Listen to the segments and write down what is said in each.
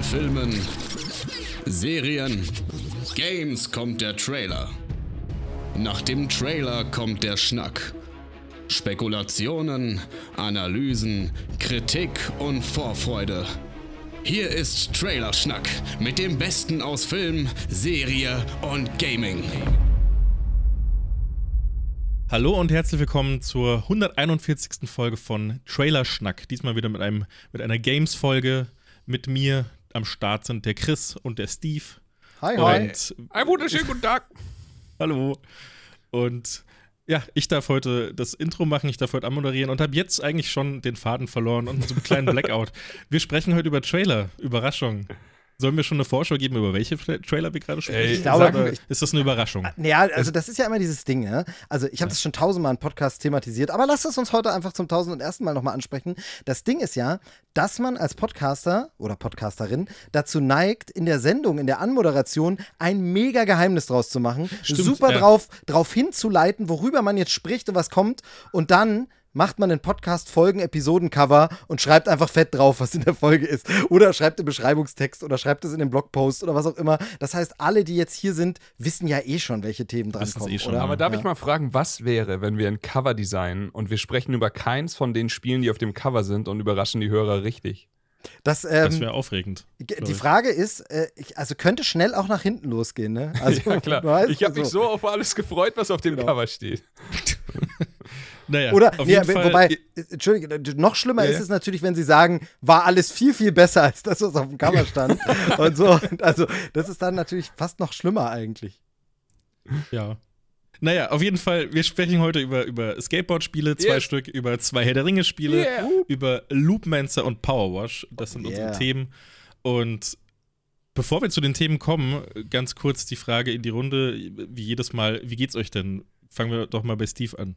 den Filmen, Serien, Games kommt der Trailer. Nach dem Trailer kommt der Schnack. Spekulationen, Analysen, Kritik und Vorfreude. Hier ist Trailerschnack mit dem Besten aus Film, Serie und Gaming. Hallo und herzlich willkommen zur 141. Folge von Trailer Schnack. Diesmal wieder mit, einem, mit einer Games-Folge. Mit mir am Start sind der Chris und der Steve. Hi, hi. Und, Ein wunderschönen guten Tag. hallo. Und ja, ich darf heute das Intro machen, ich darf heute anmoderieren und habe jetzt eigentlich schon den Faden verloren und so einen kleinen Blackout. Wir sprechen heute über Trailer. Überraschung. Sollen wir schon eine Vorschau geben, über welche Tra- Trailer wir gerade sprechen? ich glaube, ich- ist das eine Überraschung? Naja, also das ist ja immer dieses Ding, ne? Also ich habe das schon tausendmal im Podcast thematisiert, aber lasst es uns heute einfach zum tausend und ersten Mal nochmal ansprechen. Das Ding ist ja, dass man als Podcaster oder Podcasterin dazu neigt, in der Sendung, in der Anmoderation ein mega Geheimnis draus zu machen, Stimmt, super ja. drauf, drauf hinzuleiten, worüber man jetzt spricht und was kommt und dann macht man einen Podcast-Folgen-Episoden-Cover und schreibt einfach fett drauf, was in der Folge ist. Oder schreibt den Beschreibungstext oder schreibt es in den Blogpost oder was auch immer. Das heißt, alle, die jetzt hier sind, wissen ja eh schon, welche Themen Wissen es drankommen. eh schon. Aber darf Ja. ich mal fragen, was wäre, wenn wir ein Cover designen und wir sprechen über keins von den Spielen, die auf dem Cover sind und überraschen die Hörer richtig? Das, Das ähm, wäre aufregend. die. Frage ist, äh, ich, also könnte schnell auch nach hinten losgehen, ne? Also, ja, klar. weißt, ich habe mich so auf alles gefreut, was auf dem Genau. Cover steht. Naja, Oder, auf nee, jeden Fall, wobei, Entschuldige, noch schlimmer Ja, ist ja. es natürlich, wenn sie sagen, war alles viel, viel besser als das, was auf dem Cover stand. und so. Also, das ist dann natürlich fast noch schlimmer eigentlich. Ja. Naja, auf jeden Fall, wir sprechen heute über, über Skateboard-Spiele, zwei Yes. Stück, über zwei Herr der Ringe-Spiele, Yeah. über Loopmancer und Powerwash. Das sind Yeah. unsere Themen. Und bevor wir zu den Themen kommen, ganz kurz die Frage in die Runde, wie jedes Mal, wie geht's euch denn? Fangen wir doch mal bei Steve an.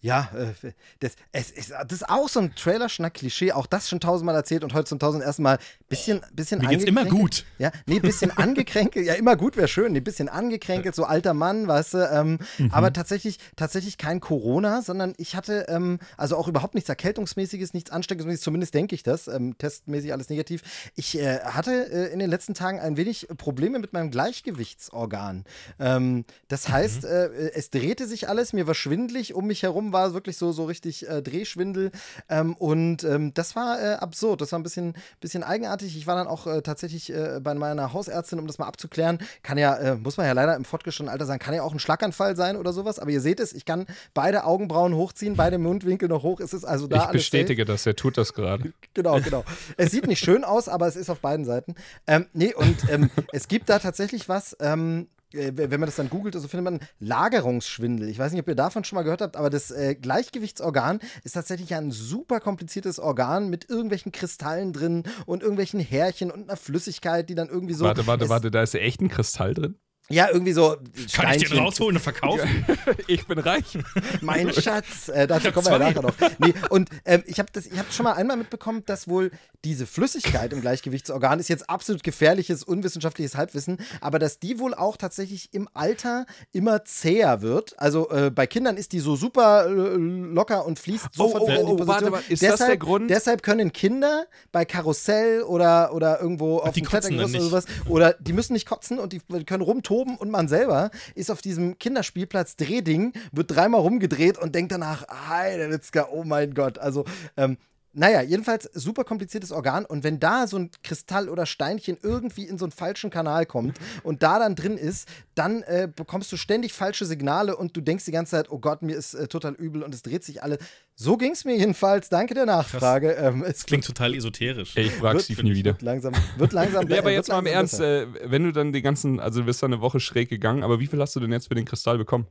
Ja, äh, das, es, ist, das ist auch so ein Trailer-Schnack-Klischee, auch das schon tausendmal erzählt und heute zum tausend ersten Mal. Bisschen, bisschen Mir geht's immer gut. Ja, nee, bisschen angekränkelt. Ja, immer gut wäre schön. Nee, bisschen angekränkelt, so alter Mann, weißt du. Ähm, Mhm. Aber tatsächlich, tatsächlich kein Corona, sondern ich hatte ähm, also auch überhaupt nichts Erkältungsmäßiges, nichts Ansteckungsmäßiges, zumindest denke ich das. Ähm, testmäßig alles negativ. Ich äh, hatte äh, in den letzten Tagen ein wenig Probleme mit meinem Gleichgewichtsorgan. Ähm, das heißt, Mhm. es drehte sich alles, mir war schwindlig, um mich herum war wirklich so, so richtig äh, Drehschwindel. Ähm, und ähm, das war äh, absurd. Das war ein bisschen, bisschen eigenartig. Ich war dann auch äh, tatsächlich äh, bei meiner Hausärztin, um das mal abzuklären. Kann ja, äh, muss man ja leider im fortgeschrittenen Alter sagen, kann ja auch ein Schlaganfall sein oder sowas. Aber ihr seht es, ich kann beide Augenbrauen hochziehen, beide Mundwinkel noch hoch. Es ist also da ich bestätige das, er tut das gerade. Genau, genau. Es sieht nicht schön aus, aber es ist auf beiden Seiten. Ähm, nee, und ähm, es gibt da tatsächlich was, ähm, äh, wenn man das dann googelt, so findet man Lagerungsschwindel. Ich weiß nicht, ob ihr davon schon mal gehört habt, aber das äh, Gleichgewichtsorgan ist tatsächlich ein super kompliziertes Organ mit irgendwelchen Kristallen drin und irgendwelchen Härchen und einer Flüssigkeit, die dann irgendwie so. warte, warte, warte, da ist echt ein Kristall drin. Ja, irgendwie so. Kann ich den Steinchen. rausholen und verkaufen? ich bin reich. Mein Schatz, äh, dazu kommen wir ja nachher noch. Nee, und ähm, ich habe das, ich habe schon mal einmal mitbekommen, dass wohl diese Flüssigkeit im Gleichgewichtsorgan ist jetzt absolut gefährliches, unwissenschaftliches Halbwissen, aber dass die wohl auch tatsächlich im Alter immer zäher wird. Also äh, bei Kindern ist die so super äh, locker und fließt sofort oh, wieder in die oh, Position. warte mal, ist das der Grund? Deshalb können Kinder bei Karussell oder, oder irgendwo auf die dem Klettergerüst oder sowas oder die müssen nicht kotzen und die können rumtoben und man selber ist auf diesem Kinderspielplatz Drehding, wird dreimal rumgedreht und denkt danach, Heidewitzka, oh mein Gott. Also, ähm, naja, jedenfalls super kompliziertes Organ und wenn da so ein Kristall oder Steinchen irgendwie in so einen falschen Kanal kommt und da dann drin ist, dann äh, bekommst du ständig falsche Signale und du denkst die ganze Zeit, oh Gott, mir ist äh, total übel und es dreht sich alle. So ging es mir jedenfalls. Danke der Nachfrage. Ähm, es Klingt total esoterisch. Ey, ich frag Wird- Steve nie wieder. wird langsam, wird langsam Nee, aber wird jetzt mal im Ernst, äh, wenn du dann die ganzen, also du bist dann eine Woche schräg gegangen, aber wie viel hast du denn jetzt für den Kristall bekommen?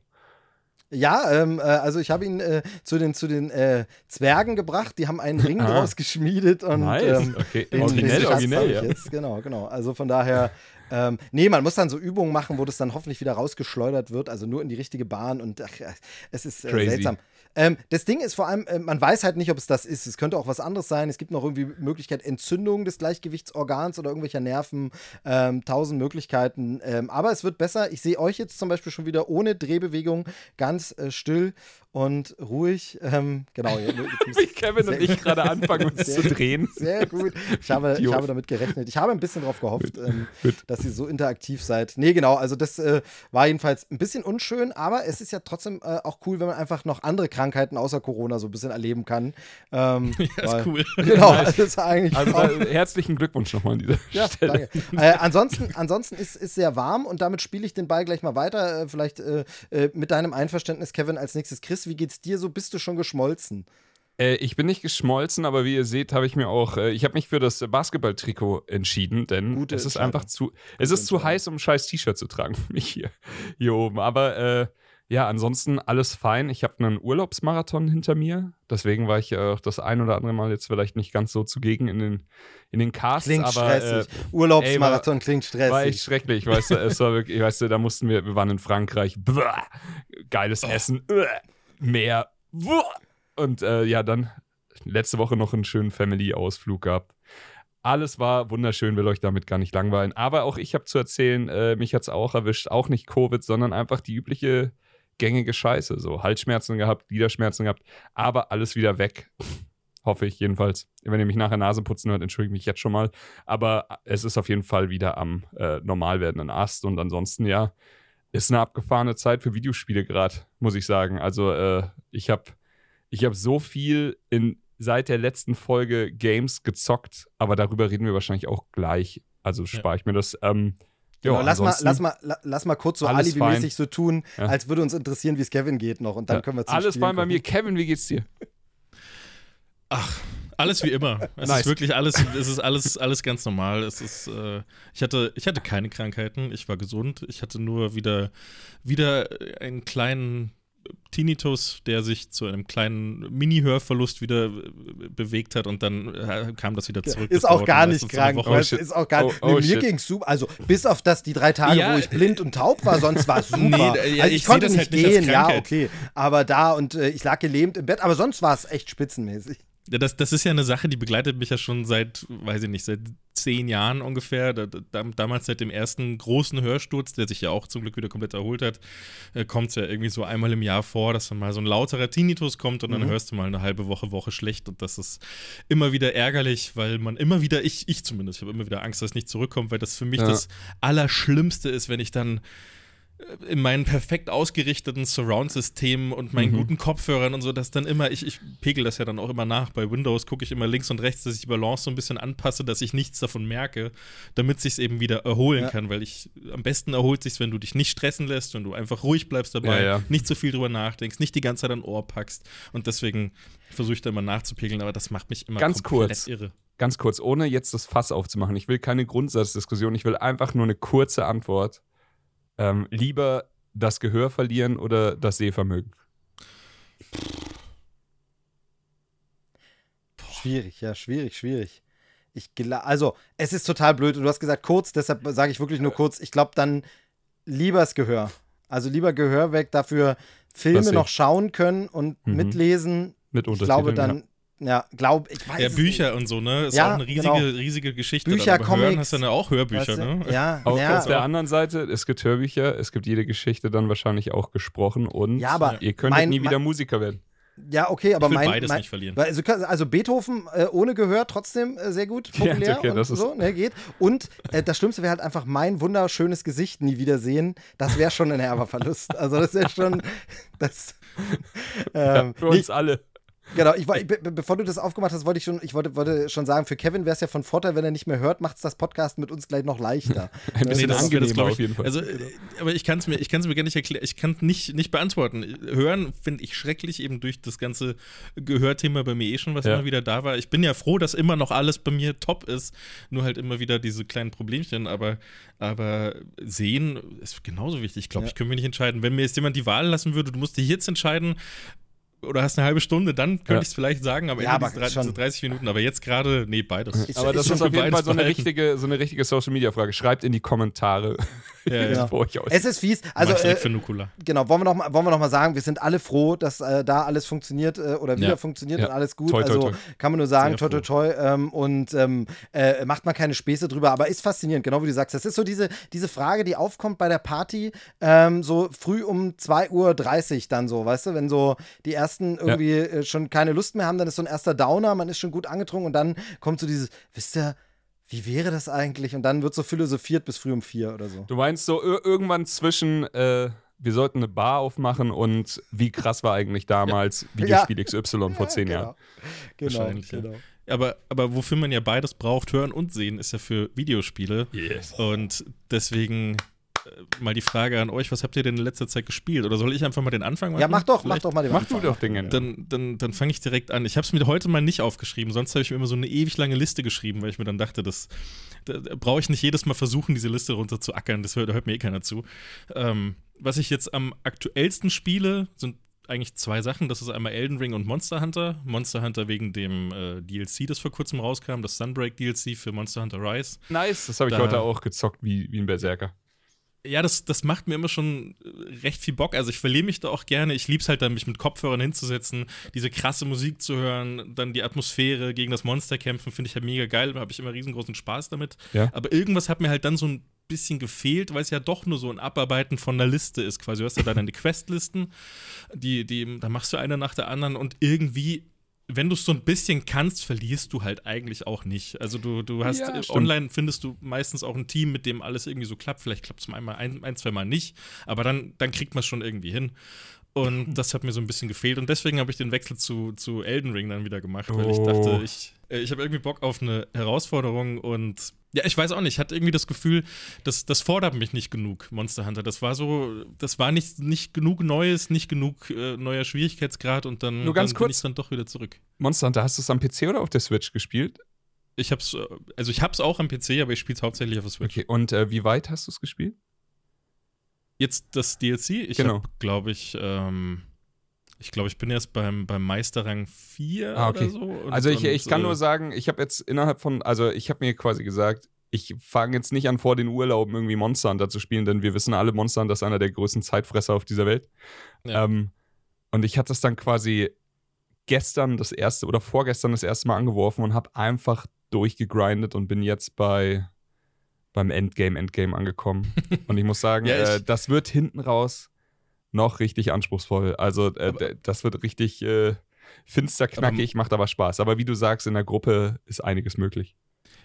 Ja, ähm, äh, also ich habe ihn äh, zu den, zu den äh, Zwergen gebracht, die haben einen Ring Ah. draus geschmiedet und Nice, ähm, okay. den- originell, den originell, ja. Jetzt. Genau, genau. Also von daher, ähm, nee, man muss dann so Übungen machen, wo das dann hoffentlich wieder rausgeschleudert wird, also nur in die richtige Bahn und ach, ja, es ist äh, Crazy. seltsam. Ähm, das Ding ist vor allem, äh, man weiß halt nicht, ob es das ist. Es könnte auch was anderes sein. Es gibt noch irgendwie Möglichkeit Entzündung des Gleichgewichtsorgans oder irgendwelcher Nerven. Ähm, tausend Möglichkeiten. Ähm, aber es wird besser. Ich sehe euch jetzt zum Beispiel schon wieder ohne Drehbewegung ganz äh, still. Und ruhig. Ähm, genau. Wie Kevin und ich gerade anfangen, uns zu drehen. Sehr gut. Ich habe, ich habe damit gerechnet. Ich habe ein bisschen darauf gehofft, ähm, dass ihr so interaktiv seid. Nee, genau. Also, das äh, war jedenfalls ein bisschen unschön, aber es ist ja trotzdem äh, auch cool, wenn man einfach noch andere Krankheiten außer Corona so ein bisschen erleben kann. Ähm, ja, weil, ist cool. Genau. Das ist eigentlich Also, auch, äh, herzlichen Glückwunsch nochmal an dieser ja, Stelle. danke. Äh, ansonsten ansonsten ist es sehr warm und damit spiele ich den Ball gleich mal weiter. Äh, vielleicht äh, mit deinem Einverständnis, Kevin, als nächstes. Chris, wie geht's dir so? Bist du schon geschmolzen? Äh, ich bin nicht geschmolzen, aber wie ihr seht, habe ich mir auch, äh, ich habe mich für das Basketball-Trikot entschieden, denn Gute es ist einfach zu, es ist zu heiß, um ein scheiß T-Shirt zu tragen für mich hier, hier oben. Aber äh, ja, ansonsten alles fein. Ich habe einen Urlaubsmarathon hinter mir, deswegen war ich äh, auch das ein oder andere Mal jetzt vielleicht nicht ganz so zugegen in den, in den Casts, Klingt aber äh, stressig. Urlaubsmarathon klingt stressig. war echt schrecklich, weißt du, es war wirklich, weißt du, da mussten wir, wir waren in Frankreich, Blah, geiles Essen, Uah, Buah. und äh, ja, dann letzte Woche noch einen schönen Family-Ausflug gehabt. Alles war wunderschön, will euch damit gar nicht langweilen. Aber auch ich habe zu erzählen, äh, mich hat es auch erwischt, auch nicht Covid, sondern einfach die übliche gängige Scheiße. So Halsschmerzen gehabt, Gliederschmerzen gehabt, aber alles wieder weg. Hoffe ich jedenfalls. Wenn ihr mich nachher Nase putzen hört, entschuldige mich jetzt schon mal. Aber es ist auf jeden Fall wieder am äh, normal werdenden Ast. Und ansonsten, ja, ist eine abgefahrene Zeit für Videospiele gerade, muss ich sagen. Also, äh, ich habe ich hab so viel in, seit der letzten Folge Games gezockt, aber darüber reden wir wahrscheinlich auch gleich. Also spare ich mir das. Ähm, Genau, ja, lass, mal, lass, mal, la- lass mal kurz so alibimäßig so tun, Ja. als würde uns interessieren, wie es Kevin geht noch. Und dann ja, können wir zum Alles fein bei mir. Kevin, wie geht's dir? Ach, alles wie immer. Es Nice. ist wirklich alles, es ist alles, alles ganz normal. Es ist, äh, ich hatte, ich hatte keine Krankheiten, ich war gesund. Ich hatte nur wieder, wieder einen kleinen Tinnitus, der sich zu einem kleinen Mini-Hörverlust wieder äh, bewegt hat und dann äh, kam das wieder zurück. Ist auch gar nicht krank. Shit. ist auch gar Oh, nee, oh, mir shit. ging's super. Also, bis auf das die drei Tage, Ja, wo ich blind und taub war, sonst war es super. Nee, da- ja, also, ich, ich konnte das nicht halt gehen, ja, okay. Aber da und äh, ich lag gelähmt im Bett, aber sonst war es echt spitzenmäßig. Ja, das, das ist ja eine Sache, die begleitet mich ja schon seit, weiß ich nicht, seit zehn Jahren ungefähr. Da, da, damals seit dem ersten großen Hörsturz, der sich ja auch zum Glück wieder komplett erholt hat, äh, kommt es ja irgendwie so einmal im Jahr vor, dass dann mal so ein lauterer Tinnitus kommt und dann Mhm. hörst du mal eine halbe Woche, Woche schlecht. Und das ist immer wieder ärgerlich, weil man immer wieder, ich, ich zumindest, ich habe immer wieder Angst, dass es nicht zurückkommt, weil das für mich Ja. das Allerschlimmste ist, wenn ich dann in meinen perfekt ausgerichteten Surround-Systemen und meinen Mhm. guten Kopfhörern und so, dass dann immer, ich, ich pegel das ja dann auch immer nach. Bei Windows gucke ich immer links und rechts, dass ich die Balance so ein bisschen anpasse, dass ich nichts davon merke, damit sich eben wieder erholen Ja. kann, weil ich am besten erholt sich, wenn du dich nicht stressen lässt, wenn du einfach ruhig bleibst dabei, Ja, ja. nicht so viel drüber nachdenkst, nicht die ganze Zeit ein Ohr packst und deswegen versuche ich da immer nachzupegeln, aber das macht mich immer Ganz komplett kurz. irre. Ganz kurz, ohne jetzt das Fass aufzumachen. Ich will keine Grundsatzdiskussion, ich will einfach nur eine kurze Antwort. Ähm, lieber das Gehör verlieren oder das Sehvermögen? Schwierig, ja, schwierig, schwierig. Ich also, es ist total blöd. Und du hast gesagt kurz, deshalb sage ich wirklich nur kurz. Ich glaube, dann lieber das Gehör. Also lieber Gehör weg, dafür Filme noch schauen können und Mhm. mitlesen. Mit Ich glaube Untertiteln, dann, ja, glaube ich weiß Ja, es Bücher nicht. und so, ne? Ist Ja, auch eine riesige, genau. riesige Geschichte. Bücher, aber Hören Comics, hast du dann auch Hörbücher, Weißt du? ne? Ja, Auf, ja, auf der anderen Seite, es gibt Hörbücher, es gibt jede Geschichte dann wahrscheinlich auch gesprochen und Ja, aber ihr könntet mein- nie wieder mein- Musiker werden. ja, okay, aber Ich will mein, beides mein nicht verlieren. Also, also Beethoven äh, ohne Gehör trotzdem äh, sehr gut Ja, populär okay, und das ist- so, ne, geht. Und äh, das Schlimmste wäre halt einfach mein wunderschönes Gesicht nie wiedersehen. Das wäre schon ein herber Verlust. Also das wäre schon das. Ähm, Für uns alle. Genau, ich, be be bevor du das aufgemacht hast, wollte ich schon, ich wollte, wollte schon sagen, für Kevin wäre es ja von Vorteil, wenn er nicht mehr hört, macht es das Podcast mit uns gleich noch leichter. Ein bisschen das- angenehmer glaub ich- auf jeden Fall. Also, aber ich kann es mir, ich kann's mir gar nicht erklären, ich kann es nicht, nicht beantworten. Hören finde ich schrecklich, eben durch das ganze Gehörthema bei mir eh schon, was Ja. immer wieder da war. Ich bin ja froh, dass immer noch alles bei mir top ist, nur halt immer wieder diese kleinen Problemchen, aber, aber sehen ist genauso wichtig. Ich glaube, Ja. ich könnte mir nicht entscheiden. Wenn mir jetzt jemand die Wahl lassen würde, du musst dich jetzt entscheiden, oder hast eine halbe Stunde, dann könnte Ja. ich es vielleicht sagen, am Ja, Ende aber diese, drei- schon. diese 30 Minuten. Aber jetzt gerade, nee, beides. Ist- Aber das ist für auf jeden Fall so eine, richtige, so eine richtige Social Media Frage. Schreibt in die Kommentare, Ja, Genau. Vor euch aus. Es ist fies. Also, ich äh, für Nukula. genau, wollen wir, noch mal, wollen wir noch mal sagen, wir sind alle froh, dass äh, da alles funktioniert äh, oder wieder Ja. funktioniert Ja. und alles gut. Toi, toi, also toi. kann man nur sagen, toi, Sehr toi, toi. Ähm, und ähm, äh, macht mal keine Späße drüber, aber ist faszinierend, genau wie du sagst. Das ist so diese, diese Frage, die aufkommt bei der Party, ähm, so früh um 2.30 Uhr dann so, weißt du, wenn so die ersten irgendwie äh, schon keine Lust mehr haben, dann ist so ein erster Downer, man ist schon gut angetrunken und dann kommt so dieses, wisst ihr, wie wäre das eigentlich? Und dann wird so philosophiert bis früh um vier oder so. Du meinst so ir- irgendwann zwischen, äh, wir sollten eine Bar aufmachen und wie krass war eigentlich damals Videospiel XY vor zehn Jahren? Genau, Wahrscheinlich, ja. genau. Aber, aber wofür man ja beides braucht, hören und sehen, ist ja für Videospiele. Yes. Und deswegen mal die Frage an euch, was habt ihr denn in letzter Zeit gespielt? Oder soll ich einfach mal den Anfang machen? Ja, mach doch, mach Vielleicht? doch mal den Mach du Anfang. doch Dinge. Dann, dann, dann fange ich direkt an. Ich habe es mir heute mal nicht aufgeschrieben, sonst habe ich mir immer so eine ewig lange Liste geschrieben, weil ich mir dann dachte, das, da, da brauche ich nicht jedes Mal versuchen, diese Liste runter zu ackern. Das hört, da hört mir eh keiner zu. Ähm, was ich jetzt am aktuellsten spiele, sind eigentlich zwei Sachen. Das ist einmal Elden Ring und Monster Hunter. Monster Hunter wegen dem äh, DLC, das vor kurzem rauskam, das Sunbreak DLC für Monster Hunter Rise. Nice, das habe ich Da- heute auch gezockt wie, wie ein Berserker. Ja, das, das macht mir immer schon äh, recht viel Bock. Also ich verliere mich da auch gerne. Ich liebe es halt dann, mich mit Kopfhörern hinzusetzen, diese krasse Musik zu hören, dann die Atmosphäre gegen das Monster kämpfen, finde ich halt mega geil. Da habe ich immer riesengroßen Spaß damit. Ja. Aber irgendwas hat mir halt dann so ein bisschen gefehlt, weil es ja doch nur so ein Abarbeiten von einer Liste ist quasi. Du hast ja da deine Questlisten, die, die, da machst du eine nach der anderen und irgendwie wenn du es so ein bisschen kannst, verlierst du halt eigentlich auch nicht. Also du, du hast Ja, äh, online findest du meistens auch ein Team, mit dem alles irgendwie so klappt. Vielleicht klappt es mal einmal ein, ein, zwei Mal nicht, aber dann, dann kriegt man es schon irgendwie hin. Und das hat mir so ein bisschen gefehlt. Und deswegen habe ich den Wechsel zu, zu Elden Ring dann wieder gemacht, weil ich Oh. dachte, ich, äh, ich habe irgendwie Bock auf eine Herausforderung und ja, ich weiß auch nicht, ich hatte irgendwie das Gefühl, das, das fordert mich nicht genug, Monster Hunter. Das war so, das war nicht, nicht genug Neues, nicht genug äh, neuer Schwierigkeitsgrad und dann, Nur ganz dann bin kurz. ich dann doch wieder zurück. Monster Hunter, hast du es am PC oder auf der Switch gespielt? Ich hab's, äh, also ich hab's auch am PC, aber ich spiele es hauptsächlich auf der Switch. Okay, und äh, wie weit hast du es gespielt? Jetzt das DLC, ich Genau. glaube ich, ähm, ich glaube, ich bin erst beim, beim Meisterrang 4 Ah, okay. oder so. Also ich, ich kann äh, nur sagen, ich habe jetzt innerhalb von, also ich habe mir quasi gesagt, ich fange jetzt nicht an vor den Urlauben irgendwie Monster Hunter zu spielen, denn wir wissen alle, Monster Hunter ist einer der größten Zeitfresser auf dieser Welt. Ja. Ähm, und ich hatte das dann quasi gestern das erste oder vorgestern das erste Mal angeworfen und habe einfach durchgegrindet und bin jetzt bei beim Endgame Endgame angekommen. und ich muss sagen, Ja, ich- äh, das wird hinten raus noch richtig anspruchsvoll. Also äh, Aber- das wird richtig äh, finster knackig, macht aber Spaß. Aber wie du sagst, in der Gruppe ist einiges möglich.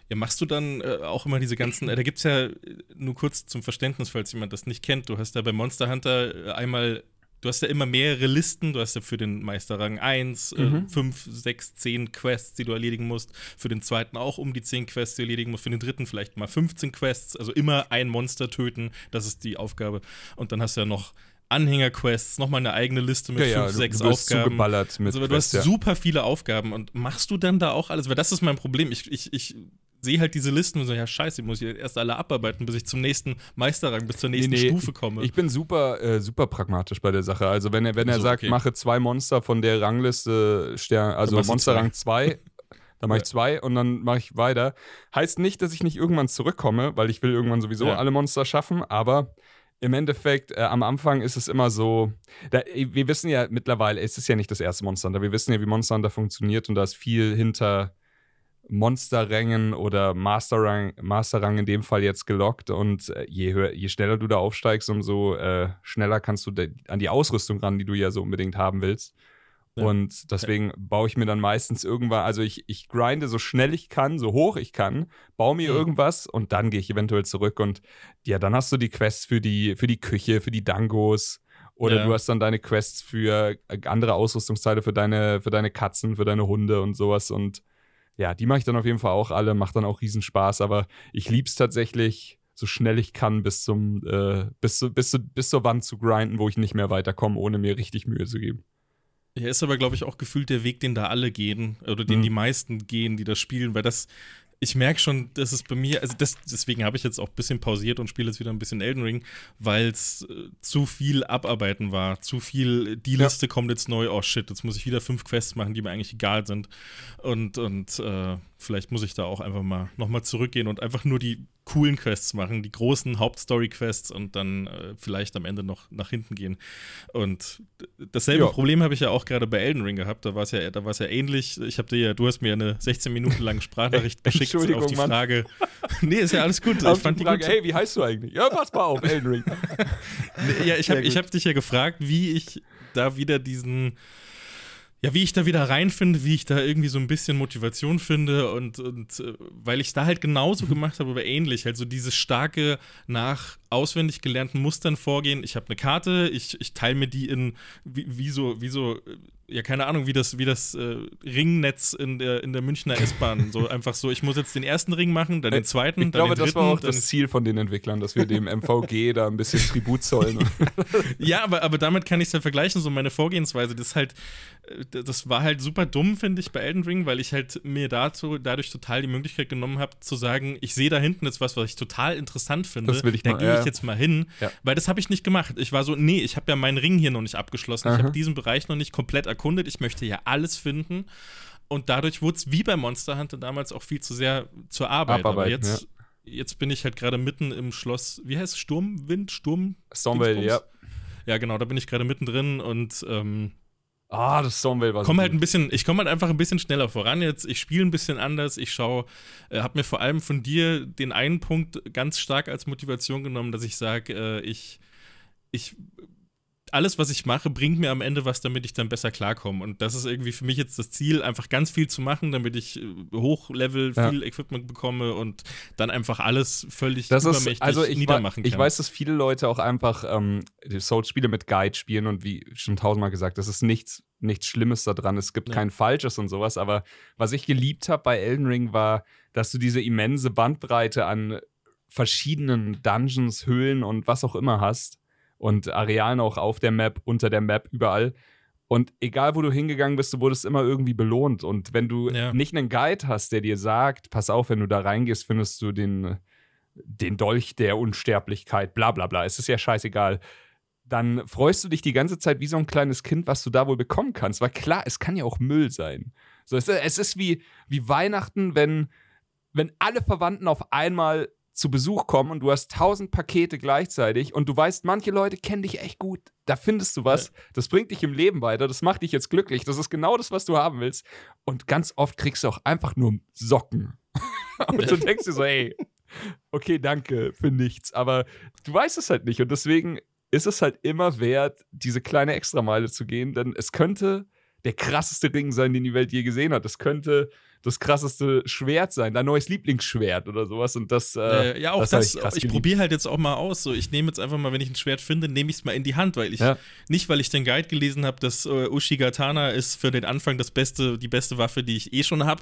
Ja, machst du dann äh, auch immer diese ganzen, äh, da gibt es ja äh, nur kurz zum Verständnis, falls jemand das nicht kennt, du hast ja bei Monster Hunter äh, einmal, du hast ja immer mehrere Listen, du hast ja für den Meisterrang 1, Mhm. äh, 5, 6, 10 Quests, die du erledigen musst, für den zweiten auch um die 10 Quests, die du erledigen musst, für den dritten vielleicht mal 15 Quests, also immer ein Monster töten, das ist die Aufgabe. Und dann hast du ja noch Anhängerquests, nochmal eine eigene Liste mit 5, 6 du wirst Aufgaben. zugeballert mit Also, du Quests, hast ja. super viele Aufgaben und machst du dann da auch alles? Weil das ist mein Problem. Ich, ich, ich sehe halt diese Listen und so, ja, scheiße, ich muss hier erst alle abarbeiten, bis ich zum nächsten Meisterrang, bis zur nächsten Nee, nee, Stufe komme. Ich bin super, äh, super pragmatisch bei der Sache. Also wenn er, wenn er So, sagt, okay. mache zwei Monster von der Rangliste Stern, also machst du Monster zwei. Rang 2, dann mache ich Ja. zwei und dann mache ich weiter. Heißt nicht, dass ich nicht irgendwann zurückkomme, weil ich will irgendwann sowieso Ja. alle Monster schaffen, aber im Endeffekt, äh, am Anfang ist es immer so, da, wir wissen ja mittlerweile, es ist ja nicht das erste Monster Hunter, wir wissen ja, wie Monster Hunter funktioniert und da ist viel hinter Monsterrängen oder Masterrang, Masterrang in dem Fall jetzt gelockt und äh, je, höher, je schneller du da aufsteigst, umso äh, schneller kannst du an die Ausrüstung ran, die du ja so unbedingt haben willst. Ja. Und deswegen baue ich mir dann meistens irgendwann, also ich, ich grinde so schnell ich kann, so hoch ich kann, baue mir Mhm. irgendwas und dann gehe ich eventuell zurück und ja, dann hast du die Quests für die, für die Küche, für die Dangos oder Ja. du hast dann deine Quests für äh, andere Ausrüstungsteile für deine, für deine Katzen, für deine Hunde und sowas und ja, die mache ich dann auf jeden Fall auch alle, macht dann auch Riesenspaß, aber ich lieb's tatsächlich, so schnell ich kann, bis zum, äh, bis, zu, bis, zu, bis zur Wand zu grinden, wo ich nicht mehr weiterkomme, ohne mir richtig Mühe zu geben. Ja, ist aber, glaube ich, auch gefühlt der Weg, den da alle gehen, oder den Mhm. die meisten gehen, die das spielen, weil das, ich merke schon, dass es bei mir, also das, deswegen habe ich jetzt auch ein bisschen pausiert und spiele jetzt wieder ein bisschen Elden Ring, weil es äh, zu viel Abarbeiten war, zu viel, die Ja. Liste kommt jetzt neu, oh shit, jetzt muss ich wieder fünf Quests machen, die mir eigentlich egal sind und, und äh, vielleicht muss ich da auch einfach mal nochmal zurückgehen und einfach nur die coolen Quests machen, die großen Hauptstory-Quests und dann äh, vielleicht am Ende noch nach hinten gehen. Und dasselbe Ja. Problem habe ich ja auch gerade bei Elden Ring gehabt. Da war es ja, da war es ja ähnlich. Ich habe dir ja, du hast mir eine 16 Minuten lange Sprachnachricht geschickt auf die Mann. Frage. nee, ist ja alles gut. Auf ich fand die die Frage, gut. hey, wie heißt du eigentlich? Ja, pass mal auf, Elden Ring. Ja, ich habe hab dich ja gefragt, wie ich da wieder diesen, ja, wie ich da wieder reinfinde, wie ich da irgendwie so ein bisschen Motivation finde und, und äh, weil ich da halt genauso gemacht habe, aber ähnlich, halt so dieses starke nach auswendig gelernten Mustern vorgehen. Ich habe eine Karte, ich, ich teile mir die in, wie, wie so, wie so, äh, ja, keine Ahnung, wie das, wie das äh, Ringnetz in der, in der Münchner S-Bahn. So einfach so, ich muss jetzt den ersten Ring machen, dann den zweiten, Ich dann glaube, den dritten. das war auch das Ziel von den Entwicklern, dass wir dem MVG da ein bisschen Tribut zollen. Ja, aber, aber damit kann ich es ja vergleichen, so meine Vorgehensweise. Das halt, äh, das war halt super dumm, finde ich, bei Elden Ring, weil ich halt mir dazu, dadurch total die Möglichkeit genommen habe, zu sagen, ich sehe da hinten jetzt was, was ich total interessant finde. Das will ich da gehe ja. ich jetzt mal hin. Ja. Weil das habe ich nicht gemacht. Ich war so, nee, ich habe ja meinen Ring hier noch nicht abgeschlossen. Ich Aha. habe diesen Bereich noch nicht komplett erkundet. Ich möchte ja alles finden. Und dadurch wurde es wie bei Monster Hunter damals auch viel zu sehr zur Arbeit. aber Abarbeiten, jetzt, jetzt bin ich halt gerade mitten im Schloss, wie heißt es? Sturmwind? Sturm? Stormvale, ja. Ja, genau, da bin ich gerade mittendrin und ähm, Ah, das Stormvale war so komme halt ein bisschen, ich komme halt einfach ein bisschen schneller voran jetzt. Ich spiele ein bisschen anders. Ich schaue, äh, habe mir vor allem von dir den einen Punkt ganz stark als Motivation genommen, dass ich sage, äh, ich, ich, alles, was ich mache, bringt mir am Ende was, damit ich dann besser klarkomme. Und das ist irgendwie für mich jetzt das Ziel, einfach ganz viel zu machen, damit ich äh, Hochlevel Ja. viel Equipment bekomme und dann einfach alles völlig Das ist, übermächtig also ich, niedermachen kann. ich weiß, dass viele Leute auch einfach ähm, Souls-Spiele mit Guide spielen und wie schon tausendmal gesagt, das ist nichts, nichts Schlimmes daran. Es gibt Ja. kein Falsches und sowas, aber was ich geliebt habe bei Elden Ring war, dass du diese immense Bandbreite an verschiedenen Dungeons, Höhlen und was auch immer hast und Arealen auch auf der Map, unter der Map, überall. Und egal, wo du hingegangen bist, du wurdest immer irgendwie belohnt. Und wenn du Ja. nicht einen Guide hast, der dir sagt, pass auf, wenn du da reingehst, findest du den, den Dolch der Unsterblichkeit, bla bla bla, es ist ja scheißegal. Dann freust du dich die ganze Zeit wie so ein kleines Kind, was du da wohl bekommen kannst. Weil klar, es kann ja auch Müll sein. So, es, es ist wie, wie Weihnachten, wenn, wenn alle Verwandten auf einmal zu Besuch kommen und du hast tausend Pakete gleichzeitig und du weißt, manche Leute kennen dich echt gut. Da findest du was, das bringt dich im Leben weiter, das macht dich jetzt glücklich, das ist genau das, was du haben willst. Und ganz oft kriegst du auch einfach nur Socken. und du denkst dir so, ey, okay, danke für nichts, aber du weißt es halt nicht und deswegen ist es halt immer wert, diese kleine Extrameile zu gehen, denn es könnte der krasseste Ring sein, den die Welt je gesehen hat. Es könnte das krasseste Schwert sein, dein neues Lieblingsschwert oder sowas. Und das, äh, Äh, ja, auch das das. ich ich probiere halt jetzt auch mal aus. So, ich nehme jetzt einfach mal, wenn ich ein Schwert finde, nehme ich es mal in die Hand, weil ich Ja. nicht, weil ich den Guide gelesen habe, dass äh, Ushigatana ist für den Anfang das beste, die beste Waffe, die ich eh schon habe,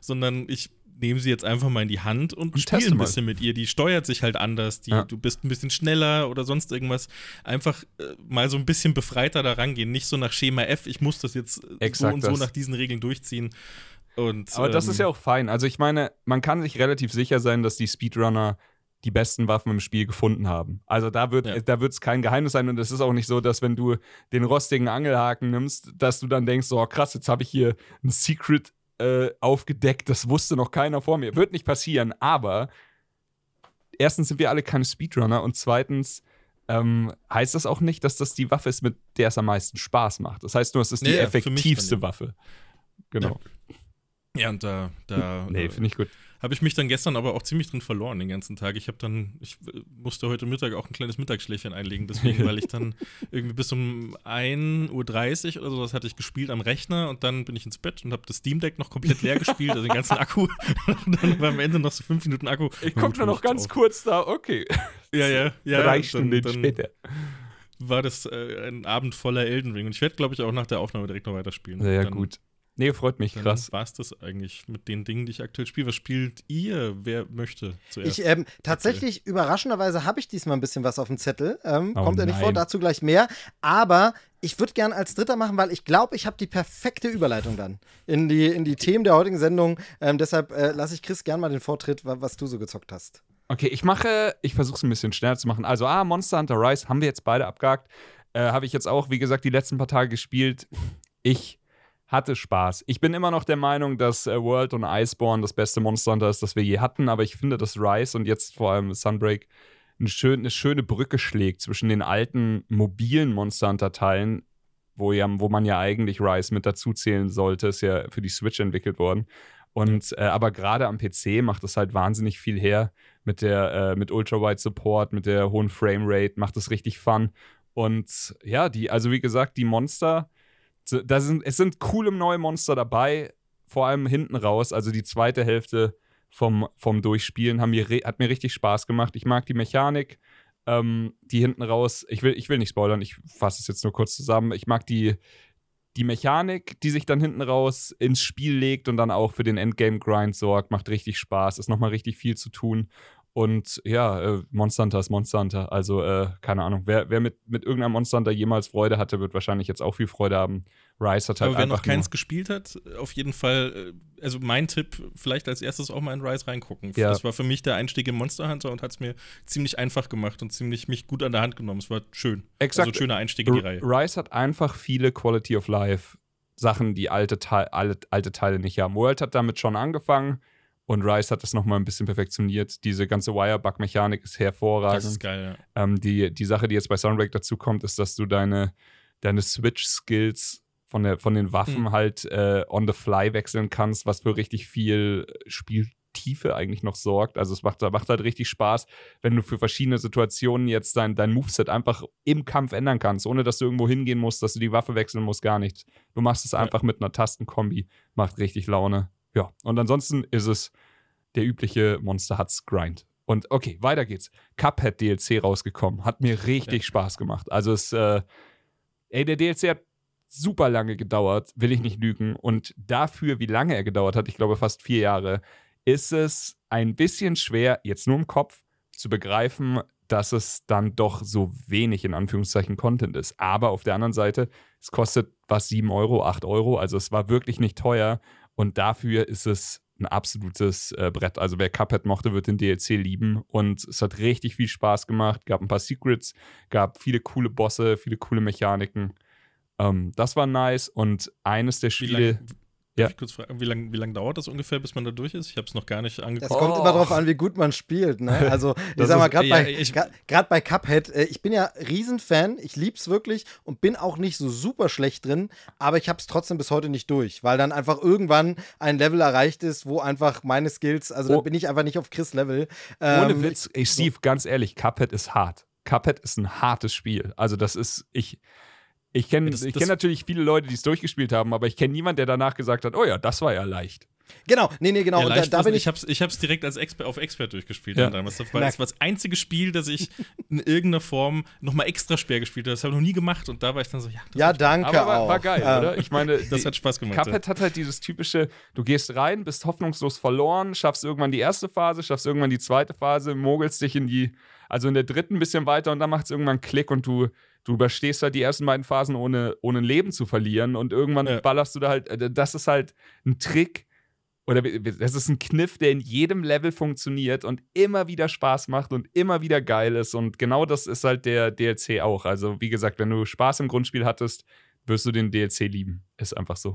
sondern ich nehme sie jetzt einfach mal in die Hand und, Und spiele ein mal. bisschen mit ihr. Die steuert sich halt anders, die, Ja. du bist ein bisschen schneller oder sonst irgendwas. Einfach äh, mal so ein bisschen befreiter da rangehen, nicht so nach Schema F, ich muss das jetzt äh, so Exakt und so das. nach diesen Regeln durchziehen. Und, Aber das ähm, ist ja auch fein. Also ich meine, man kann sich relativ sicher sein, dass die Speedrunner die besten Waffen im Spiel gefunden haben. Also da wird Ja. da wird es kein Geheimnis sein und es ist auch nicht so, dass wenn du den rostigen Angelhaken nimmst, dass du dann denkst, so oh, krass, jetzt habe ich hier ein Secret äh, aufgedeckt, das wusste noch keiner vor mir. Wird nicht passieren, aber erstens sind wir alle keine Speedrunner und zweitens ähm, heißt das auch nicht, dass das die Waffe ist, mit der es am meisten Spaß macht. Das heißt nur, es ist die mich effektivste. Waffe. Genau. Ja, und da, da Nee, äh, finde ich gut. habe ich mich dann gestern aber auch ziemlich drin verloren den ganzen Tag. Ich habe dann, ich äh, musste heute Mittag auch ein kleines Mittagsschläfchen einlegen, deswegen, weil ich dann irgendwie bis um 1.30 Uhr oder so, das hatte ich gespielt am Rechner und dann bin ich ins Bett und habe das Steam Deck noch komplett leer gespielt, also den ganzen Akku. und dann war am Ende noch so fünf Minuten Akku. Ich guck nur noch ganz auf. kurz da, okay. Ja, ja, ja. Drei Stunden später. War das äh, ein Abend voller Elden Ring und ich werde, glaube ich, auch nach der Aufnahme direkt noch weiterspielen. Sehr dann, gut. Nee, freut mich, Dann krass. war es das eigentlich mit den Dingen, die ich aktuell spiele. Was spielt ihr? Wer möchte zuerst? Ich, ähm, tatsächlich, überraschenderweise habe ich diesmal ein bisschen was auf dem Zettel. Ähm, Oh kommt ja nicht vor, dazu gleich mehr. Aber ich würde gern als Dritter machen, weil ich glaube, ich habe die perfekte Überleitung dann in die, in die Themen der heutigen Sendung. Ähm, deshalb äh, lasse ich Chris gern mal den Vortritt, wa- was du so gezockt hast. Okay, ich mache, ich versuche es ein bisschen schneller zu machen. Also, ah, Monster Hunter Rise haben wir jetzt beide abgehakt. Äh, Habe ich jetzt auch, wie gesagt, die letzten paar Tage gespielt. Ich hatte Spaß. Ich bin immer noch der Meinung, dass äh, World und Iceborne das beste Monster Hunter ist, das wir je hatten, aber ich finde, dass Rise und jetzt vor allem Sunbreak eine, schön, eine schöne Brücke schlägt zwischen den alten mobilen Monster Hunter-Teilen, wo, ja, wo man ja eigentlich Rise mit dazu zählen sollte, ist ja für die Switch entwickelt worden. Und äh, aber gerade am PC macht es halt wahnsinnig viel her mit der äh, mit Ultra-Wide Support, mit der hohen Framerate, macht es richtig Fun. Und ja, die, also wie gesagt, die Monster, da sind, es sind coole neue Monster dabei, vor allem hinten raus. Also die zweite Hälfte vom, vom Durchspielen haben mir, hat mir richtig Spaß gemacht. Ich mag die Mechanik, ähm, die hinten raus, ich will, ich will nicht spoilern, ich fasse es jetzt nur kurz zusammen. Ich mag die, die Mechanik, die sich dann hinten raus ins Spiel legt und dann auch für den Endgame-Grind sorgt, macht richtig Spaß, ist nochmal richtig viel zu tun. Und ja, äh, Monster Hunter ist Monster Hunter. Also, äh, keine Ahnung. Wer, wer mit, mit irgendeinem Monster Hunter jemals Freude hatte, wird wahrscheinlich jetzt auch viel Freude haben. Rise hat halt Aber wer noch keins gespielt hat, auf jeden Fall, äh, also mein Tipp, vielleicht als erstes auch mal in Rise reingucken. Ja. Das war für mich der Einstieg in Monster Hunter und hat es mir ziemlich einfach gemacht und ziemlich mich gut an der Hand genommen. Es war schön. Exakt. Also schöner Einstieg in die Reihe. Rise hat einfach viele Quality of Life Sachen, die alte, Teil, alte, alte Teile nicht haben. World hat damit schon angefangen und Rise hat das nochmal ein bisschen perfektioniert. Diese ganze Wirebug-Mechanik ist hervorragend. Das ist geil, ja. Ähm, die, die Sache, die jetzt bei Sunbreak dazu kommt, ist, dass du deine, deine Switch-Skills von, der, von den Waffen Mhm. halt äh, on the fly wechseln kannst, was für richtig viel Spieltiefe eigentlich noch sorgt. Also es macht, macht halt richtig Spaß, wenn du für verschiedene Situationen jetzt dein, dein Moveset einfach im Kampf ändern kannst, ohne dass du irgendwo hingehen musst, dass du die Waffe wechseln musst, gar nichts. Du machst es Ja. einfach mit einer Tastenkombi, macht richtig Laune. Ja, und ansonsten ist es der übliche Monster Huts Grind. Und okay, weiter geht's. Cuphead DLC rausgekommen. Hat mir richtig Spaß gemacht. Also es, äh, ey, der DLC hat super lange gedauert, will ich nicht lügen. Und dafür, wie lange er gedauert hat, ich glaube fast vier Jahre, ist es ein bisschen schwer, jetzt nur im Kopf, zu begreifen, dass es dann doch so wenig in Anführungszeichen Content ist. Aber auf der anderen Seite, es kostet was 7 Euro, 8 Euro. Also es war wirklich nicht teuer. Und dafür ist es ein absolutes äh, Brett. Also wer Cuphead mochte, wird den DLC lieben. Und es hat richtig viel Spaß gemacht. Gab ein paar Secrets, gab viele coole Bosse, viele coole Mechaniken. Ähm, das war nice. Und eines der Spiele. Lang, Ja. Darf ich kurz fragen, wie lange wie lang dauert das ungefähr, bis man da durch ist? Ich habe es noch gar nicht Das angeguckt. Oh. kommt immer darauf an, wie gut man spielt. Ne? Also, ich Das sag mal, gerade ja, bei, ich- grad bei Cuphead, äh, ich bin ja Riesenfan, ich lieb's wirklich und bin auch nicht so super schlecht drin, aber ich hab's trotzdem bis heute nicht durch, weil dann einfach irgendwann ein Level erreicht ist, wo einfach meine Skills, also da Oh. bin ich einfach nicht auf Chris-Level. Ohne Ähm, Witz, ey, Steve, ganz ehrlich, Cuphead ist hart. Cuphead ist ein hartes Spiel. Also, das ist, ich. Ich kenne ich kenn natürlich viele Leute, die es durchgespielt haben, aber ich kenne niemanden, der danach gesagt hat, oh ja, das war ja leicht. Genau, nee, nee, genau. Ja, und da, da was- bin ich ich. hab's, ich hab's direkt als Exper auf Expert durchgespielt. Ja. dann. Das war das, war das einzige Spiel, das ich in irgendeiner Form nochmal extra schwer gespielt habe. Das habe ich noch nie gemacht und da war ich dann so, ja, das, Ja, danke Aber war, auch. war geil, Ähm, oder? Ich meine, das hat Spaß gemacht. ja. Cuphead hat halt dieses typische, du gehst rein, bist hoffnungslos verloren, schaffst irgendwann die erste Phase, schaffst irgendwann die zweite Phase, mogelst dich in die, also in der dritten ein bisschen weiter und dann macht es irgendwann einen Klick und du, du überstehst halt die ersten beiden Phasen ohne, ohne ein Leben zu verlieren und irgendwann Ja. ballerst du da halt, äh, das ist halt ein Trick oder das ist ein Kniff, der in jedem Level funktioniert und immer wieder Spaß macht und immer wieder geil ist und genau das ist halt der DLC auch. Also wie gesagt, wenn du Spaß im Grundspiel hattest, wirst du den DLC lieben. Ist einfach so.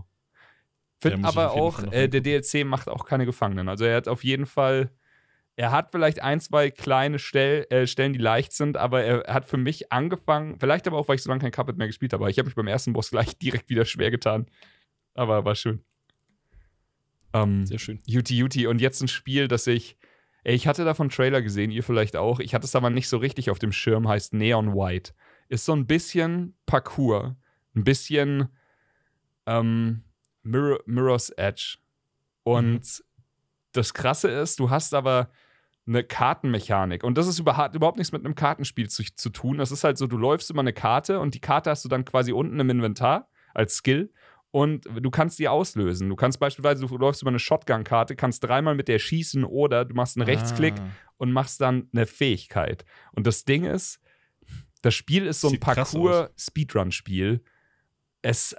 Ja, Finde muss ich aber auch, äh, der DLC macht auch keine Gefangenen. Also er hat auf jeden Fall, er hat vielleicht ein, zwei kleine Stell, äh, Stellen, die leicht sind, aber er hat für mich angefangen, vielleicht aber auch, weil ich so lange kein Cuphead mehr gespielt habe, aber ich habe mich beim ersten Boss gleich direkt wieder schwer getan. Aber war schön. Ähm, Sehr schön. Juti Juti und jetzt ein Spiel, das ich. Ey, ich hatte davon Trailer gesehen, ihr vielleicht auch. Ich hatte es aber nicht so richtig auf dem Schirm, heißt Neon White. Ist so ein bisschen Parkour, ein bisschen ähm, Mirror, Mirror's Edge. Und das Krasse ist, du hast aber eine Kartenmechanik. Und das ist über, hat überhaupt nichts mit einem Kartenspiel zu, zu tun. Das ist halt so, du läufst über eine Karte und die Karte hast du dann quasi unten im Inventar als Skill und du kannst die auslösen. Du kannst beispielsweise, du läufst über eine Shotgun-Karte, kannst dreimal mit der schießen oder du machst einen Rechtsklick Ah. und machst dann eine Fähigkeit. Und das Ding ist, das Spiel ist so ein Parcours-Speedrun-Spiel. Es,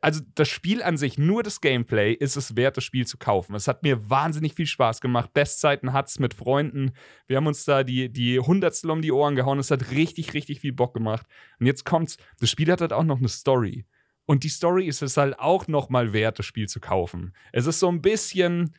also das Spiel an sich, nur das Gameplay, ist es wert, das Spiel zu kaufen. Es hat mir wahnsinnig viel Spaß gemacht. Bestzeiten hat's mit Freunden. Wir haben uns da die, die Hundertstel um die Ohren gehauen. Es hat richtig, richtig viel Bock gemacht. Und jetzt kommt's. Das Spiel hat halt auch noch eine Story. Und die Story ist es halt auch nochmal wert, das Spiel zu kaufen. Es ist so ein bisschen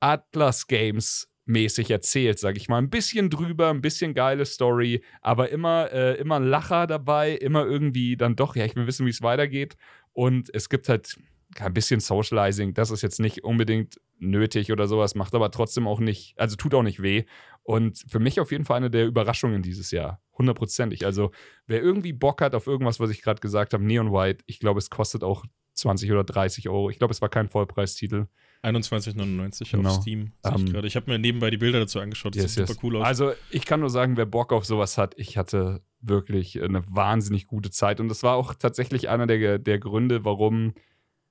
Atlas Games mäßig erzählt, sag ich mal. Ein bisschen drüber, ein bisschen geile Story, aber immer, äh, immer ein Lacher dabei, immer irgendwie dann doch, ja, ich will wissen, wie es weitergeht. Und es gibt halt ein bisschen Socializing, das ist jetzt nicht unbedingt nötig oder sowas, macht aber trotzdem auch nicht, also tut auch nicht weh. Und für mich auf jeden Fall eine der Überraschungen dieses Jahr. Hundertprozentig. Also, wer irgendwie Bock hat auf irgendwas, was ich gerade gesagt habe, Neon White, ich glaube, es kostet auch 20 oder 30 Euro. Ich glaube, es war kein Vollpreistitel. 21,99 Genau. auf Steam. Ähm, ich gerade. ich habe mir nebenbei die Bilder dazu angeschaut. Das Yes, sieht yes. super cool aus. Also, ich kann nur sagen, wer Bock auf sowas hat, ich hatte wirklich eine wahnsinnig gute Zeit. Und das war auch tatsächlich einer der, der Gründe, warum,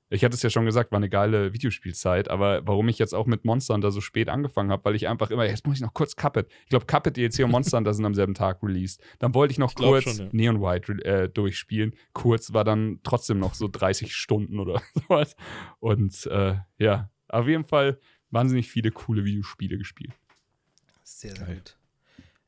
ich hatte es ja schon gesagt, war eine geile Videospielzeit, aber warum ich jetzt auch mit Monster Hunter so spät angefangen habe, weil ich einfach immer, jetzt muss ich noch kurz Cuphead. Ich glaube, Cuphead DLC und Monster Hunter sind am selben Tag released. Dann wollte ich noch Ich kurz schon, ja. Neon White äh, durchspielen. Kurz war dann trotzdem noch so 30 Stunden oder sowas. Und äh, ja, auf jeden Fall wahnsinnig viele coole Videospiele gespielt. Sehr, sehr Geil. gut.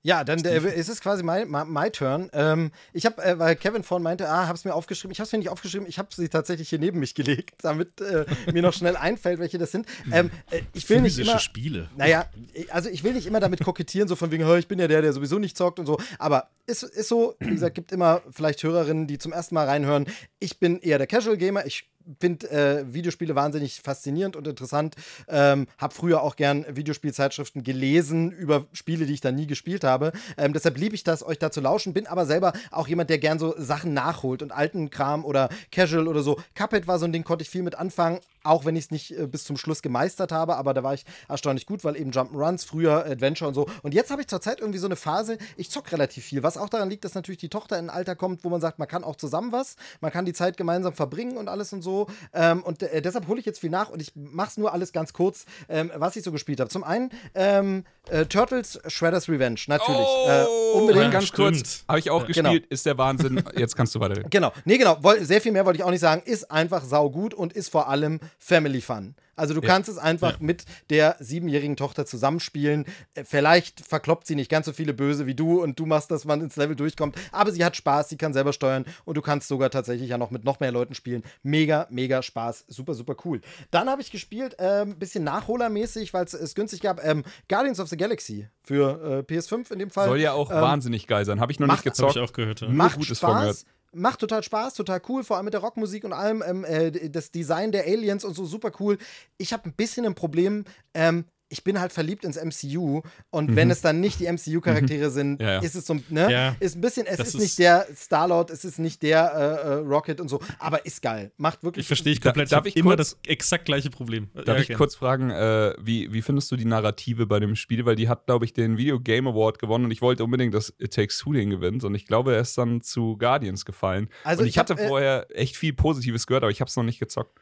Ja, dann äh, ist es quasi my, my, my turn. Ähm, ich habe, äh, weil Kevin vorhin meinte, ah, hab's mir aufgeschrieben. Ich habe es mir nicht aufgeschrieben. Ich habe sie tatsächlich hier neben mich gelegt, damit äh, mir noch schnell einfällt, welche das sind. Ähm, äh, ich will nicht Physische immer. Spiele. Naja, also ich will nicht immer damit kokettieren, so von wegen, "Hör, ich bin ja der, der sowieso nicht zockt und so. Aber ist, ist so, wie gesagt, gibt immer vielleicht Hörerinnen, die zum ersten Mal reinhören. Ich bin eher der Casual Gamer. Ich finde äh, Videospiele wahnsinnig faszinierend und interessant. Ähm, habe früher auch gern Videospielzeitschriften gelesen über Spiele, die ich dann nie gespielt habe. Ähm, deshalb liebe ich das, euch da zu lauschen. Bin aber selber auch jemand, der gern so Sachen nachholt und alten Kram oder Casual oder so. Cuphead war so ein Ding, konnte ich viel mit anfangen, auch wenn ich es nicht äh, bis zum Schluss gemeistert habe. Aber da war ich erstaunlich gut, weil eben Jump'n'Runs, früher Adventure und so. Und jetzt habe ich zurzeit irgendwie so eine Phase, ich zock relativ viel, was auch daran liegt, dass natürlich die Tochter in ein Alter kommt, wo man sagt, man kann auch zusammen was, man kann die Zeit gemeinsam verbringen und alles und so. Ähm, und äh, deshalb hole ich jetzt viel nach und ich mache es nur alles ganz kurz, ähm, was ich so gespielt habe. Zum einen ähm, äh, Turtles Shredder's Revenge, natürlich. äh, unbedingt. ja, ganz kurz, stimmt. habe ich auch Genau. gespielt, ist der Wahnsinn. Jetzt kannst du weiter. Genau, nee, genau. Woll, sehr viel mehr wollte ich auch nicht sagen. Ist einfach saugut und ist vor allem Family Fun. Also du kannst es einfach mit der siebenjährigen Tochter zusammenspielen. Äh, Vielleicht verkloppt sie nicht ganz so viele Böse wie du und du machst, dass man ins Level durchkommt. Aber sie hat Spaß, sie kann selber steuern und du kannst sogar tatsächlich ja noch mit noch mehr Leuten spielen. Mega, mega Spaß. Super, super cool. Dann habe ich gespielt, ein ähm, bisschen nachholermäßig, weil es es günstig gab, ähm, Guardians of the Galaxy für äh, PS5 in dem Fall. Soll ja auch Ähm, wahnsinnig geil sein. Habe ich noch macht- nicht Habe gezockt. ich auch gehört. Ja. macht Gutes von Spaß. Macht total Spaß, total cool, vor allem mit der Rockmusik und allem. Ähm, äh, das Design der Aliens und so super cool. Ich habe ein bisschen ein Problem. Ähm, ich bin halt verliebt ins MCU und wenn es dann nicht die MCU-Charaktere sind, Ja, ja. ist es so, ne? Ja. Ist ein bisschen, es ist, ist- nicht der Star-Lord, es ist nicht der äh, äh, Rocket und so, aber ist geil. Macht wirklich. Ich verstehe ich Da- komplett. darf ich immer kurz- das exakt gleiche Problem. Darf Ja, ich gerne. kurz fragen, äh, wie, wie findest du die Narrative bei dem Spiel? Weil die hat, glaube ich, den Video Game Award gewonnen und ich wollte unbedingt, dass It Takes Two den gewinnt und ich glaube, er ist dann zu Guardians gefallen. Also und ich ich, hatte hab, äh, vorher echt viel Positives gehört, aber ich habe es noch nicht gezockt.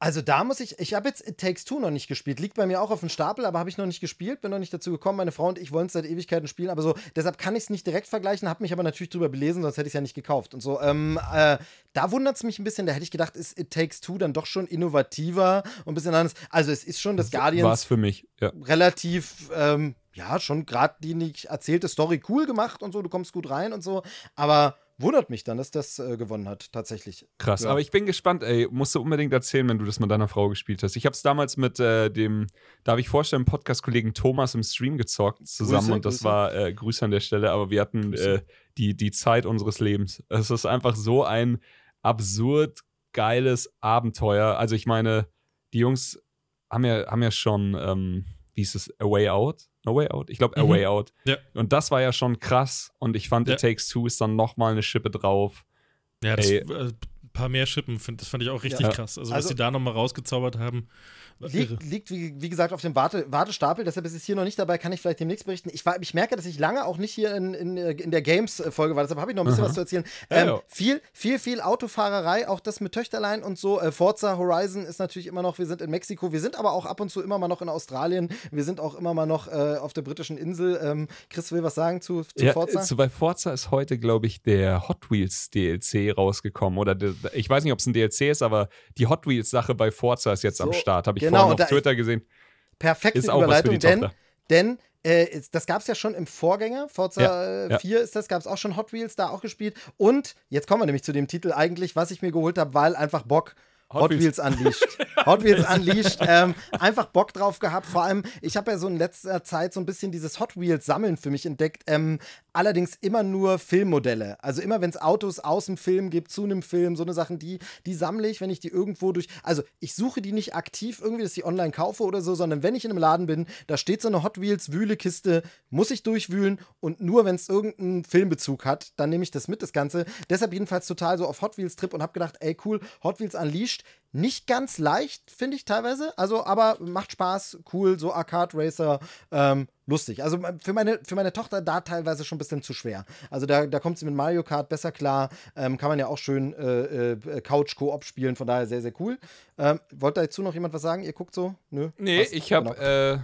Also da muss ich, ich habe jetzt It Takes Two noch nicht gespielt. Liegt bei mir auch auf dem Stapel, aber habe ich noch nicht gespielt, bin noch nicht dazu gekommen. Meine Frau und ich wollen es seit Ewigkeiten spielen, aber so, deshalb kann ich es nicht direkt vergleichen, habe mich aber natürlich drüber belesen, sonst hätte ich es ja nicht gekauft. Und so, ähm, äh, da wundert es mich ein bisschen, da hätte ich gedacht, ist It Takes Two dann doch schon innovativer und ein bisschen anders. Also es ist schon das War Guardians es für mich, ja. relativ, ähm, ja, schon gerade die nicht erzählte Story cool gemacht und so, du kommst gut rein und so, aber wundert mich dann, dass das äh, gewonnen hat, tatsächlich. Krass, Ja. aber ich bin gespannt, ey, musst du unbedingt erzählen, wenn du das mit deiner Frau gespielt hast. Ich habe es damals mit äh, dem, darf ich vorstellen, Podcast-Kollegen Thomas im Stream gezockt zusammen Grüße, und das Grüße. war äh, Grüße an der Stelle, aber wir hatten äh, die, die Zeit unseres Lebens. Es ist einfach so ein absurd geiles Abenteuer. Also ich meine, die Jungs haben ja, haben ja schon, ähm, wie hieß es, A Way Out? No Way Out? Ich glaube, A Mhm. Way Out. Ja. Und das war ja schon krass und ich fand Ja. It Takes Two ist dann nochmal eine Schippe drauf. Ja, das, Ey. äh, ein paar mehr Schippen, find, das fand ich auch richtig Ja. krass. Also, Also- was sie da nochmal rausgezaubert haben. Liegt, liegt wie, wie gesagt, auf dem Warte, Wartestapel, deshalb ist es hier noch nicht dabei, kann ich vielleicht demnächst berichten. Ich, war, ich merke, dass ich lange auch nicht hier in, in, in der Games-Folge war, deshalb habe ich noch ein bisschen Aha. was zu erzählen. Ja, Ähm, ja. Viel, viel, viel Autofahrerei, auch das mit Töchterlein und so. Äh, Forza Horizon ist natürlich immer noch, wir sind in Mexiko, wir sind aber auch ab und zu immer mal noch in Australien, wir sind auch immer mal noch äh, auf der britischen Insel. Ähm, Chris will was sagen zu, zu Ja, Forza? Zu, bei Forza ist heute, glaube ich, der Hot Wheels DLC rausgekommen. Oder der, ich weiß nicht, ob es ein DLC ist, aber die Hot Wheels Sache bei Forza ist jetzt am So, Start. Habe ich genau, und auf Twitter gesehen. Perfekte Ist auch was für Überleitung, die denn, denn äh, das gab es ja schon im Vorgänger, Forza Ja, äh, ja. 4 ist das, gab es auch schon Hot Wheels da auch gespielt. Und jetzt kommen wir nämlich zu dem Titel eigentlich, was ich mir geholt habe, weil einfach Bock. Hot Hot, Wheels. Wheels Unleashed. Hot Wheels Unleashed. Ähm, einfach Bock drauf gehabt. Vor allem, ich habe ja so in letzter Zeit so ein bisschen dieses Hot Wheels Sammeln für mich entdeckt. Ähm, allerdings immer nur Filmmodelle. Also immer, wenn es Autos aus dem Film gibt, zu einem Film, so eine Sachen, die, die sammle ich, wenn ich die irgendwo durch. Also ich suche die nicht aktiv irgendwie, dass ich die online kaufe oder so, sondern wenn ich in einem Laden bin, da steht so eine Hot Wheels Wühlekiste, muss ich durchwühlen und nur wenn es irgendeinen Filmbezug hat, dann nehme ich das mit, das Ganze. Deshalb jedenfalls total so auf Hot Wheels Trip und habe gedacht, ey cool, Hot Wheels Unleashed. Nicht ganz leicht, finde ich teilweise. Also, aber macht Spaß, cool, so Arcade Racer, ähm, lustig. Also für meine, für meine Tochter da teilweise schon ein bisschen zu schwer. Also da, da kommt sie mit Mario Kart besser klar. Ähm, kann man ja auch schön äh, äh, Couch-Koop spielen, von daher sehr, sehr cool. Ähm, wollte dazu noch jemand was sagen? Ihr guckt so? Nö? Nee, Passt. ich habe, Genau. äh,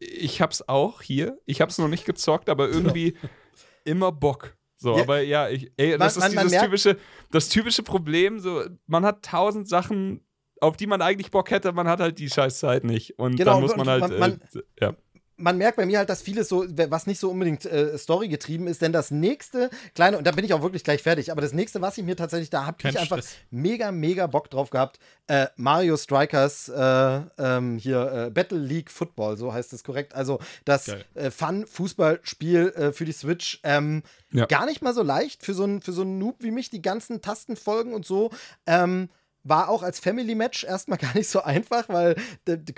ich hab's auch hier. Ich hab's noch nicht gezockt, aber irgendwie immer Bock. So, Ja. aber ja, ich, ey, Man- das ist man- man typische, das typische Problem. So, man hat tausend Sachen, auf die man eigentlich Bock hätte, man hat halt die Scheißzeit nicht. Und Genau, dann muss man halt, äh, ja. Man merkt bei mir halt, dass vieles so, was nicht so unbedingt äh, Story getrieben ist, denn das nächste kleine, und da bin ich auch wirklich gleich fertig, aber das nächste, was ich mir tatsächlich, da habe ich einfach mega, mega Bock drauf gehabt, äh, Mario Strikers, äh, ähm, hier, äh, Battle League Football, so heißt es korrekt, also das äh, Fun-Fußballspiel äh, für die Switch, ähm, Ja. gar nicht mal so leicht für so einen für so einen Noob wie mich, die ganzen Tastenfolgen und so, ähm, war auch als Family Match erstmal gar nicht so einfach, weil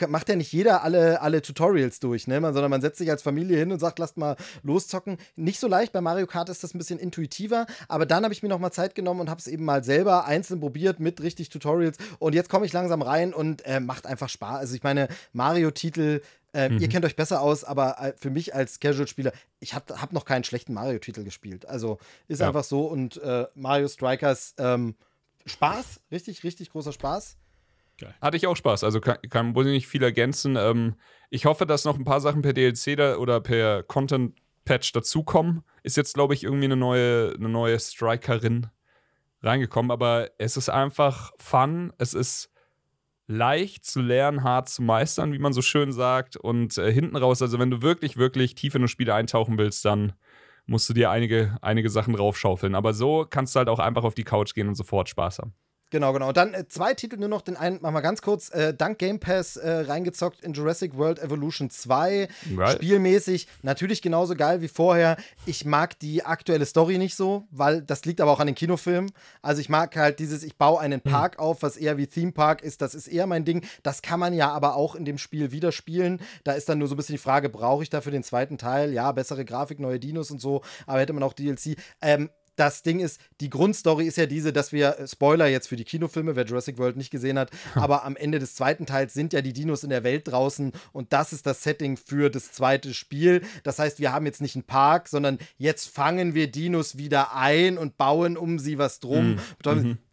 macht ja nicht jeder alle, alle Tutorials durch, ne? Man, sondern man setzt sich als Familie hin und sagt, lasst mal loszocken. Nicht so leicht, bei Mario Kart ist das ein bisschen intuitiver, aber dann habe ich mir noch mal Zeit genommen und habe es eben mal selber einzeln probiert mit richtig Tutorials und jetzt komme ich langsam rein und äh, macht einfach Spaß. Also ich meine, Mario-Titel, äh, ihr kennt euch besser aus, aber äh, für mich als Casual-Spieler, ich habe hab noch keinen schlechten Mario-Titel gespielt. Also ist Ja. einfach so und äh, Mario Strikers, ähm, Spaß, richtig, richtig großer Spaß. Hatte ich auch Spaß. Also kann, kann wohl nicht viel ergänzen. Ähm, ich hoffe, dass noch ein paar Sachen per DLC da oder per Content-Patch dazukommen. Ist jetzt, glaube ich, irgendwie eine neue, eine neue Strikerin reingekommen. Aber es ist einfach Fun. Es ist leicht zu lernen, hart zu meistern, wie man so schön sagt. Und äh, hinten raus, also wenn du wirklich, wirklich tief in das Spiel eintauchen willst, dann musst du dir einige, einige Sachen draufschaufeln. Aber so kannst du halt auch einfach auf die Couch gehen und sofort Spaß haben. Genau, genau. Und dann äh, zwei Titel nur noch, den einen machen wir ganz kurz. Äh, dank Game Pass äh, reingezockt in Jurassic World Evolution 2. Geil. Spielmäßig natürlich genauso geil wie vorher. Ich mag die aktuelle Story nicht so, weil das liegt aber auch an den Kinofilmen. Also ich mag halt dieses, ich baue einen Park auf, was eher wie Theme Park ist. Das ist eher mein Ding. Das kann man ja aber auch in dem Spiel wieder spielen. Da ist dann nur so ein bisschen die Frage, brauche ich dafür den zweiten Teil? Ja, bessere Grafik, neue Dinos und so, aber hätte man auch DLC. Ähm, das Ding ist, die Grundstory ist ja diese, dass wir, äh, Spoiler jetzt für die Kinofilme, wer Jurassic World nicht gesehen hat, aber am Ende des zweiten Teils sind ja die Dinos in der Welt draußen und das ist das Setting für das zweite Spiel. Das heißt, wir haben jetzt nicht einen Park, sondern jetzt fangen wir Dinos wieder ein und bauen um sie was drum.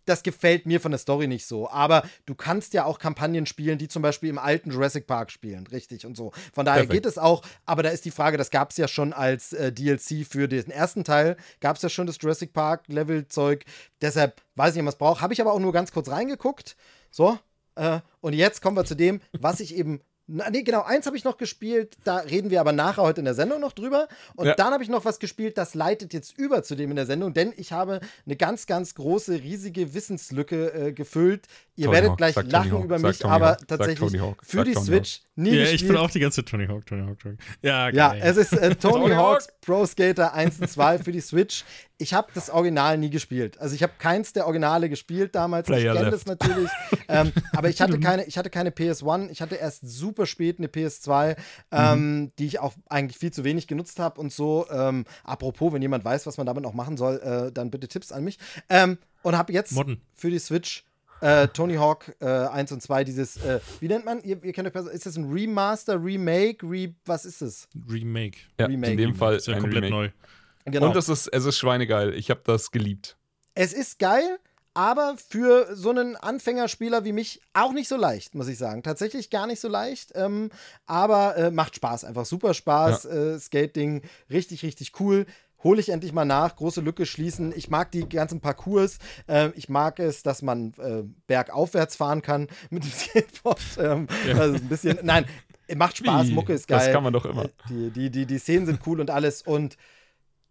Das gefällt mir von der Story nicht so. Aber du kannst ja auch Kampagnen spielen, die zum Beispiel im alten Jurassic Park spielen, richtig und so. Von daher Perfekt. geht es auch. Aber da ist die Frage, das gab es ja schon als äh, DLC für den ersten Teil. Gab es ja schon das Jurassic Park-Level-Zeug. Deshalb weiß ich nicht, was braucht. Habe ich aber auch nur ganz kurz reingeguckt. So. Äh, und jetzt kommen wir zu dem, was ich eben. Na, nee, genau, eins habe ich noch gespielt, da reden wir aber nachher heute in der Sendung noch drüber. Und Ja. dann habe ich noch was gespielt, das leitet jetzt über zu dem in der Sendung, denn ich habe eine ganz, ganz große, riesige Wissenslücke äh, gefüllt. Ihr Tony werdet Hawk, gleich lachen Hawk, über mich, aber tatsächlich Hawk, für die Switch nie Ja, gespielt. ich bin auch die ganze Tony Hawk, Tony Hawk, Tony Hawk. Ja, Ja, geil. es ist äh, Tony Hawk's Hawk. Pro Skater 1 und 2 für die Switch. Ich habe das Original nie gespielt. Also ich habe keins der Originale gespielt damals. Player ich kenne das natürlich. ähm, aber ich hatte, keine, ich hatte keine PS1. Ich hatte erst super spät eine PS2, ähm, die ich auch eigentlich viel zu wenig genutzt habe und so. Ähm, apropos, wenn jemand weiß, was man damit noch machen soll, äh, dann bitte Tipps an mich. Ähm, und habe jetzt Modden. für die Switch äh, Tony Hawk äh, 1 und 2 dieses, äh, wie nennt man, ihr, ihr kennt euch besser, ist das ein Remaster, Remake, Re, was ist es? Remake. Ja, Remake. in dem Fall Ist ja ein komplett Remake. neu. Genau. Und es ist, es ist schweinegeil. Ich habe das geliebt. Es ist geil, aber für so einen Anfängerspieler wie mich auch nicht so leicht, muss ich sagen. Tatsächlich gar nicht so leicht, ähm, aber äh, macht Spaß, einfach super Spaß. Äh, Skating, richtig, richtig cool. Hole ich endlich mal nach, große Lücke schließen. Ich mag die ganzen Parcours. Ähm, ich mag es, dass man äh, bergaufwärts fahren kann mit dem Skateboard. Ähm, also ein bisschen, nein, macht Spaß, Wie? Mucke ist geil. Das kann man doch immer. Äh, Die, die, die, die Szenen sind cool und alles. Und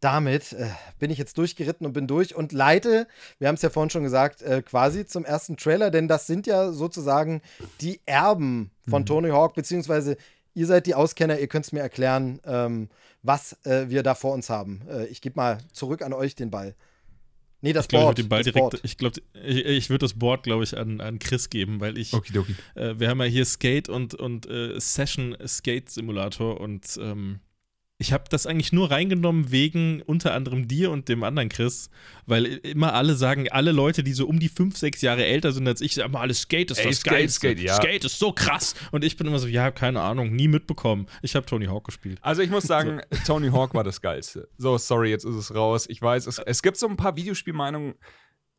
damit äh, bin ich jetzt durchgeritten und bin durch und leite, wir haben es ja vorhin schon gesagt, äh, quasi zum ersten Trailer, denn das sind ja sozusagen die Erben von Mhm. Tony Hawk, beziehungsweise ihr seid die Auskenner, ihr könnt es mir erklären, ähm, was äh, wir da vor uns haben. Äh, ich gebe mal zurück an euch den Ball. Nee, das Ich glaube, ich Board. würde den Ball das direkt, Board. ich glaube, ich, ich würde das Board, glaube ich, an, an Chris geben, weil ich, Okidoki. äh, wir haben ja hier Skate und, und äh, Session Skate Simulator und ähm, ich habe das eigentlich nur reingenommen wegen unter anderem dir und dem anderen Chris, weil immer alle sagen, alle Leute, die so um die fünf, sechs Jahre älter sind als ich, sagen immer alles Skate ist Ey, das Skate, Geilste. Skate, ja. Skate ist so krass. Und ich bin immer so, ja, keine Ahnung, nie mitbekommen. Ich habe Tony Hawk gespielt. Also ich muss sagen, Tony Hawk war das Geilste. So, sorry, jetzt ist es raus. Ich weiß, es, es gibt so ein paar Videospielmeinungen,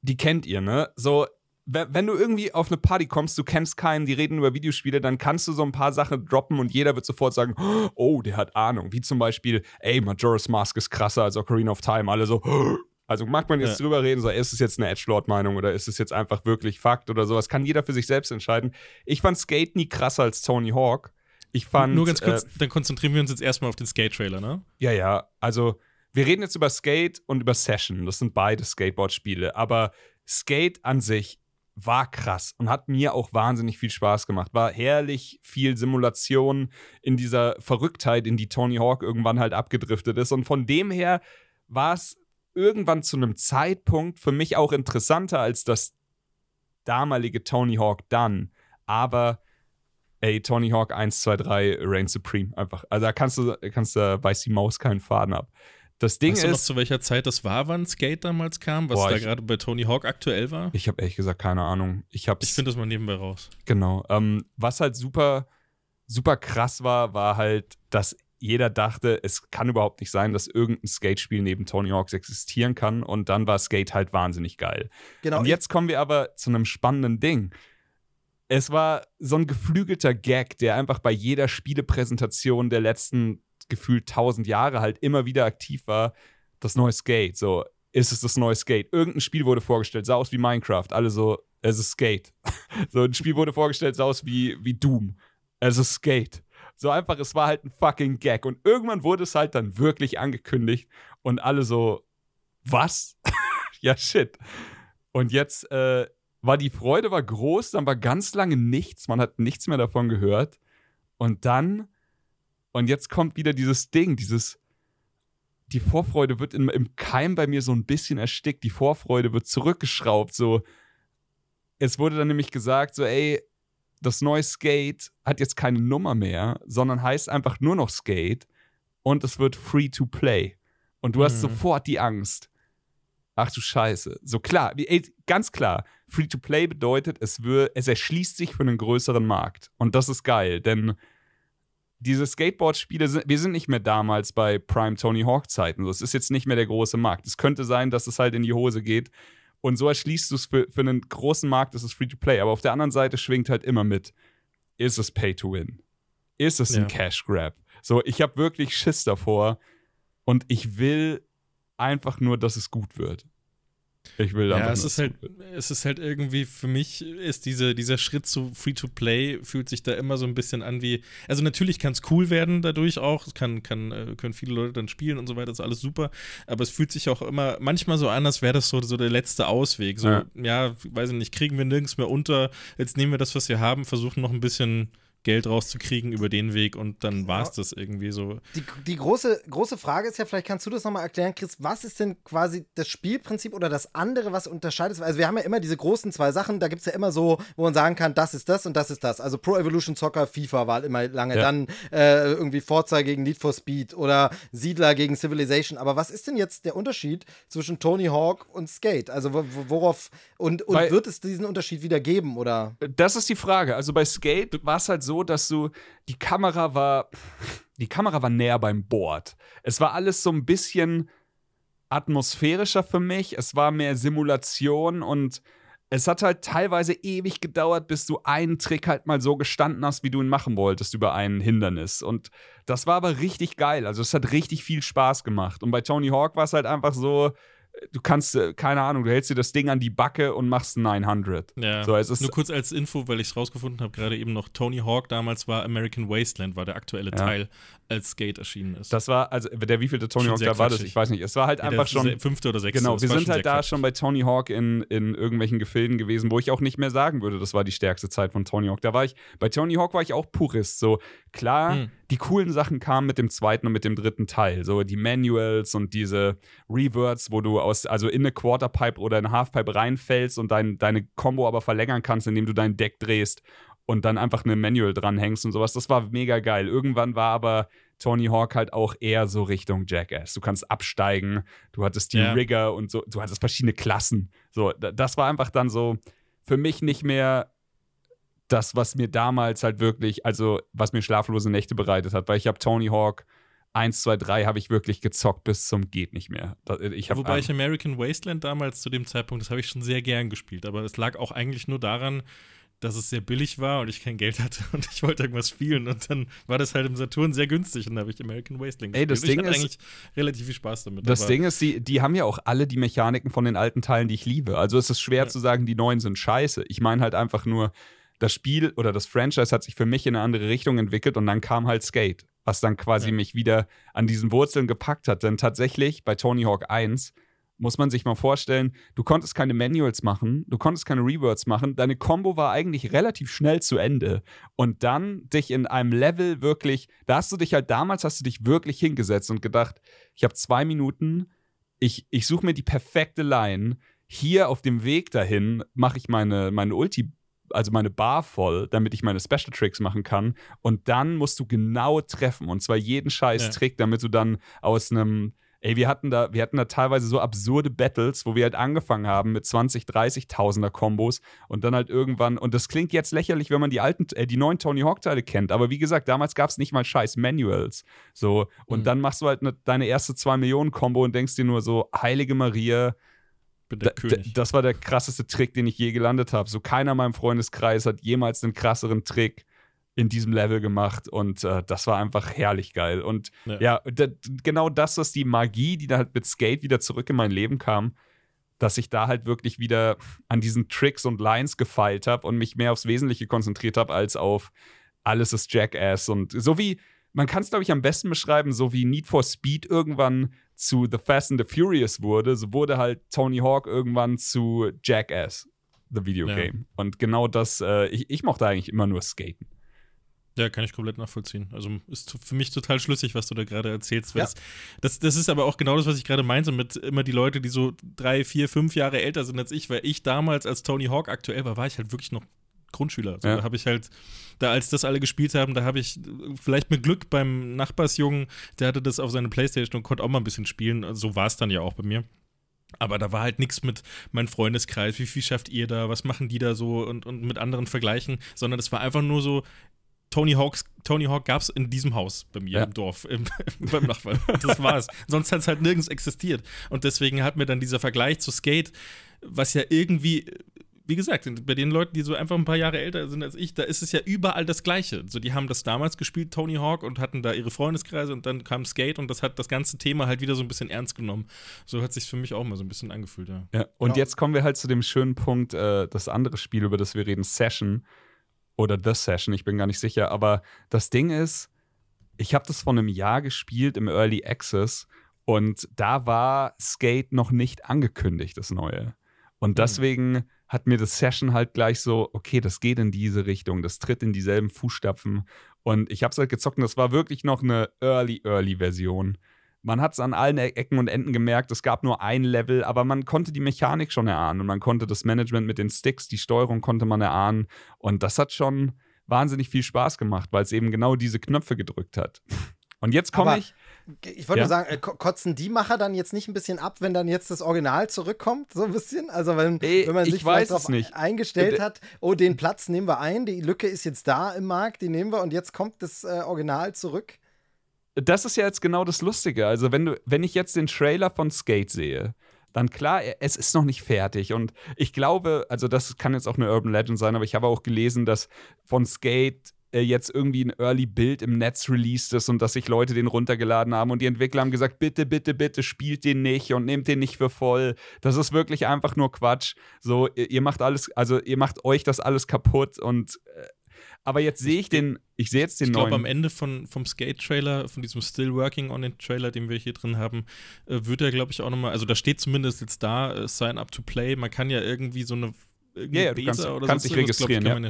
die kennt ihr, ne? So, wenn du irgendwie auf eine Party kommst, du kennst keinen, die reden über Videospiele, dann kannst du so ein paar Sachen droppen und jeder wird sofort sagen, oh, der hat Ahnung. Wie zum Beispiel, ey, Majora's Mask ist krasser als Ocarina of Time. Alle so, also mag man jetzt Ja. drüber reden, so, ist es jetzt eine Edgelord-Meinung oder ist es jetzt einfach wirklich Fakt oder sowas? Kann jeder für sich selbst entscheiden. Ich fand Skate nie krasser als Tony Hawk. Ich fand, Nur ganz kurz, äh, dann konzentrieren wir uns jetzt erstmal auf den Skate-Trailer, ne? ja, ja, also wir reden jetzt über Skate und über Session. Das sind beide Skateboard-Spiele. Aber Skate an sich war krass und hat mir auch wahnsinnig viel Spaß gemacht. War herrlich viel Simulation in dieser Verrücktheit, in die Tony Hawk irgendwann halt abgedriftet ist. Und von dem her war es irgendwann zu einem Zeitpunkt für mich auch interessanter als das damalige Tony Hawk dann. Aber ey, Tony Hawk 1, 2, 3, Reign Supreme einfach. Also da kannst du, kannst du weiß die Maus keinen Faden ab. Das Ding weißt du noch, ist, zu welcher Zeit das war, wann Skate damals kam, was Boah, da gerade bei Tony Hawk aktuell war? ich habe ehrlich gesagt keine Ahnung. Ich hab's, Ich finde das mal nebenbei raus. Genau. Ähm, was halt super, super krass war, war halt, dass jeder dachte, es kann überhaupt nicht sein, dass irgendein Skatespiel neben Tony Hawks existieren kann. Und dann war Skate halt wahnsinnig geil. Genau, und jetzt kommen wir aber zu einem spannenden Ding. Es war so ein geflügelter Gag, der einfach bei jeder Spielepräsentation der letzten gefühlt tausend Jahre halt immer wieder aktiv war. Das neue Skate. So, ist es das neue Skate? Irgendein Spiel wurde vorgestellt, sah aus wie Minecraft. Alle so, es ist Skate. so, ein Spiel wurde vorgestellt, sah aus wie, wie Doom. Es ist Skate. So einfach, es war halt ein fucking Gag. Und irgendwann wurde es halt dann wirklich angekündigt und alle so, was? ja, shit. Und jetzt äh, war die Freude war groß, dann war ganz lange nichts, man hat nichts mehr davon gehört. Und dann, und jetzt kommt wieder dieses Ding, dieses, die Vorfreude wird in, im Keim bei mir so ein bisschen erstickt, die Vorfreude wird zurückgeschraubt, so. Es wurde dann nämlich gesagt, so, ey, das neue Skate hat jetzt keine Nummer mehr, sondern heißt einfach nur noch Skate und es wird free to play. Und du hast Mhm. sofort die Angst. Ach du Scheiße. So klar, wie- ey, ganz klar. Free to play bedeutet, es, wür, es erschließt sich für einen größeren Markt. Und das ist geil, denn diese Skateboard-Spiele, sind, wir sind nicht mehr damals bei Prime Tony Hawk Zeiten. So, es ist jetzt nicht mehr der große Markt. Es könnte sein, dass es halt in die Hose geht. Und so erschließt du es für, für einen großen Markt, ist es free to play. Aber auf der anderen Seite schwingt halt immer mit, ist es pay to win? Ist es ein Ja. Cash Grab? So, ich habe wirklich Schiss davor und ich will einfach nur, dass es gut wird. Ich will Ja, einfach es ist halt, es ist halt irgendwie, für mich ist diese, dieser Schritt zu Free-to-Play, fühlt sich da immer so ein bisschen an wie, also natürlich kann es cool werden dadurch auch, es kann, kann, äh, können viele Leute dann spielen und so weiter, ist alles super, aber es fühlt sich auch immer manchmal so an, als wäre das so, so der letzte Ausweg, so, Ja. ja. weiß ich nicht, kriegen wir nirgends mehr unter, jetzt nehmen wir das, was wir haben, versuchen noch ein bisschen Geld rauszukriegen über den Weg und dann war es das irgendwie so. Die, die große, große Frage ist ja, vielleicht kannst du das nochmal erklären, Chris, was ist denn quasi das Spielprinzip oder das andere, was unterscheidet? Also wir haben ja immer diese großen zwei Sachen, da gibt es ja immer so, wo man sagen kann, das ist das und das ist das. Also Pro Evolution Soccer, FIFA war immer lange, Ja. dann äh, irgendwie Forza gegen Need for Speed oder Siedler gegen Civilization. Aber was ist denn jetzt der Unterschied zwischen Tony Hawk und Skate? Also wo- wo- worauf, und, und Weil- wird es diesen Unterschied wieder geben oder? Das ist die Frage. Also bei Skate war es halt so, dass du die Kamera war die Kamera war näher beim Board. Es war alles so ein bisschen atmosphärischer für mich. Es war mehr Simulation und es hat halt teilweise ewig gedauert, bis du einen Trick halt mal so gestanden hast, wie du ihn machen wolltest über ein Hindernis. Und das war aber richtig geil. Also es hat richtig viel Spaß gemacht. Und bei Tony Hawk war es halt einfach so, du kannst, äh, keine Ahnung, du hältst dir das Ding an die Backe und machst 900. Ja. So, es ist, Nur kurz als Info, weil ich es rausgefunden habe, gerade eben noch Tony Hawk damals war American Wasteland, war der aktuelle Ja. Teil, als Skate erschienen ist. das war, also der wievielte Tony Hawk da war das? Ich weiß nicht. Es war halt Ja, einfach schon. fünfte oder sechste. Genau, wir sind halt da quatschig. schon bei Tony Hawk in, in irgendwelchen Gefilden gewesen, wo ich auch nicht mehr sagen würde, das war die stärkste Zeit von Tony Hawk. Da war ich, bei Tony Hawk war ich auch Purist. So, klar, Hm. die coolen Sachen kamen mit dem zweiten und mit dem dritten Teil. So die Manuals und diese Reverts, wo du aus, also in eine Quarterpipe oder eine Halfpipe reinfällst und dein, deine Combo aber verlängern kannst, indem du dein Deck drehst und dann einfach eine Manual dranhängst und sowas. Das war mega geil. Irgendwann war aber Tony Hawk halt auch eher so Richtung Jackass. Du kannst absteigen, du hattest die Ja. Rigger und so, du hattest verschiedene Klassen. So, da- das war einfach dann so für mich nicht mehr das, was mir damals halt wirklich, also was mir schlaflose Nächte bereitet hat, weil ich habe Tony Hawk 1, 2, 3 habe ich wirklich gezockt bis zum geht nicht mehr. Ich Wobei ähm, ich American Wasteland damals zu dem Zeitpunkt, das habe ich schon sehr gern gespielt, aber es lag auch eigentlich nur daran, dass es sehr billig war und ich kein Geld hatte und ich wollte irgendwas spielen und dann war das halt im Saturn sehr günstig und da habe ich American Wasteland Ey, das Ich Ding hatte ist- eigentlich relativ viel Spaß damit. Das Ding ist, die, die haben ja auch alle die Mechaniken von den alten Teilen, die ich liebe. Also es ist schwer Ja. zu sagen, die neuen sind scheiße. Ich meine halt einfach nur, das Spiel oder das Franchise hat sich für mich in eine andere Richtung entwickelt und dann kam halt Skate, was dann quasi Ja. mich wieder an diesen Wurzeln gepackt hat. Denn tatsächlich bei Tony Hawk 1 muss man sich mal vorstellen, du konntest keine Manuals machen, du konntest keine Rewords machen, deine Combo war eigentlich relativ schnell zu Ende. Und dann dich in einem Level wirklich, da hast du dich halt damals, hast du dich wirklich hingesetzt und gedacht, ich habe zwei Minuten, ich, ich suche mir die perfekte Line. Hier auf dem Weg dahin mache ich meine, meine Ulti, also meine Bar voll, damit ich meine Special Tricks machen kann. Und dann musst du genau treffen. Und zwar jeden scheiß Ja. Trick, damit du dann aus einem. Ey, wir hatten, da, wir hatten da teilweise so absurde Battles, wo wir halt angefangen haben mit 20, 30.000er Kombos und dann halt irgendwann, und das klingt jetzt lächerlich, wenn man die alten, äh, die neuen Tony Hawk-Teile kennt, aber wie gesagt, damals gab es nicht mal scheiß Manuals. So, und Mhm. dann machst du halt ne, deine erste 2-Millionen-Kombo und denkst dir nur so, Heilige Maria, da, das war der krasseste Trick, den ich je gelandet habe. So keiner in meinem Freundeskreis hat jemals einen krasseren Trick in diesem Level gemacht und äh, das war einfach herrlich geil. Und Ja. ja, genau das ist die Magie, die da halt mit Skate wieder zurück in mein Leben kam, dass ich da halt wirklich wieder an diesen Tricks und Lines gefeilt habe und mich mehr aufs Wesentliche konzentriert habe, als auf alles ist Jackass und so wie man kann es, glaube ich, am besten beschreiben, so wie Need for Speed irgendwann zu The Fast and the Furious wurde, so wurde halt Tony Hawk irgendwann zu Jackass, the Video Ja. Game. Und genau das, äh, ich, ich mochte eigentlich immer nur Skaten. Ja, kann ich komplett nachvollziehen. Also ist für mich total schlüssig, was du da gerade erzählst. Ja. Das, das, das ist aber auch genau das, was ich gerade meinte, mit immer die Leute, die so drei, vier, fünf Jahre älter sind als ich, weil ich damals, als Tony Hawk aktuell war, war ich halt wirklich noch Grundschüler. So, Ja. Da habe ich halt, da als das alle gespielt haben, da habe ich vielleicht mit Glück beim Nachbarsjungen, der hatte das auf seine Playstation und konnte auch mal ein bisschen spielen. Also So war es dann ja auch bei mir. Aber da war halt nichts mit meinem Freundeskreis, wie viel schafft ihr da, was machen die da so und, und mit anderen vergleichen, sondern es war einfach nur so, Tony Hawks, Tony Hawk gab es in diesem Haus bei mir Ja. im Dorf, im, beim Nachbarn. Das war's. Sonst hat es halt nirgends existiert. Und deswegen hat mir dann dieser Vergleich zu Skate, was ja irgendwie, wie gesagt, bei den Leuten, die so einfach ein paar Jahre älter sind als ich, da ist es ja überall das Gleiche. So, die haben das damals gespielt, Tony Hawk, und hatten da ihre Freundeskreise und dann kam Skate und das hat das ganze Thema halt wieder so ein bisschen ernst genommen. So hat sich für mich auch mal so ein bisschen angefühlt, ja. Ja. Und Genau. jetzt kommen wir halt zu dem schönen Punkt, äh, das andere Spiel, über das wir reden, Session oder The Session, ich bin gar nicht sicher. Aber das Ding ist, ich habe das vor einem Jahr gespielt im Early Access und da war Skate noch nicht angekündigt, das Neue. Und deswegen hat mir das Session halt gleich so, okay, das geht in diese Richtung, das tritt in dieselben Fußstapfen. Und ich habe es halt gezockt und das war wirklich noch eine Early, Early Version. Man hat es an allen E- Ecken und Enden gemerkt, es gab nur ein Level, aber man konnte die Mechanik schon erahnen und man konnte das Management mit den Sticks, die Steuerung konnte man erahnen. Und das hat schon wahnsinnig viel Spaß gemacht, weil es eben genau diese Knöpfe gedrückt hat. Und jetzt komme ich. Ich wollte Ja. nur sagen, äh, ko- kotzen die Macher dann jetzt nicht ein bisschen ab, wenn dann jetzt das Original zurückkommt, so ein bisschen? Also wenn, Ey, wenn man ich sich weiß vielleicht darauf nicht. eingestellt Äh, hat, oh, den Platz nehmen wir ein, die Lücke ist jetzt da im Markt, die nehmen wir und jetzt kommt das äh, Original zurück. Das ist ja jetzt genau das Lustige. Also, wenn du, wenn ich jetzt den Trailer von Skate sehe, dann klar, es ist noch nicht fertig. Und ich glaube, also das kann jetzt auch eine Urban Legend sein, aber ich habe auch gelesen, dass von Skate äh, jetzt irgendwie ein Early-Bild im Netz released ist und dass sich Leute den runtergeladen haben und die Entwickler haben gesagt, bitte, bitte, bitte spielt den nicht und nehmt den nicht für voll. Das ist wirklich einfach nur Quatsch. So, ihr, ihr macht alles, also ihr macht euch das alles kaputt und äh, aber jetzt sehe ich den, ich sehe jetzt den Ich neuen. glaube, am Ende von, vom Skate-Trailer, von diesem Still Working on den Trailer, den wir hier drin haben, äh, wird er, glaube ich, auch nochmal, also da steht zumindest jetzt da, äh, Sign up to play. Man kann ja irgendwie so eine Ja, ja, du kannst- oder kannst dich glaub ich, registrieren, kann ja.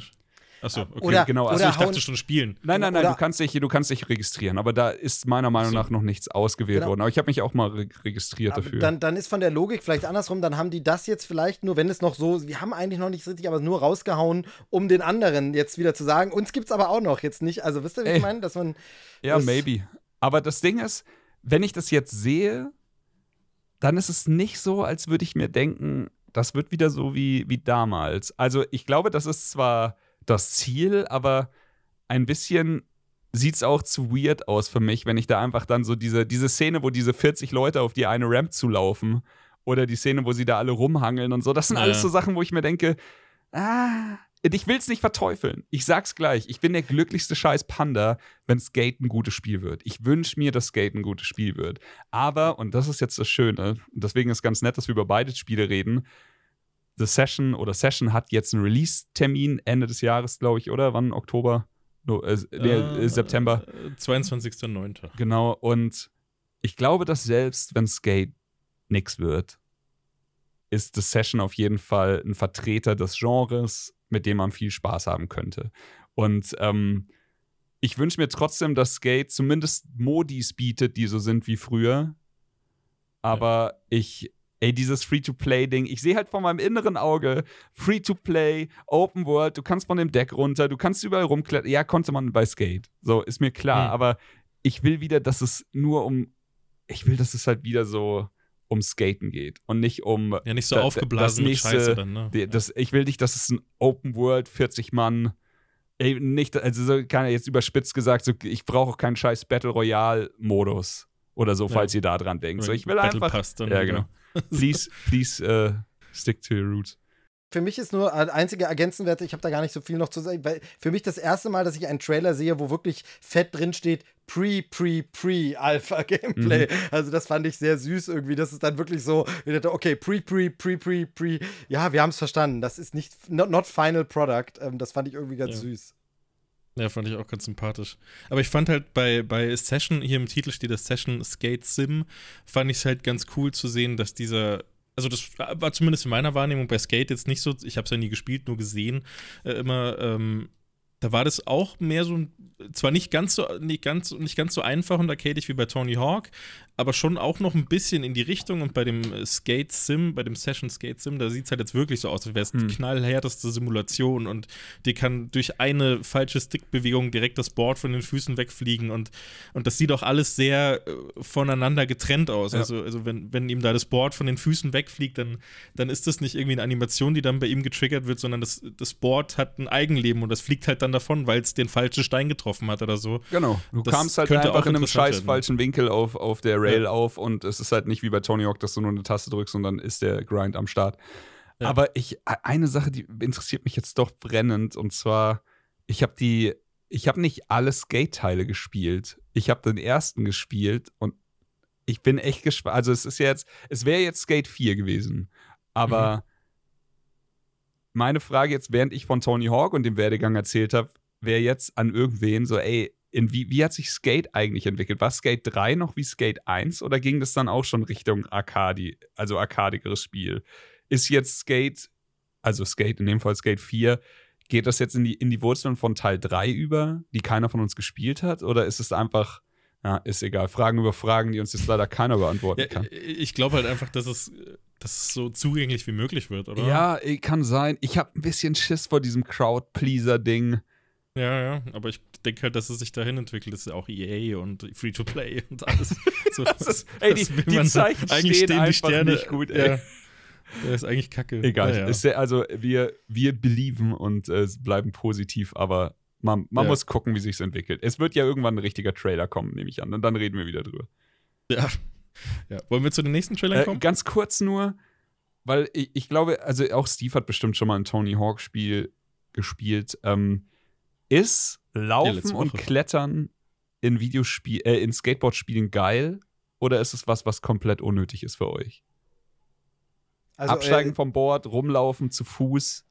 Achso, okay. Oder, genau, Achso, oder ich dachte schon spielen. Nein, nein, nein, Oder- du kannst, dich, du kannst dich registrieren, aber da ist meiner Meinung So. nach noch nichts ausgewählt Genau. worden. Aber ich habe mich auch mal re registriert Aber dafür. Dann, dann ist von der Logik vielleicht andersrum, dann haben die das jetzt vielleicht nur, wenn es noch so, wir haben eigentlich noch nicht richtig, aber nur rausgehauen, um den anderen jetzt wieder zu sagen, uns gibt's aber auch noch jetzt nicht. Also wisst ihr, wie Ey. ich meine? Dass man. ja, das- maybe. Aber das Ding ist, wenn ich das jetzt sehe, dann ist es nicht so, als würde ich mir denken, das wird wieder so wie, wie damals. Also ich glaube, das ist zwar das Ziel, aber ein bisschen sieht es auch zu weird aus für mich, wenn ich da einfach dann so diese, diese Szene, wo diese 40 Leute auf die eine Ramp zulaufen oder die Szene, wo sie da alle rumhangeln und so, das sind Ja. alles so Sachen, wo ich mir denke, ah, ich will es nicht verteufeln. Ich sag's gleich, ich bin der glücklichste scheiß Panda, wenn Skate ein gutes Spiel wird. Ich wünsche mir, dass Skate ein gutes Spiel wird. Aber, und das ist jetzt das Schöne, und deswegen ist ganz nett, dass wir über beide Spiele reden, The Session oder Session hat jetzt einen Release-Termin Ende des Jahres, glaube ich, oder? Wann? Oktober? No, äh, nee, äh, September. Äh, 22.09. Genau. Und ich glaube, dass selbst wenn Skate nix wird, ist The Session auf jeden Fall ein Vertreter des Genres, mit dem man viel Spaß haben könnte. Und ähm, ich wünsche mir trotzdem, dass Skate zumindest Modis bietet, die so sind wie früher. Aber ich, ey, dieses Free-to-Play-Ding, ich sehe halt vor meinem inneren Auge Free-to-Play, Open World, du kannst von dem Deck runter, du kannst überall rumklettern. Ja, konnte man bei Skate. So, ist mir klar. Hm. Aber ich will wieder, dass es nur um, ich will, dass es halt wieder so um Skaten geht und nicht um Ja, nicht so Da- da- aufgeblasen das mit nächste- Scheiße dann, ne? das, ich will nicht, dass es ein Open World 40 Mann ey, nicht, also so kann jetzt überspitzt gesagt, so, ich brauche auch keinen scheiß Battle Royale Modus oder so, Ja. falls ihr da dran denkt. So, ich will Battle einfach, Pass dann ja wieder. Please, please uh, stick to your roots. Für mich ist nur äh, einzige Ergänzenwerte, ich habe da gar nicht so viel noch zu sagen, weil für mich das erste Mal, dass ich einen Trailer sehe, wo wirklich fett drin steht, Pre, Pre, Pre Alpha Gameplay. Also das fand ich sehr süß irgendwie. Das ist dann wirklich so, ich dachte, okay, Pre, Pre, Pre, Pre, Pre. Ja, wir haben es verstanden. Das ist nicht not, not Final Product. Ähm, das fand ich irgendwie ganz Ja. süß. Ja, fand ich auch ganz sympathisch. Aber ich fand halt bei, bei Session, hier im Titel steht das Session Skate Sim, fand ich es halt ganz cool zu sehen, dass dieser, also das war zumindest in meiner Wahrnehmung bei Skate jetzt nicht so, ich habe es ja nie gespielt, nur gesehen, äh, immer, ähm, da war das auch mehr so, zwar nicht ganz so, nicht ganz, nicht ganz so einfach und arcadig wie bei Tony Hawk, aber schon auch noch ein bisschen in die Richtung und bei dem äh, Skate Sim, bei dem Session Skate Sim, da sieht es halt jetzt wirklich so aus, als wäre es Hm. die knallhärteste Simulation und die kann durch eine falsche Stickbewegung direkt das Board von den Füßen wegfliegen und, und das sieht auch alles sehr äh, voneinander getrennt aus. Ja. Also, also wenn, wenn ihm da das Board von den Füßen wegfliegt, dann, dann ist das nicht irgendwie eine Animation, die dann bei ihm getriggert wird, sondern das, das Board hat ein Eigenleben und das fliegt halt dann davon, weil es den falschen Stein getroffen hat oder so. Genau. Du Das kamst halt einfach auch in einem scheiß werden. falschen Winkel auf, auf der Rail Ja. auf und es ist halt nicht wie bei Tony Hawk, dass du nur eine Taste drückst und dann ist der Grind am Start. Ja. Aber ich, eine Sache, die interessiert mich jetzt doch brennend und zwar, ich habe die, ich habe nicht alle Skate-Teile gespielt. Ich habe den ersten gespielt und ich bin echt gespannt. Also es ist jetzt, es wäre jetzt Skate 4 gewesen. Aber Mhm. meine Frage jetzt, während ich von Tony Hawk und dem Werdegang erzählt habe, wäre jetzt an irgendwen so, ey, wie, wie hat sich Skate eigentlich entwickelt? War Skate 3 noch wie Skate 1 oder ging das dann auch schon Richtung Arcadi, also arkadigeres Spiel? Ist jetzt Skate, also Skate, in dem Fall Skate 4, geht das jetzt in die, in die Wurzeln von Teil 3 über, die keiner von uns gespielt hat? Oder ist es einfach, ja, ist egal, Fragen über Fragen, die uns jetzt leider keiner beantworten Ja, kann? ich glaube halt einfach, dass es, dass es so zugänglich wie möglich wird, oder? Ja, eh, kann sein. Ich habe ein bisschen Schiss vor diesem Crowd-Pleaser-Ding. Ja, ja, aber ich denke halt, dass es sich dahin entwickelt. Das ist ja auch EA und Free-to-Play und alles. So, ist- ey, die- die Zeichen stehen einfach nicht gut, ey. Ja. Der ist eigentlich kacke. Egal. Naja. Ist sehr, also wir, wir believen und äh, bleiben positiv, aber man, man Ja. muss gucken, wie sich entwickelt. Es wird ja irgendwann ein richtiger Trailer kommen, nehme ich an. Und dann reden wir wieder drüber. ja. ja. Wollen wir zu den nächsten Trailern Äh, kommen? ganz kurz nur, weil ich, ich glaube, also auch Steve hat bestimmt schon mal ein Tony Hawk-Spiel gespielt. Ähm, ist Laufen letzte und. Klettern in Videospiel, äh, in Skateboard-Spielen geil? Oder ist es was, was komplett unnötig ist für euch? Also, Absteigen äh, vom Board, rumlaufen zu Fuß,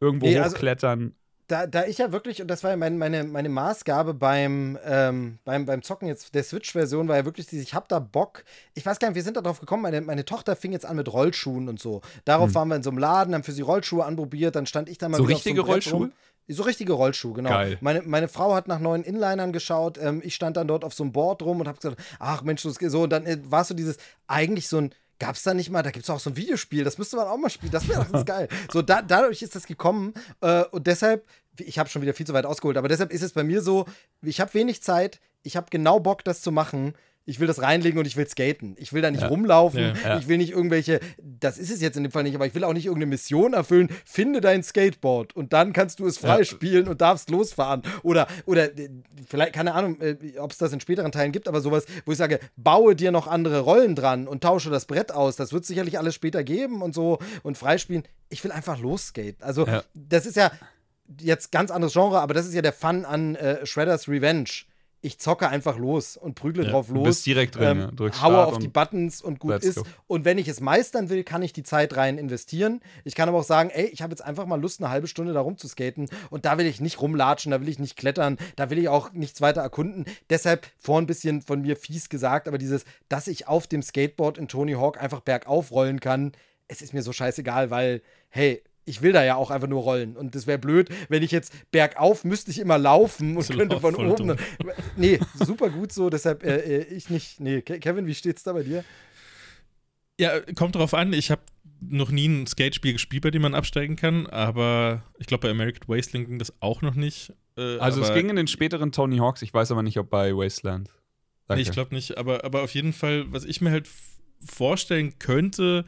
irgendwo Nee, also- hochklettern. Da, da ich ja wirklich, und das war ja mein, meine, meine Maßgabe beim, ähm, beim, beim Zocken jetzt der Switch-Version, war ja wirklich dieses, ich hab da Bock. Ich weiß gar nicht, wir sind da drauf gekommen, meine, meine Tochter fing jetzt an mit Rollschuhen und so. Darauf Hm. waren wir in so einem Laden, haben für sie Rollschuhe anprobiert, dann stand ich da mal So wieder auf richtige Brett rum. Rollschuhe? So richtige Rollschuhe, genau. Geil. Meine, meine Frau hat nach neuen Inlinern geschaut. Ähm, ich stand dann dort auf so einem Board rum und habe gesagt, ach Mensch, das geht so. Und dann äh, war so dieses, eigentlich so ein, gab es da nicht mal, da gibt es auch so ein Videospiel, das müsste man auch mal spielen, das wäre doch ganz geil. So, da, dadurch ist das gekommen äh, und deshalb, ich habe schon wieder viel zu weit ausgeholt, aber deshalb ist es bei mir so, ich habe wenig Zeit, ich habe genau Bock, das zu machen. Ich will das reinlegen und ich will skaten. Ich will da nicht Ja. rumlaufen. Ja. Ich will nicht irgendwelche, das ist es jetzt in dem Fall nicht, aber ich will auch nicht irgendeine Mission erfüllen. Finde dein Skateboard und dann kannst du es frei Ja. und darfst losfahren. Oder, oder äh, vielleicht, keine Ahnung, äh, ob es das in späteren Teilen gibt, aber sowas, wo ich sage, baue dir noch andere Rollen dran und tausche das Brett aus. Das wird sicherlich alles später geben und so und freispielen. Ich will einfach losskaten. Also, das ist ja jetzt ganz anderes Genre, aber das ist ja der Fun an äh, Shredder's Revenge. Ich zocke einfach los und prügle Ja, drauf Du los. bist direkt drin, ähm, ja. haue auf die Buttons und gut ist. go. Und wenn ich es meistern will, kann ich die Zeit rein investieren. Ich kann aber auch sagen, ey, ich habe jetzt einfach mal Lust, eine halbe Stunde da rumzuskaten. Und da will ich nicht rumlatschen, da will ich nicht klettern, da will ich auch nichts weiter erkunden. Deshalb vor ein bisschen von mir fies gesagt, aber dieses, dass ich auf dem Skateboard in Tony Hawk einfach bergauf rollen kann, es ist mir so scheißegal, weil, hey, ich will da ja auch einfach nur rollen. Und das wäre blöd, wenn ich jetzt bergauf müsste ich immer laufen und Das könnte von oben. dumm. Nee, super gut so. Deshalb äh, äh, ich nicht. Nee, Ke- Kevin, wie steht's da bei dir? Ja, kommt drauf an. Ich habe noch nie ein Skatespiel gespielt, bei dem man absteigen kann, aber ich glaube, bei American Wasteland ging das auch noch nicht. Äh, Also es ging in den späteren Tony Hawks, ich weiß aber nicht, ob bei Wasteland. Nee, Danke. ich glaube nicht, aber, aber auf jeden Fall, was ich mir halt vorstellen könnte,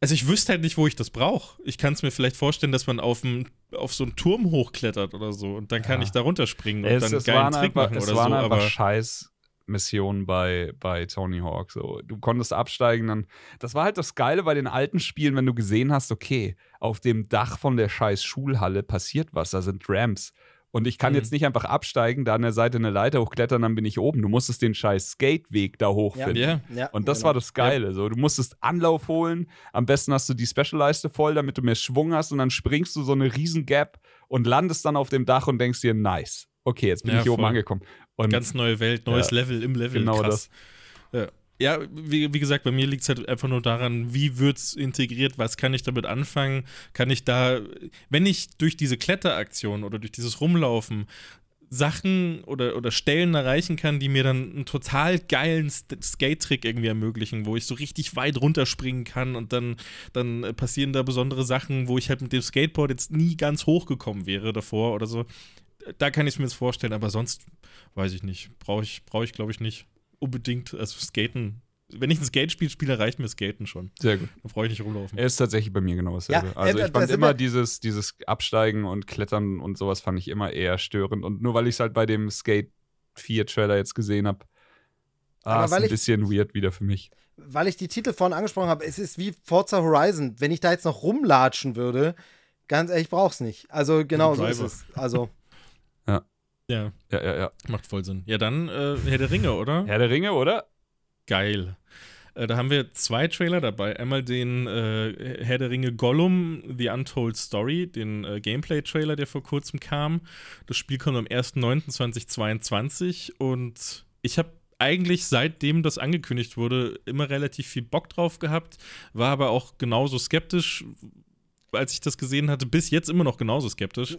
also ich wüsste halt nicht, wo ich das brauche. Ich kann es mir vielleicht vorstellen, dass man auf, ein, auf so einen Turm hochklettert oder so und dann kann Ja. ich da runterspringen und es, dann einen es geilen Trick einfach, machen es oder waren so, einfach aber scheiß Missionen bei, bei Tony Hawk. So. Du konntest absteigen, dann. Das war halt das Geile bei den alten Spielen, wenn du gesehen hast, okay, auf dem Dach von der scheiß Schulhalle passiert was, da sind Ramps. Und ich kann Mhm. jetzt nicht einfach absteigen, da an der Seite eine Leiter hochklettern, dann bin ich oben. Du musstest den scheiß Skateweg da hochfinden. ja. Ja, Und das genau. war das Geile. So, du musstest Anlauf holen. Am besten hast du die Special-Leiste voll, damit du mehr Schwung hast. Und dann springst du so eine riesen Gap und landest dann auf dem Dach und denkst dir, nice. Okay, jetzt bin Ja, ich hier oben voll. angekommen. Und ganz neue Welt, neues Ja, Level im Level. genau krass. Ja. Ja, wie, wie gesagt, bei mir liegt es halt einfach nur daran, wie wird es integriert, was kann ich damit anfangen? Kann ich da, wenn ich durch diese Kletteraktion oder durch dieses Rumlaufen Sachen oder, oder Stellen erreichen kann, die mir dann einen total geilen Skate-Trick irgendwie ermöglichen, wo ich so richtig weit runterspringen kann und dann, dann passieren da besondere Sachen, wo ich halt mit dem Skateboard jetzt nie ganz hochgekommen wäre davor oder so. Da kann ich es mir jetzt vorstellen, aber sonst weiß ich nicht. Brauche ich, brauch ich glaube ich, nicht unbedingt. Also Skaten, wenn ich ein Skatespiel spiele, reicht mir Skaten schon. sehr gut. Da brauche ich nicht rumlaufen. Er ist tatsächlich bei mir genau dasselbe. Ja, also ich fand immer dieses, dieses Absteigen und Klettern und sowas fand ich immer eher störend. Und nur weil ich es halt bei dem Skate 4 Trailer jetzt gesehen habe, ah, ist weil ein ich- bisschen weird wieder für mich. Weil ich die Titel vorhin angesprochen habe, es ist wie Forza Horizon. Wenn ich da jetzt noch rumlatschen würde, ganz ehrlich, ich brauch's nicht. Also genau so ist es. Also, Ja, Ja, ja, ja. macht voll Sinn. Ja, dann äh, Herr der Ringe, oder? Herr der Ringe, oder? Geil. Äh, da haben wir zwei Trailer dabei. Einmal den äh, Herr der Ringe Gollum, The Untold Story, den äh, Gameplay-Trailer, der vor kurzem kam. Das Spiel kommt am 1.9.2022 und ich habe eigentlich seitdem das angekündigt wurde, immer relativ viel Bock drauf gehabt, war aber auch genauso skeptisch, als ich das gesehen hatte, bis jetzt immer noch genauso skeptisch,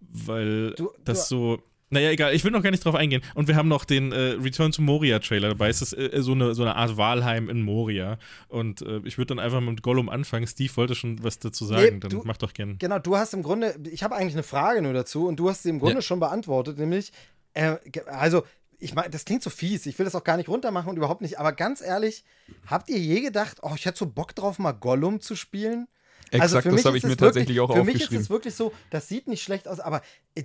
weil Du- das du- so. Naja, egal, ich will noch gar nicht drauf eingehen. Und wir haben noch den äh, Return to Moria Trailer dabei. Es ist äh, so, eine, so eine Art Walheim in Moria. Und äh, ich würde dann einfach mit Gollum anfangen. Steve wollte schon was dazu sagen, dann du- mach doch gern. genau, du hast im Grunde, ich habe eigentlich eine Frage nur dazu und du hast sie im Grunde Ja. schon beantwortet, nämlich, äh, also, ich meine, das klingt so fies, ich will das auch gar nicht runtermachen und überhaupt nicht, aber ganz ehrlich, habt ihr je gedacht, oh, ich hätte so Bock drauf, mal Gollum zu spielen? Exakt, das habe ich mir es tatsächlich auch Für mich ist aufgeschrieben. es wirklich so, das sieht nicht schlecht aus, aber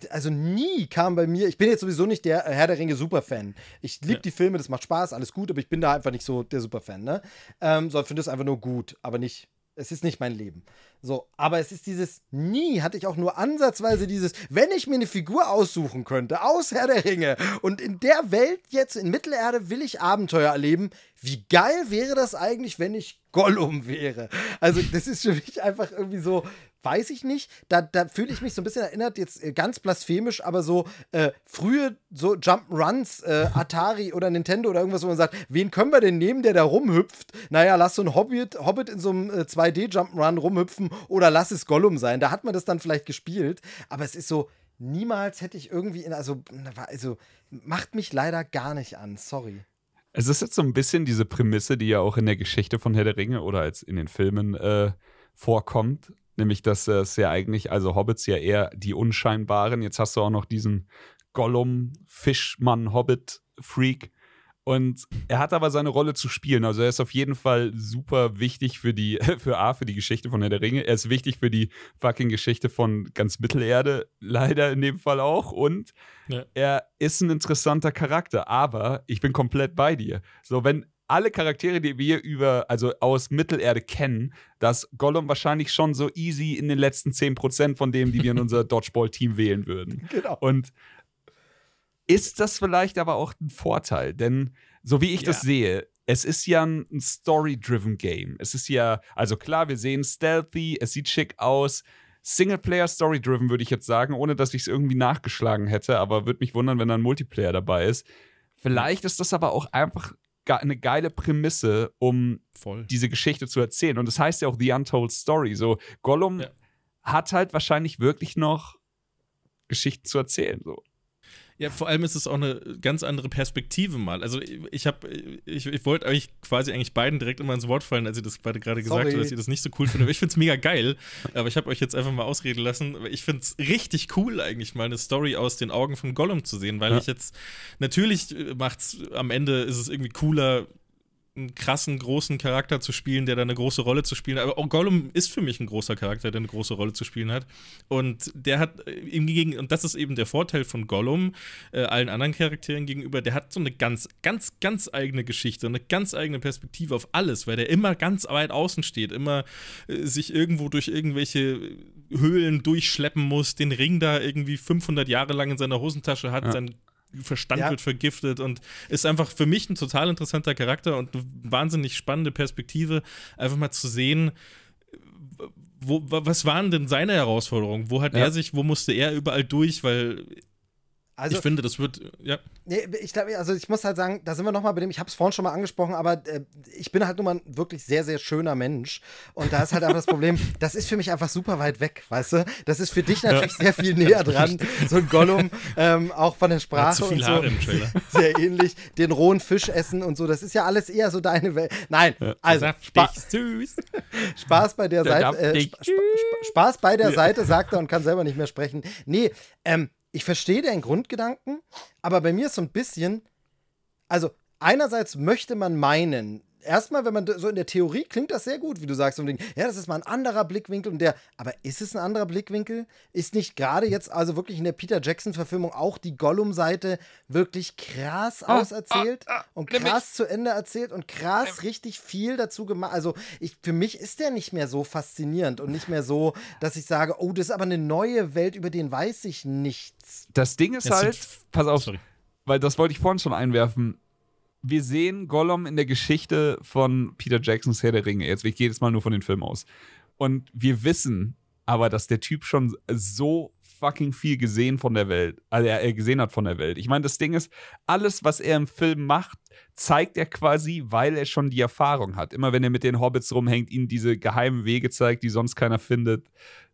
also nie kam bei mir, ich bin jetzt sowieso nicht der äh, Herr der Ringe Superfan. Ich liebe Ja. die Filme, das macht Spaß, alles gut, aber ich bin da einfach nicht so der Superfan, ne? Ähm, sondern finde es einfach nur gut, aber nicht Es ist nicht mein Leben. So, aber es ist dieses, nie hatte ich auch nur ansatzweise dieses, wenn ich mir eine Figur aussuchen könnte, aus Herr der Ringe und in der Welt jetzt in Mittelerde will ich Abenteuer erleben, wie geil wäre das eigentlich, wenn ich Gollum wäre? Also, das ist für mich einfach irgendwie so, weiß ich nicht. Da, da fühle ich mich so ein bisschen erinnert, jetzt äh, ganz blasphemisch, aber so äh, frühe so Jump'n'Runs, äh, Atari oder Nintendo oder irgendwas, wo man sagt, wen können wir denn nehmen, der da rumhüpft? Naja, lass so ein Hobbit, Hobbit in so einem äh, 2D-Jump'n'Run rumhüpfen oder lass es Gollum sein. Da hat man das dann vielleicht gespielt, aber es ist so, niemals hätte ich irgendwie, in, also, also macht mich leider gar nicht an, sorry. Es ist jetzt so ein bisschen diese Prämisse, die ja auch in der Geschichte von Herr der Ringe oder als in den Filmen äh, vorkommt. Nämlich, dass es ja eigentlich, also Hobbits ja eher die Unscheinbaren. Jetzt hast du auch noch diesen Gollum, Fischmann, Hobbit-Freak. Und er hat aber seine Rolle zu spielen. Also er ist auf jeden Fall super wichtig für die, für A, für die Geschichte von Herr der Ringe. Er ist wichtig für die fucking Geschichte von ganz Mittelerde, leider in dem Fall auch. Und ja. er ist ein interessanter Charakter. Aber ich bin komplett bei dir. So, wenn alle Charaktere, die wir über, also aus Mittelerde kennen, dass Gollum wahrscheinlich schon so easy in den letzten 10% von dem, die wir in unser Dodgeball-Team wählen würden. Genau. Und ist das vielleicht aber auch ein Vorteil? Denn so wie ich ja. das sehe, es ist ja ein Story-driven Game. Es ist ja, also klar, wir sehen stealthy, es sieht schick aus. Singleplayer Story-driven würde ich jetzt sagen, ohne dass ich es irgendwie nachgeschlagen hätte, aber würde mich wundern, wenn da ein Multiplayer dabei ist. Vielleicht ist das aber auch einfach eine geile Prämisse, um Voll. diese Geschichte zu erzählen. Und das heißt ja auch The Untold Story. So, Gollum ja. hat halt wahrscheinlich wirklich noch Geschichten zu erzählen. So. Ja, vor allem ist es auch eine ganz andere Perspektive mal. Also ich habe, ich, ich wollte euch quasi eigentlich beiden direkt immer ins Wort fallen, als ihr das beide gerade gesagt habt, dass ihr das nicht so cool findet. Ich finde es mega geil, aber ich habe euch jetzt einfach mal ausreden lassen. Ich finde es richtig cool eigentlich mal eine Story aus den Augen von Gollum zu sehen, weil ja. ich jetzt natürlich macht's am Ende ist es irgendwie cooler einen krassen, großen Charakter zu spielen, der da eine große Rolle zu spielen hat. Aber auch Gollum ist für mich ein großer Charakter, der eine große Rolle zu spielen hat. Und der hat äh, im Gegen und das ist eben der Vorteil von Gollum äh, allen anderen Charakteren gegenüber, der hat so eine ganz, ganz, ganz eigene Geschichte, eine ganz eigene Perspektive auf alles, weil der immer ganz weit außen steht, immer äh, sich irgendwo durch irgendwelche Höhlen durchschleppen muss, den Ring da irgendwie 500 Jahre lang in seiner Hosentasche hat, ja. sein Verstand ja. wird vergiftet und ist einfach für mich ein total interessanter Charakter und eine wahnsinnig spannende Perspektive, einfach mal zu sehen, wo, was waren denn seine Herausforderungen? Wo hat ja. er sich, wo musste er überall durch? Weil also, ich finde, das wird, ja. Nee, ich glaube, also ich muss halt sagen, da sind wir nochmal bei dem, ich habe es vorhin schon mal angesprochen, aber äh, ich bin halt nun mal ein wirklich sehr, sehr schöner Mensch. Und da ist halt einfach das Problem, das ist für mich einfach super weit weg, weißt du? Das ist für dich natürlich sehr viel näher dran. So ein Gollum, ähm, auch von der Sprache. Zu viel und so, Haare im Trailer. Sehr ähnlich. Den rohen Fisch essen und so, das ist ja alles eher so deine Welt. Nein, ja, also Spa süß. Spaß bei der, der Seite. Äh, Sp Spaß bei der ja. Seite, sagt er und kann selber nicht mehr sprechen. Nee, ähm, ich verstehe den Grundgedanken, aber bei mir ist so ein bisschen, also einerseits möchte man meinen, erstmal, wenn man so in der Theorie klingt das sehr gut, wie du sagst, und ja, das ist mal ein anderer Blickwinkel und der, aber ist es ein anderer Blickwinkel? Ist nicht gerade jetzt also wirklich in der Peter Jackson-Verfilmung auch die Gollum-Seite wirklich krass ah, auserzählt ah, ah, und krass zu Ende erzählt und krass richtig viel dazu gemacht? Also, ich, für mich ist der nicht mehr so faszinierend und nicht mehr so, dass ich sage, oh, das ist aber eine neue Welt, über den weiß ich nichts. Das Ding ist das halt, pass auf, sorry. weil das wollte ich vorhin schon einwerfen wir sehen Gollum in der Geschichte von Peter Jacksons Herr der Ringe. Jetzt, ich jetzt mal nur von den Filmen aus. Und wir wissen aber, dass der Typ schon so fucking viel gesehen von der Welt, also er, er gesehen hat von der Welt. Ich meine, das Ding ist, alles, was er im Film macht, zeigt er quasi, weil er schon die Erfahrung hat. Immer wenn er mit den Hobbits rumhängt, ihnen diese geheimen Wege zeigt, die sonst keiner findet.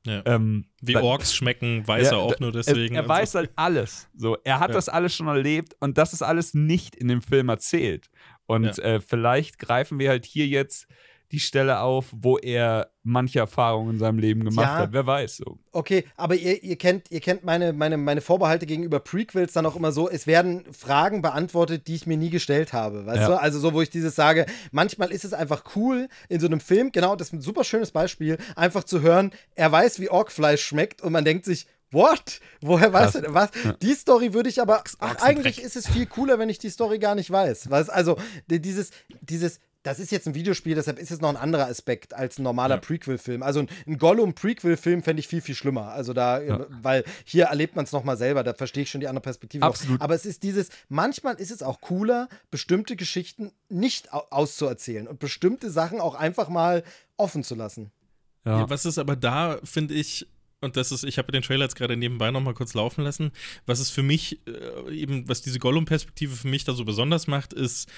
Ja. Ähm, Wie Orks schmecken, weiß ja, er auch nur deswegen. Er, er weiß so. halt alles. So, er hat ja. das alles schon erlebt und das ist alles nicht in dem Film erzählt. Und äh, vielleicht greifen wir halt hier jetzt die Stelle auf, wo er manche Erfahrungen in seinem Leben gemacht ja, hat. Wer weiß so. Okay, aber ihr, ihr kennt, ihr kennt meine, meine, meine Vorbehalte gegenüber Prequels dann auch immer so, es werden Fragen beantwortet, die ich mir nie gestellt habe. Weißt ja. du? Also so, wo ich dieses sage, manchmal ist es einfach cool, in so einem Film, genau, das ist ein super schönes Beispiel, einfach zu hören, er weiß, wie Orkfleisch schmeckt und man denkt sich, What? Woher weißt du was? Ja. Die Story würde ich aber. Ach, eigentlich ist es viel cooler, wenn ich die Story gar nicht weiß. Weißt, also, dieses, dieses, das ist jetzt ein Videospiel, deshalb ist es noch ein anderer Aspekt als ein normaler Ja. Prequel-Film. Also ein, ein Gollum-Prequel-Film fände ich viel, viel schlimmer. Also da, Ja. weil hier erlebt man es nochmal selber, da verstehe ich schon die andere Perspektive. Absolut. Auch. Aber es ist dieses, manchmal ist es auch cooler, bestimmte Geschichten nicht au auszuerzählen und bestimmte Sachen auch einfach mal offen zu lassen. Ja. Ja, was ist aber da, finde ich, und das ist, ich habe den Trailer jetzt gerade nebenbei nochmal kurz laufen lassen, was es für mich äh, eben, was diese Gollum-Perspektive für mich da so besonders macht, ist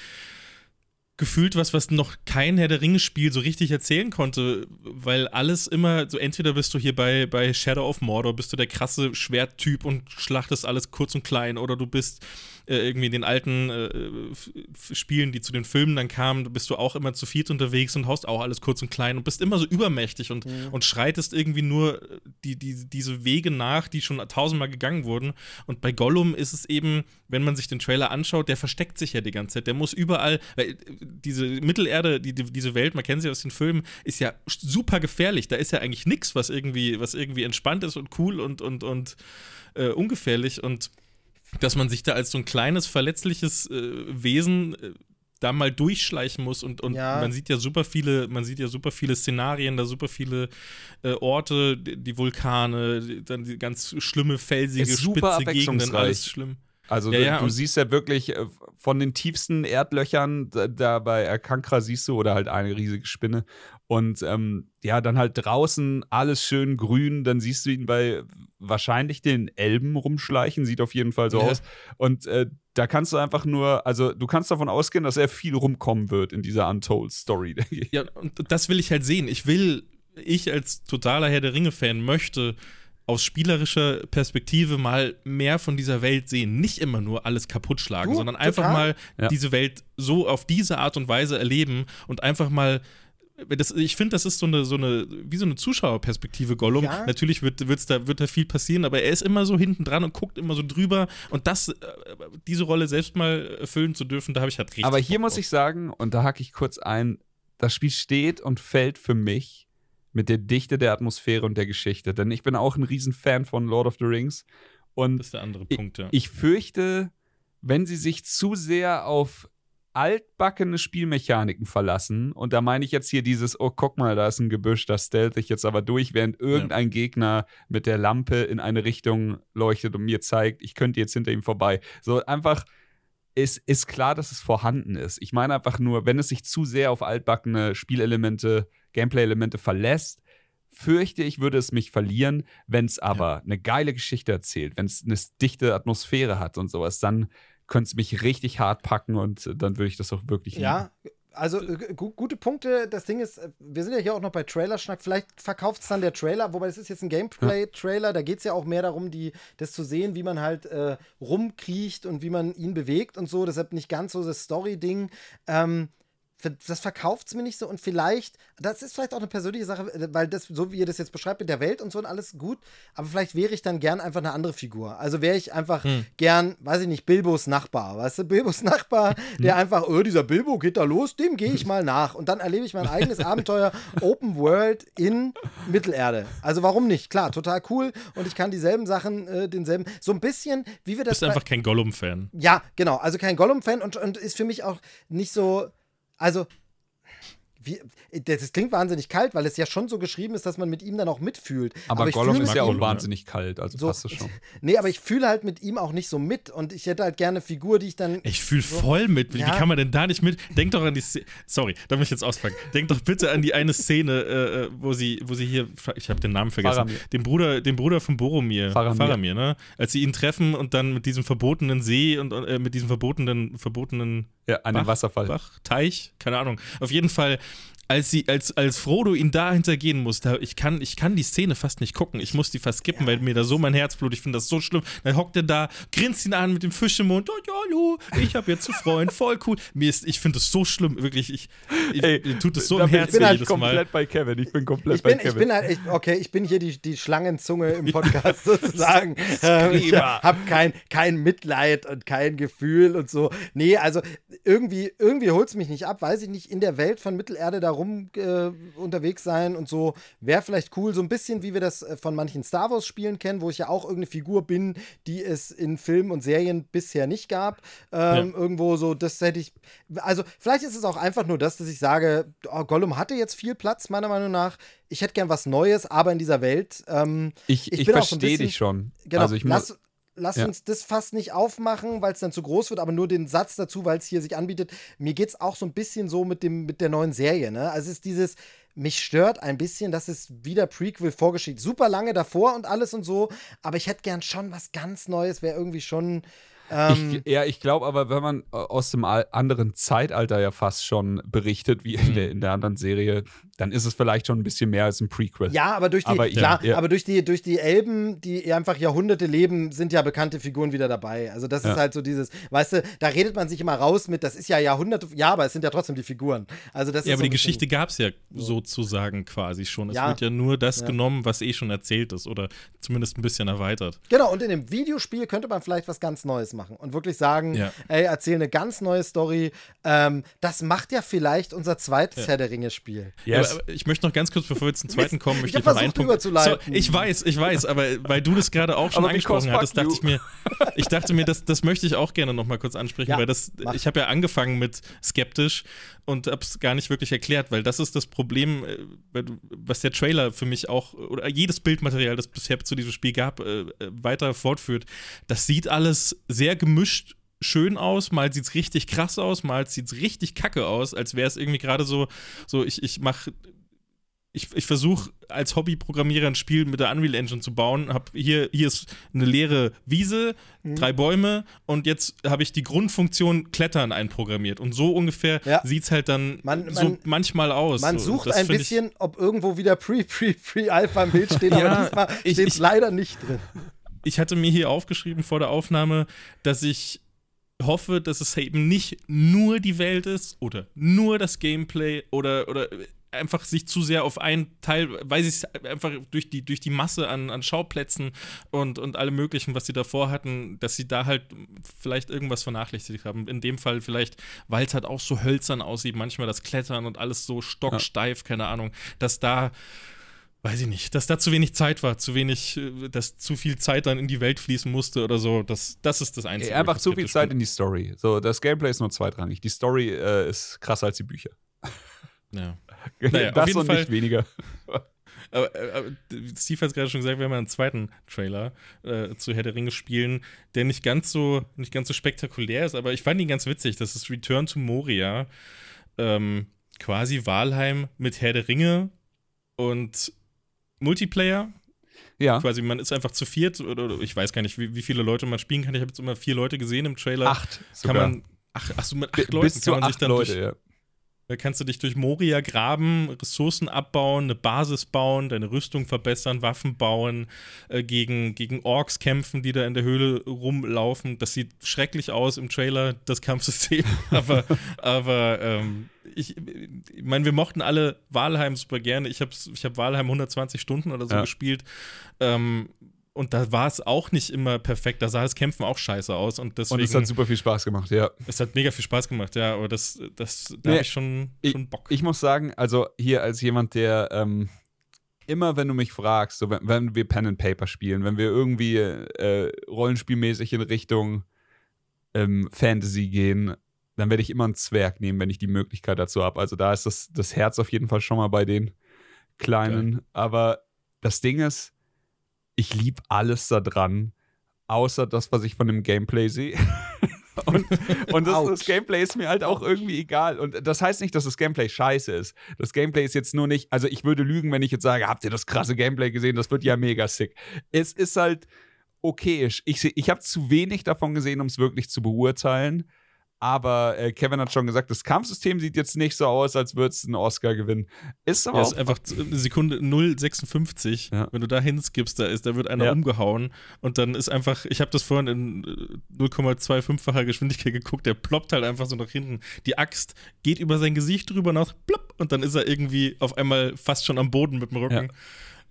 gefühlt was, was noch kein Herr der Ringe-Spiel so richtig erzählen konnte, weil alles immer, so entweder bist du hier bei, bei Shadow of Mordor, bist du der krasse Schwerttyp und schlachtest alles kurz und klein, oder du bist äh, irgendwie in den alten äh, Spielen, die zu den Filmen dann kamen, bist du auch immer zu viert unterwegs und haust auch alles kurz und klein und bist immer so übermächtig und, und schreitest irgendwie nur die, die, diese Wege nach, die schon tausendmal gegangen wurden. Und bei Gollum ist es eben, wenn man sich den Trailer anschaut, der versteckt sich ja die ganze Zeit. Der muss überall, weil äh, diese Mittelerde, die, die, diese Welt, man kennt sie aus den Filmen, ist ja super gefährlich. Da ist ja eigentlich nichts, was irgendwie, was irgendwie entspannt ist und cool und, und, und äh, ungefährlich. Und dass man sich da als so ein kleines, verletzliches äh, Wesen äh, da mal durchschleichen muss und, und Ja. man sieht ja super viele, man sieht ja super viele Szenarien, da super viele äh, Orte, die, die Vulkane, die, dann die ganz schlimme, felsige, Ist super spitze Gegenden, alles schlimm. Also Ja, du, ja, du siehst ja wirklich äh, von den tiefsten Erdlöchern, da, da bei Akankra siehst du, oder halt eine riesige Spinne. Und ähm, ja, dann halt draußen alles schön grün, dann siehst du ihn bei wahrscheinlich den Elben rumschleichen, sieht auf jeden Fall so Ja. aus. Und äh, da kannst du einfach nur, also du kannst davon ausgehen, dass er viel rumkommen wird in dieser Untold Story. Ja, und das will ich halt sehen. Ich will, ich als totaler Herr der Ringe-Fan möchte aus spielerischer Perspektive mal mehr von dieser Welt sehen. Nicht immer nur alles kaputt schlagen, Du, sondern einfach total. mal Ja. diese Welt so auf diese Art und Weise erleben und einfach mal. Das, ich finde, das ist so eine, so eine, wie so eine Zuschauerperspektive, Gollum. Ja. Natürlich wird, wird's da, wird da viel passieren, aber er ist immer so hinten dran und guckt immer so drüber. Und das, äh, diese Rolle selbst mal erfüllen zu dürfen, da habe ich halt richtig. Aber hier Bock muss drauf. ich sagen, und da hake ich kurz ein, das Spiel steht und fällt für mich mit der Dichte der Atmosphäre und der Geschichte. Denn ich bin auch ein Riesenfan von Lord of the Rings. Und Das ist der andere Ich- Punkt, ja. ich fürchte, wenn sie sich zu sehr auf altbackene Spielmechaniken verlassen, und da meine ich jetzt hier dieses, oh, guck mal, da ist ein Gebüsch, das stealth ich jetzt aber durch, während irgendein Gegner mit der Lampe in eine Richtung leuchtet und mir zeigt, ich könnte jetzt hinter ihm vorbei. So einfach, es ist klar, dass es vorhanden ist. Ich meine einfach nur, wenn es sich zu sehr auf altbackene Spielelemente, Gameplay-Elemente verlässt, fürchte ich, würde es mich verlieren. Wenn es aber eine geile Geschichte erzählt, wenn es eine dichte Atmosphäre hat und sowas, dann könnte es mich richtig hart packen und äh, dann würde ich das auch wirklich lieben. Ja, also äh, gu gute Punkte. Das Ding ist, äh, wir sind ja hier auch noch bei Trailerschnack. Vielleicht verkauft es dann der Trailer, wobei das ist jetzt ein Gameplay-Trailer. Da geht es ja auch mehr darum, die, das zu sehen, wie man halt äh, rumkriecht und wie man ihn bewegt und so. Deshalb nicht ganz so das Story-Ding. Ähm, das verkauft es mir nicht so und vielleicht, das ist vielleicht auch eine persönliche Sache, äh, weil das, so wie ihr das jetzt beschreibt mit der Welt und so und alles gut, aber vielleicht wäre ich dann gern einfach eine andere Figur. Also wäre ich einfach Hm. gern, weiß ich nicht, Bilbos Nachbar, weißt du, Bilbos Nachbar, der einfach, oh, dieser Bilbo geht da los, dem gehe ich mal nach und dann erlebe ich mein eigenes Abenteuer Open World in Mittelerde. Also warum nicht? Klar, total cool und ich kann dieselben Sachen, äh, denselben, so ein bisschen, wie wir Du das bist einfach kein Gollum-Fan. ja, genau. Also kein Gollum-Fan und, und ist für mich auch nicht so. Also. Wie, das das klingt wahnsinnig kalt, weil es ja schon so geschrieben ist, dass man mit ihm dann auch mitfühlt. Aber, ich Gollum ist ja auch wahnsinnig kalt, also So- passt das schon. Nee, aber ich fühle halt mit ihm auch nicht so mit und ich hätte halt gerne eine Figur, die ich dann. Ich fühle voll mit. Wie Ja. kann man denn da nicht mit? Denk doch an die Szene. Sorry, da muss ich jetzt ausfangen. Denk doch bitte an die eine Szene, äh, äh, wo sie, wo sie hier, ich habe den Namen vergessen, Faramir. den Bruder, den Bruder von Boromir, Faramir. ne? Als sie ihn treffen und dann mit diesem verbotenen See und äh, mit diesem verbotenen, verbotenen Ja, an dem Bach, Wasserfall. Bach, Teich, keine Ahnung. Auf jeden Fall, als sie, als, als Frodo ihn da hintergehen muss, da, ich, kann, ich kann die Szene fast nicht gucken. Ich muss die fast skippen, weil mir da so mein Herz blutet. Ich finde das so schlimm. Dann hockt er da, grinst ihn an mit dem Fisch im Mund. Oh, ja, hallo, ich habe jetzt einen Freund, voll cool. Mir ist, ich finde das so schlimm, wirklich. Ich, ich, Ey, mir tut es so im bin- Herzen ich bin halt jedes komplett Mal. bei Kevin. Ich bin komplett Ich bin, bei ich Kevin. bin halt, ich, okay, ich bin hier die, die Schlangenzunge im Podcast sozusagen. Ich habe kein, kein Mitleid und kein Gefühl und so. Nee, also irgendwie, irgendwie holt es mich nicht ab, weiß ich nicht, in der Welt von Mittelerde da rum äh, unterwegs sein und so. Wäre vielleicht cool, so ein bisschen wie wir das äh, von manchen Star Wars-Spielen kennen, wo ich ja auch irgendeine Figur bin, die es in Filmen und Serien bisher nicht gab. Ähm, ja. Irgendwo so, das hätte ich. Also, vielleicht ist es auch einfach nur das, dass ich sage, oh, Gollum hatte jetzt viel Platz, meiner Meinung nach. Ich hätte gern was Neues, aber in dieser Welt. Ähm, ich ich, ich verstehe dich schon. Genau, also ich lass, lass ja. uns das fast nicht aufmachen, weil es dann zu groß wird, aber nur den Satz dazu, weil es hier sich anbietet. Mir geht es auch so ein bisschen so mit, dem, mit der neuen Serie. Ne? Also es ist dieses, mich stört ein bisschen, dass es wieder Prequel vorgeschieht. Super lange davor und alles und so, aber ich hätte gern schon was ganz Neues, wäre irgendwie schon ähm, ich, ja, ich glaube aber, wenn man äh, aus dem anderen Zeitalter ja fast schon berichtet, wie in der, in der anderen Serie, dann ist es vielleicht schon ein bisschen mehr als ein Prequel. Ja, aber durch die, aber, klar, ja, ja. aber durch die, durch die Elben, die einfach Jahrhunderte leben, sind ja bekannte Figuren wieder dabei. Also das ja. ist halt so dieses, weißt du, da redet man sich immer raus mit, das ist ja Jahrhunderte, ja, aber es sind ja trotzdem die Figuren. Also das ja, aber so die Geschichte gab es ja sozusagen quasi schon. Es wird ja nur das genommen, was eh schon erzählt ist oder zumindest ein bisschen erweitert. Genau, und in dem Videospiel könnte man vielleicht was ganz Neues machen und wirklich sagen, ja. ey, erzähl eine ganz neue Story. Ähm, das macht ja vielleicht unser zweites ja. Herr der Ringe-Spiel. Yes. Ja, ich möchte noch ganz kurz, bevor wir zum zweiten kommen, möchte ich, ich noch einen Punkt. So, ich weiß, ich weiß, aber weil du das gerade auch schon aber angesprochen hattest, dachte ich mir, ich dachte mir, das, das möchte ich auch gerne noch mal kurz ansprechen, weil das, mach. ich habe ja angefangen mit skeptisch und habe es gar nicht wirklich erklärt, weil das ist das Problem, äh, was der Trailer für mich auch, oder jedes Bildmaterial, das bisher zu diesem Spiel gab, äh, weiter fortführt. Das sieht alles sehr gemischt schön aus, mal sieht es richtig krass aus, mal sieht es richtig kacke aus, als wäre es irgendwie gerade so, so ich, ich mache ich, ich versuche als Hobbyprogrammierer ein Spiel mit der Unreal Engine zu bauen. Hab hier, hier ist eine leere Wiese, mhm. drei Bäume und jetzt habe ich die Grundfunktion Klettern einprogrammiert. Und so ungefähr ja. sieht es halt dann man, so man, manchmal aus. Man so, sucht ein bisschen, ob irgendwo wieder Pre-Pre-Pre-Alpha im Bild steht, aber diesmal steht es leider nicht drin. Ich hatte mir hier aufgeschrieben vor der Aufnahme, dass ich hoffe, dass es eben nicht nur die Welt ist oder nur das Gameplay oder, oder einfach sich zu sehr auf einen Teil, weil sie es einfach durch die, durch die Masse an, an Schauplätzen und, und allem möglichen, was sie davor hatten, dass sie da halt vielleicht irgendwas vernachlässigt haben. In dem Fall vielleicht, weil es halt auch so hölzern aussieht, manchmal das Klettern und alles so stocksteif, keine Ahnung, dass da weiß ich nicht, dass da zu wenig Zeit war, zu wenig, äh, dass zu viel Zeit dann in die Welt fließen musste oder so. Das, das ist das Einzige. Einfach zu viel Zeit in die Story. So, das Gameplay ist nur zweitrangig. Die Story äh, ist krasser als die Bücher. Ja. Naja, das auf jeden und Fall, nicht weniger. Aber, aber, Steve hat es gerade schon gesagt, wir haben einen zweiten Trailer äh, zu Herr der Ringe spielen, der nicht ganz so nicht ganz so spektakulär ist, aber ich fand ihn ganz witzig. Das ist Return to Moria, ähm, quasi Walheim mit Herr der Ringe und Multiplayer. Ja. Quasi, man ist einfach zu viert, oder, ich weiß gar nicht, wie, wie, viele Leute man spielen kann. Ich habe jetzt immer vier Leute gesehen im Trailer. Acht. Sogar. Kann man. Ach, ach so, mit acht Leuten Bis kann man sich dann Leute, durch, ja. Da kannst du dich durch Moria graben, Ressourcen abbauen, eine Basis bauen, deine Rüstung verbessern, Waffen bauen, äh, gegen, gegen Orks kämpfen, die da in der Höhle rumlaufen. Das sieht schrecklich aus im Trailer, das Kampfsystem. aber aber ähm, ich, ich meine, wir mochten alle Walheim super gerne. Ich habe ich hab Walheim 120 Stunden oder so ja. gespielt. Ähm, und da war es auch nicht immer perfekt. Da sah das Kämpfen auch scheiße aus. Und, deswegen, und es hat super viel Spaß gemacht, ja. Es hat mega viel Spaß gemacht, ja. Aber das, das da nee, habe ich schon, schon Bock. Ich, ich, muss sagen, also hier als jemand, der ähm, immer, wenn du mich fragst, so wenn, wenn, wir Pen and Paper spielen, wenn wir irgendwie äh, rollenspielmäßig in Richtung ähm, Fantasy gehen, dann werde ich immer einen Zwerg nehmen, wenn ich die Möglichkeit dazu habe. Also da ist das, das Herz auf jeden Fall schon mal bei den Kleinen. Okay. Aber das Ding ist, ich liebe alles da dran, außer das, was ich von dem Gameplay sehe. und, und das, das, Gameplay ist mir halt auch irgendwie egal. Und das heißt nicht, dass das Gameplay scheiße ist. Das Gameplay ist jetzt nur nicht, also ich würde lügen, wenn ich jetzt sage, habt ihr das krasse Gameplay gesehen? Das wird ja mega sick. Es ist halt okayisch. Ich, ich habe zu wenig davon gesehen, um es wirklich zu beurteilen. Aber äh, Kevin hat schon gesagt, das Kampfsystem sieht jetzt nicht so aus, als würde es einen Oscar gewinnen. Ist aber ja, auch ist einfach Sekunde 0,56. Ja. Wenn du da hinskippst, da, ist, da wird einer ja. umgehauen und dann ist einfach, ich habe das vorhin in 0,25-facher äh, Geschwindigkeit geguckt, der ploppt halt einfach so nach hinten. Die Axt geht über sein Gesicht drüber nach plopp und dann ist er irgendwie auf einmal fast schon am Boden mit dem Rücken.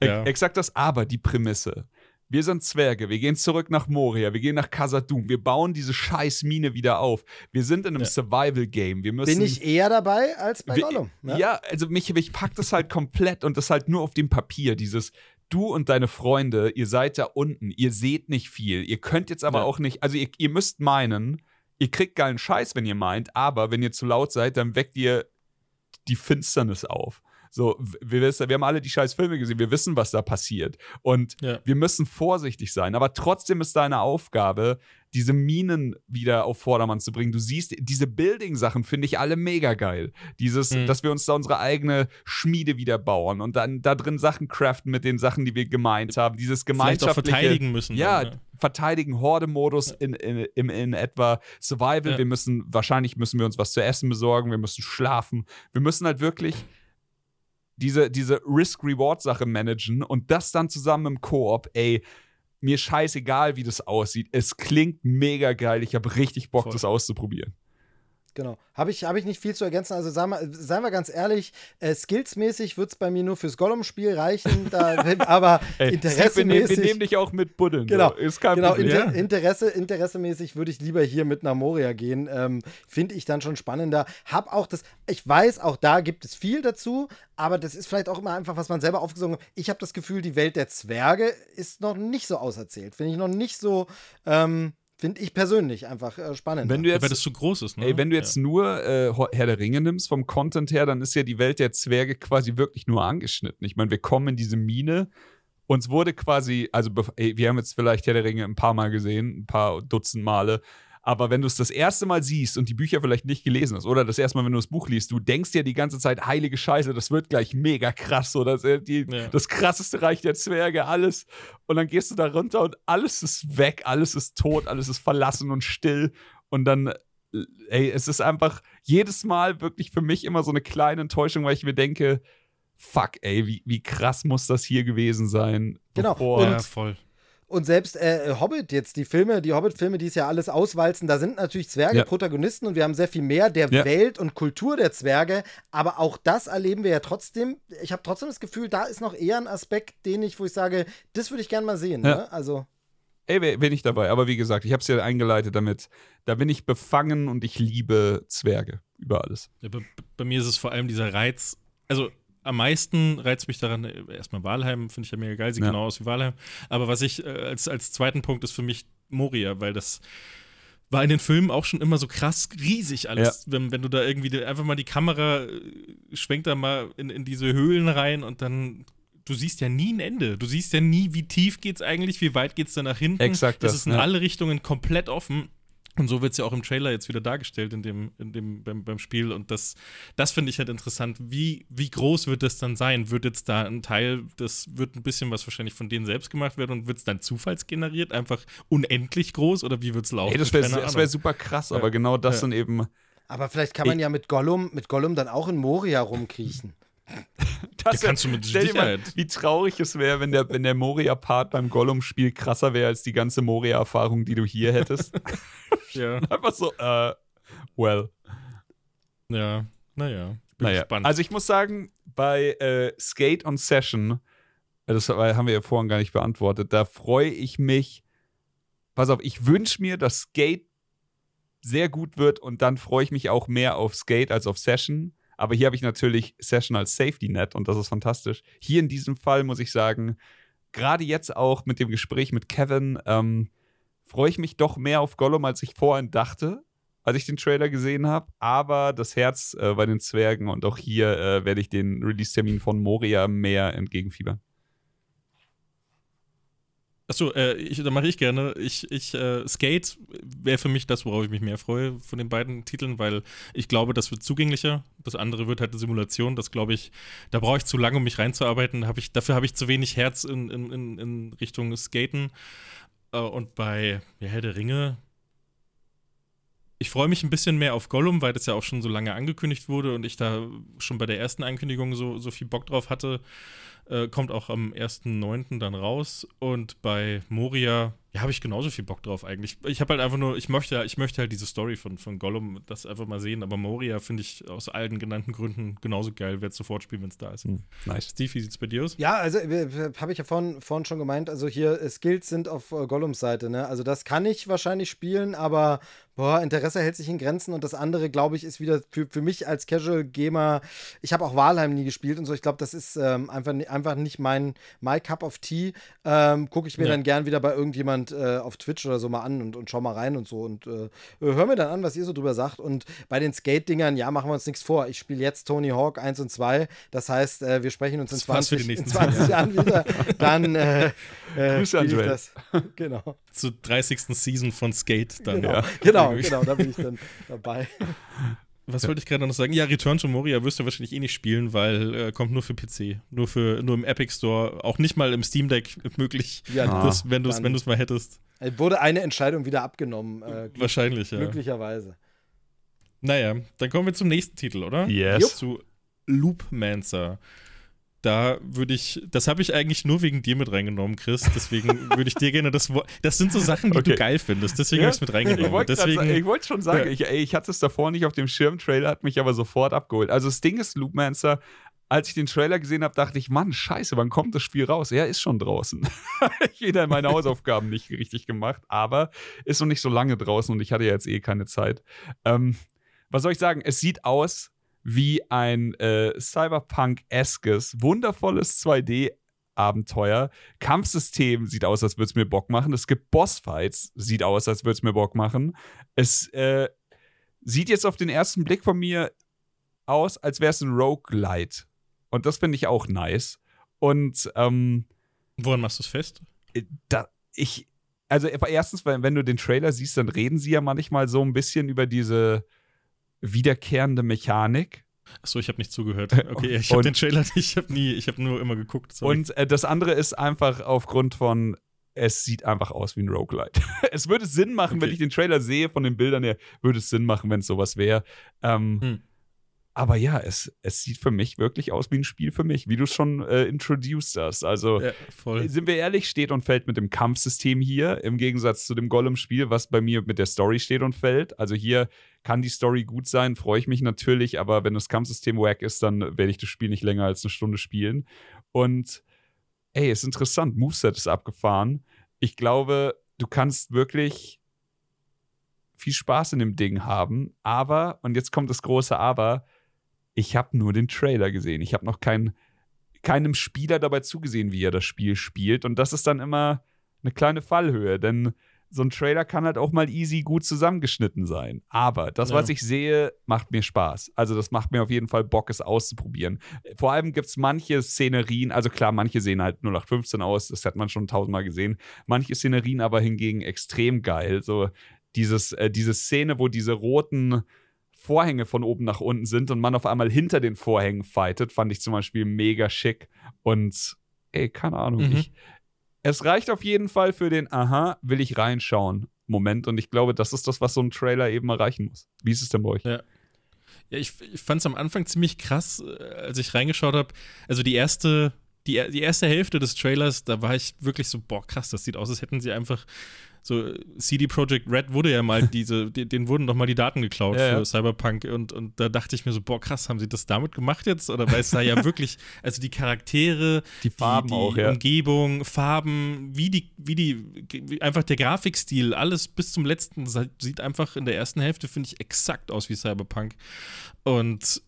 Ja. Exakt das Aber, die Prämisse Wir sind Zwerge, wir gehen zurück nach Moria, wir gehen nach Khazad-dûm, wir bauen diese scheiß Mine wieder auf. Wir sind in einem Ja. Survival-Game. Wir müssen. Bin ich eher dabei als bei wir, Gollum. ne? ja. also mich, mich packt das halt komplett und das halt nur auf dem Papier. Dieses, du und deine Freunde, ihr seid da unten, ihr seht nicht viel. Ihr könnt jetzt aber Ja. auch nicht, also ihr, ihr müsst meinen, ihr kriegt geilen Scheiß, wenn ihr meint, aber wenn ihr zu laut seid, dann weckt ihr die Finsternis auf. So, wir, wissen, wir haben alle die scheiß Filme gesehen, wir wissen, was da passiert. Und Ja. wir müssen vorsichtig sein. Aber trotzdem ist deine Aufgabe, diese Minen wieder auf Vordermann zu bringen. Du siehst, diese Building-Sachen finde ich alle mega geil. Dieses, Mhm. dass wir uns da unsere eigene Schmiede wieder bauen und dann da drin Sachen craften mit den Sachen, die wir gemeint haben. Dieses Vielleicht auch gemeinschaftliche. verteidigen müssen. Ja, dann, ne? verteidigen, Horde-Modus in, in, in, in etwa Survival. Ja. Wir müssen, wahrscheinlich müssen wir uns was zu essen besorgen, wir müssen schlafen. Wir müssen halt wirklich diese, diese Risk-Reward-Sache managen und das dann zusammen im Koop, ey, mir scheißegal, wie das aussieht. Es klingt mega geil. Ich habe richtig Bock, Voll. das auszuprobieren. Genau. Habe ich, hab ich nicht viel zu ergänzen. Also sagen wir, seien wir ganz ehrlich, äh, skillsmäßig wird es bei mir nur fürs Gollum-Spiel reichen, da, aber Ey, Steve, wir, interessemäßig. wir nehmen dich auch mit Buddeln. Genau, so. Ist kein Genau. Inter Ja. Interesse, interessemäßig würde ich lieber hier mit nach Moria gehen. Ähm, Finde ich dann schon spannender. Hab auch das, ich weiß, auch da gibt es viel dazu, aber das ist vielleicht auch immer einfach, was man selber aufgesogen hat. Ich habe das Gefühl, die Welt der Zwerge ist noch nicht so auserzählt. Finde ich noch nicht so, ähm, finde ich persönlich einfach äh, spannend. Wenn du Ja, jetzt weil das zu groß ist, ne? Ey, wenn du jetzt nur äh, Herr der Ringe nimmst, vom Content her, dann ist ja die Welt der Zwerge quasi wirklich nur angeschnitten. Ich meine, wir kommen in diese Mine. Uns wurde quasi, also ey, wir haben jetzt vielleicht Herr der Ringe ein paar Mal gesehen, ein paar Dutzend Male. Aber wenn du es das erste Mal siehst und die Bücher vielleicht nicht gelesen hast, oder das erste Mal, wenn du das Buch liest, du denkst dir die ganze Zeit, heilige Scheiße, das wird gleich mega krass, so das, äh, die, Ja. das krasseste Reich der Zwerge, alles. Und dann gehst du da runter und alles ist weg, alles ist tot, alles ist verlassen und still. Und dann, äh, ey, es ist einfach jedes Mal wirklich für mich immer so eine kleine Enttäuschung, weil ich mir denke, fuck, ey, wie, wie krass muss das hier gewesen sein? Genau. bevor- ja, voll. Und selbst äh, Hobbit jetzt, die Filme, die Hobbit-Filme, die es ja alles auswalzen, da sind natürlich Zwerge Ja. Protagonisten und wir haben sehr viel mehr der Ja. Welt und Kultur der Zwerge, aber auch das erleben wir ja trotzdem. Ich habe trotzdem das Gefühl, da ist noch eher ein Aspekt, den ich, wo ich sage, das würde ich gerne mal sehen. Ja. Ne? Also, Ey, bin ich dabei. Aber wie gesagt, ich habe es ja eingeleitet damit. Da bin ich befangen und ich liebe Zwerge über alles. Ja, bei, bei mir ist es vor allem dieser Reiz, also am meisten reizt mich daran, äh, erstmal Walheim, finde ich ja mega geil, sieht Ja. genau aus wie Walheim. Aber was ich äh, als, als zweiten Punkt ist für mich Moria, weil das war in den Filmen auch schon immer so krass riesig alles. Wenn, wenn du da irgendwie einfach mal die Kamera äh, schwenkt da mal in, in diese Höhlen rein und dann. Du siehst ja nie ein Ende. Du siehst ja nie, wie tief geht's eigentlich, wie weit geht's da nach hinten. Exakt Das das, ist in ja. alle Richtungen komplett offen. Und so wird es ja auch im Trailer jetzt wieder dargestellt in dem, in dem, beim, beim Spiel. Und das, das finde ich halt interessant. Wie, wie groß wird das dann sein? Wird jetzt da ein Teil, das wird ein bisschen was wahrscheinlich von denen selbst gemacht werden und wird es dann zufallsgeneriert, einfach unendlich groß oder wie wird es laufen? Ey, das wäre wär super krass, aber Ja. genau das Ja. dann eben. aber vielleicht kann man ja mit Gollum, mit Gollum dann auch in Moria rumkriechen. Das Ja, kannst du mit dir mal, Sicherheit. wie traurig es wäre, wenn der, wenn der Moria-Part beim Gollum-Spiel krasser wäre als die ganze Moria-Erfahrung, die du hier hättest. Ja, Einfach so, äh, well. ja, naja. Bin Naja, gespannt. also ich muss sagen, bei äh, Skate on Session, das haben wir ja vorhin gar nicht beantwortet, da freue ich mich. Pass auf, ich wünsche mir, dass Skate sehr gut wird und dann freue ich mich auch mehr auf Skate als auf Session. Aber hier habe ich natürlich Session als Safety Net und das ist fantastisch. Hier in diesem Fall muss ich sagen, gerade jetzt auch mit dem Gespräch mit Kevin, ähm, freue ich mich doch mehr auf Gollum, als ich vorhin dachte als ich den Trailer gesehen habe. Aber das Herz äh, bei den Zwergen und auch hier äh, werde ich den Release-Termin von Moria mehr entgegenfiebern. Achso, äh, ich, da mache ich gerne. Ich, ich, äh, Skate wäre für mich das, worauf ich mich mehr freue von den beiden Titeln, weil ich glaube, das wird zugänglicher. Das andere wird halt eine Simulation. Das glaube ich, da brauche ich zu lange, um mich reinzuarbeiten. Hab ich, dafür habe ich zu wenig Herz in, in, in, in Richtung Skaten. Äh, und bei ja, Herr der Ringe, ich freue mich ein bisschen mehr auf Gollum, weil das ja auch schon so lange angekündigt wurde und ich da schon bei der ersten Ankündigung so, so viel Bock drauf hatte. Äh, kommt auch am 1.9. dann raus. Und bei Moria, ja, habe ich genauso viel Bock drauf eigentlich. Ich habe halt einfach nur, ich möchte, ich möchte halt diese Story von, von Gollum, das einfach mal sehen. Aber Moria finde ich aus allen genannten Gründen genauso geil. Werde sofort spielen, wenn es da ist. Hm, nice. Steve, wie sieht es bei dir aus? Ja, also habe ich ja vorhin, vorhin schon gemeint, also hier äh, Skills sind auf äh, Gollums Seite, ne? Also das kann ich wahrscheinlich spielen, aber boah, Interesse hält sich in Grenzen und das andere, glaube ich, ist wieder für, für mich als Casual Gamer, ich habe auch Walheim nie gespielt und so, ich glaube, das ist ähm, einfach, einfach nicht mein My Cup of Tea. Ähm, Gucke ich mir ja. dann gern wieder bei irgendjemand äh, auf Twitch oder so mal an und, und schau mal rein und so und äh, hör mir dann an, was ihr so drüber sagt und bei den Skate-Dingern, ja, machen wir uns nichts vor. Ich spiele jetzt Tony Hawk 1 und 2, das heißt, äh, wir sprechen uns in 20, in 20 Jahren wieder, dann äh, äh, Grüße an das. genau. Zur 30. Season von Skate dann. Genau, ja. genau, genau, da bin ich dann dabei. Was wollte ich gerade noch sagen? Ja, Return to Moria wirst du wahrscheinlich eh nicht spielen, weil äh, kommt nur für PC. Nur, für, nur im Epic Store. Auch nicht mal im Steam Deck möglich, ja, das, wenn du es mal hättest. Wurde eine Entscheidung wieder abgenommen. Äh, wahrscheinlich, ja. Glücklicherweise. Naja, dann kommen wir zum nächsten Titel, oder? Yes. Zu Loopmancer da würde ich, das habe ich eigentlich nur wegen dir mit reingenommen, Chris. Deswegen würde ich dir gerne das Wort. Das sind so Sachen, die okay. du geil findest. Deswegen ja? habe ich es mit reingenommen. Ich wollte wollt schon sagen, ja. ich, ich, hatte es davor nicht auf dem Schirm. Trailer hat mich aber sofort abgeholt. Also, das Ding ist, Loopmancer. Als ich den Trailer gesehen habe, dachte ich, Mann, scheiße, wann kommt das Spiel raus? Er ist schon draußen. Jeder meine Hausaufgaben nicht richtig gemacht, aber ist noch nicht so lange draußen und ich hatte ja jetzt eh keine Zeit. Ähm, was soll ich sagen? Es sieht aus wie ein äh, Cyberpunk-eskes, wundervolles 2D- Abenteuer. Kampfsystem sieht aus, als würde es mir Bock machen. Es gibt Bossfights, sieht aus, als würde es mir Bock machen. Es äh, sieht jetzt auf den ersten Blick von mir aus, als wäre es ein Roguelite. Und das finde ich auch nice. Und ähm, woran machst du es fest? Äh, da, ich, also erstens, wenn, wenn du den Trailer siehst, dann reden sie ja manchmal so ein bisschen über diese wiederkehrende Mechanik. Achso, ich habe nicht zugehört. Okay, ich habe den Trailer nicht, ich habe nie, ich habe nur immer geguckt. Sorry. Und äh, das andere ist einfach aufgrund von, es sieht einfach aus wie ein Roguelite. es würde Sinn machen, okay. wenn ich den Trailer sehe, von den Bildern her, würde es Sinn machen, wenn es sowas wäre. Ähm, hm. Aber ja, es, es sieht für mich wirklich aus wie ein Spiel für mich, wie du es schon äh, introduced hast. Also, ja, sind wir ehrlich, steht und fällt mit dem Kampfsystem hier, im Gegensatz zu dem Golem-Spiel, was bei mir mit der Story steht und fällt. Also, hier kann die Story gut sein, freue ich mich natürlich, aber wenn das Kampfsystem wack ist, dann werde ich das Spiel nicht länger als eine Stunde spielen. Und ey, ist interessant, Moveset ist abgefahren. Ich glaube, du kannst wirklich viel Spaß in dem Ding haben, aber, und jetzt kommt das große Aber, ich habe nur den Trailer gesehen. Ich habe noch kein, keinem Spieler dabei zugesehen, wie er das Spiel spielt. Und das ist dann immer eine kleine Fallhöhe, denn so ein Trailer kann halt auch mal easy gut zusammengeschnitten sein. Aber das, ja. was ich sehe, macht mir Spaß. Also das macht mir auf jeden Fall Bock, es auszuprobieren. Vor allem gibt es manche Szenerien, also klar, manche sehen halt 0815 aus, das hat man schon tausendmal gesehen. Manche Szenerien aber hingegen extrem geil. So dieses, äh, diese Szene, wo diese roten Vorhänge von oben nach unten sind und man auf einmal hinter den Vorhängen fightet, fand ich zum Beispiel mega schick. Und ey, keine Ahnung, mhm. ich, es reicht auf jeden Fall für den Aha, will ich reinschauen Moment. Und ich glaube, das ist das, was so ein Trailer eben erreichen muss. Wie ist es denn bei euch? Ja. Ja, ich, ich fand es am Anfang ziemlich krass, äh, als ich reingeschaut habe. Also die erste, die, die erste Hälfte des Trailers, da war ich wirklich so, boah, krass, das sieht aus, als hätten sie einfach so CD Projekt Red wurde ja mal diese, denen wurden doch mal die Daten geklaut ja, für ja. Cyberpunk und, und da dachte ich mir so, boah, krass, haben sie das damit gemacht jetzt? Oder weil es da ja wirklich, also die Charaktere, die Farben die, die auch, ja. Umgebung, Farben, wie die, wie die, wie einfach der Grafikstil, alles bis zum letzten sieht einfach in der ersten Hälfte, finde ich, exakt aus wie Cyberpunk. Und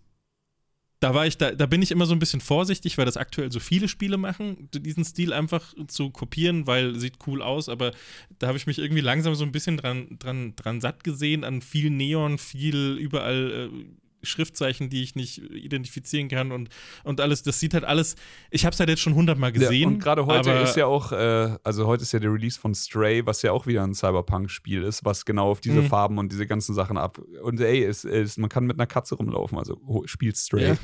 da war ich, da, da bin ich immer so ein bisschen vorsichtig, weil das aktuell so viele Spiele machen, diesen Stil einfach zu kopieren, weil sieht cool aus, aber da habe ich mich irgendwie langsam so ein bisschen dran, dran, dran satt gesehen, an viel Neon, viel überall äh, Schriftzeichen, die ich nicht identifizieren kann und, und alles. Das sieht halt alles. Ich habe es halt jetzt schon hundertmal gesehen. Ja, und gerade heute ist ja auch, äh, also heute ist ja der Release von Stray, was ja auch wieder ein Cyberpunk-Spiel ist, was genau auf diese mhm. Farben und diese ganzen Sachen ab. Und ey, es, es, man kann mit einer Katze rumlaufen, also spielt Stray. Ja.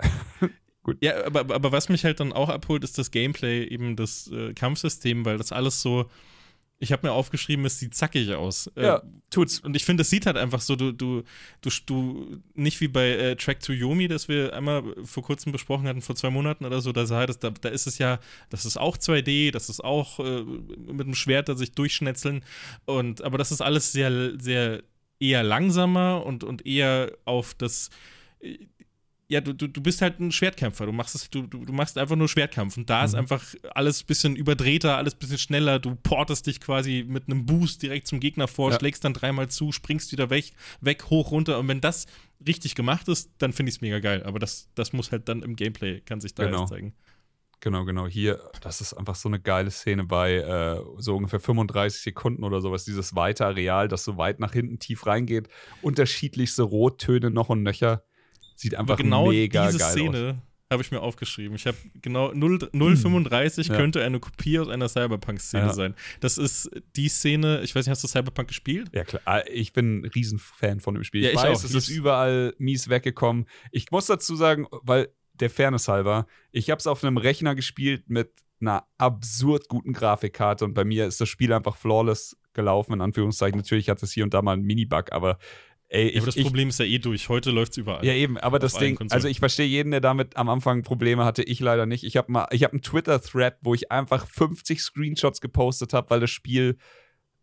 Gut. Ja, aber, aber was mich halt dann auch abholt, ist das Gameplay, eben das äh, Kampfsystem, weil das alles so Ich habe mir aufgeschrieben, es sieht zackig aus. Ja, äh, tut's. Und ich finde, es sieht halt einfach so, du, du, du, du nicht wie bei äh, Track to Yomi, das wir einmal vor kurzem besprochen hatten, vor zwei Monaten oder so, da, sah das, da, da ist es ja, das ist auch 2D, das ist auch äh, mit dem Schwert da sich durchschnetzeln. Und, aber das ist alles sehr, sehr eher langsamer und, und eher auf das äh, ja, du, du, du bist halt ein Schwertkämpfer. Du machst es, du, du, du machst einfach nur Schwertkampf. Und da ist einfach alles ein bisschen überdrehter, alles ein bisschen schneller. Du portest dich quasi mit einem Boost direkt zum Gegner vor, Ja. schlägst dann dreimal zu, springst wieder weg, weg, hoch, runter. Und wenn das richtig gemacht ist, dann finde ich es mega geil. Aber das, das muss halt dann im Gameplay, kann sich da Genau. erst zeigen. Genau, genau. Hier, das ist einfach so eine geile Szene bei äh, so ungefähr 35 Sekunden oder sowas. Dieses weite Areal, das so weit nach hinten tief reingeht. Unterschiedlichste Rottöne noch und nöcher. Sieht einfach Aber genau mega diese geil aus. Szene habe ich mir aufgeschrieben. Ich habe genau 0, 035 Ja. könnte eine Kopie aus einer Cyberpunk-Szene Ja. sein. Das ist die Szene, ich weiß nicht, hast du Cyberpunk gespielt? Ja, klar. Ah, Ich bin ein Riesenfan von dem Spiel. Ja, ich ich weiß, auch. es ist überall mies weggekommen. Ich muss dazu sagen, weil der Fairness halber, ich habe es auf einem Rechner gespielt mit einer absurd guten Grafikkarte und bei mir ist das Spiel einfach flawless gelaufen, in Anführungszeichen. Natürlich hat es hier und da mal einen Minibug, aber ey, ich, Ja, aber das ich, Problem ist ja eh durch. Heute läuft es überall. ja, eben, aber das Ding, also ich verstehe jeden, der damit am Anfang Probleme hatte, ich leider nicht. Ich habe mal, ich habe einen Twitter-Thread, wo ich einfach 50 Screenshots gepostet habe, weil das Spiel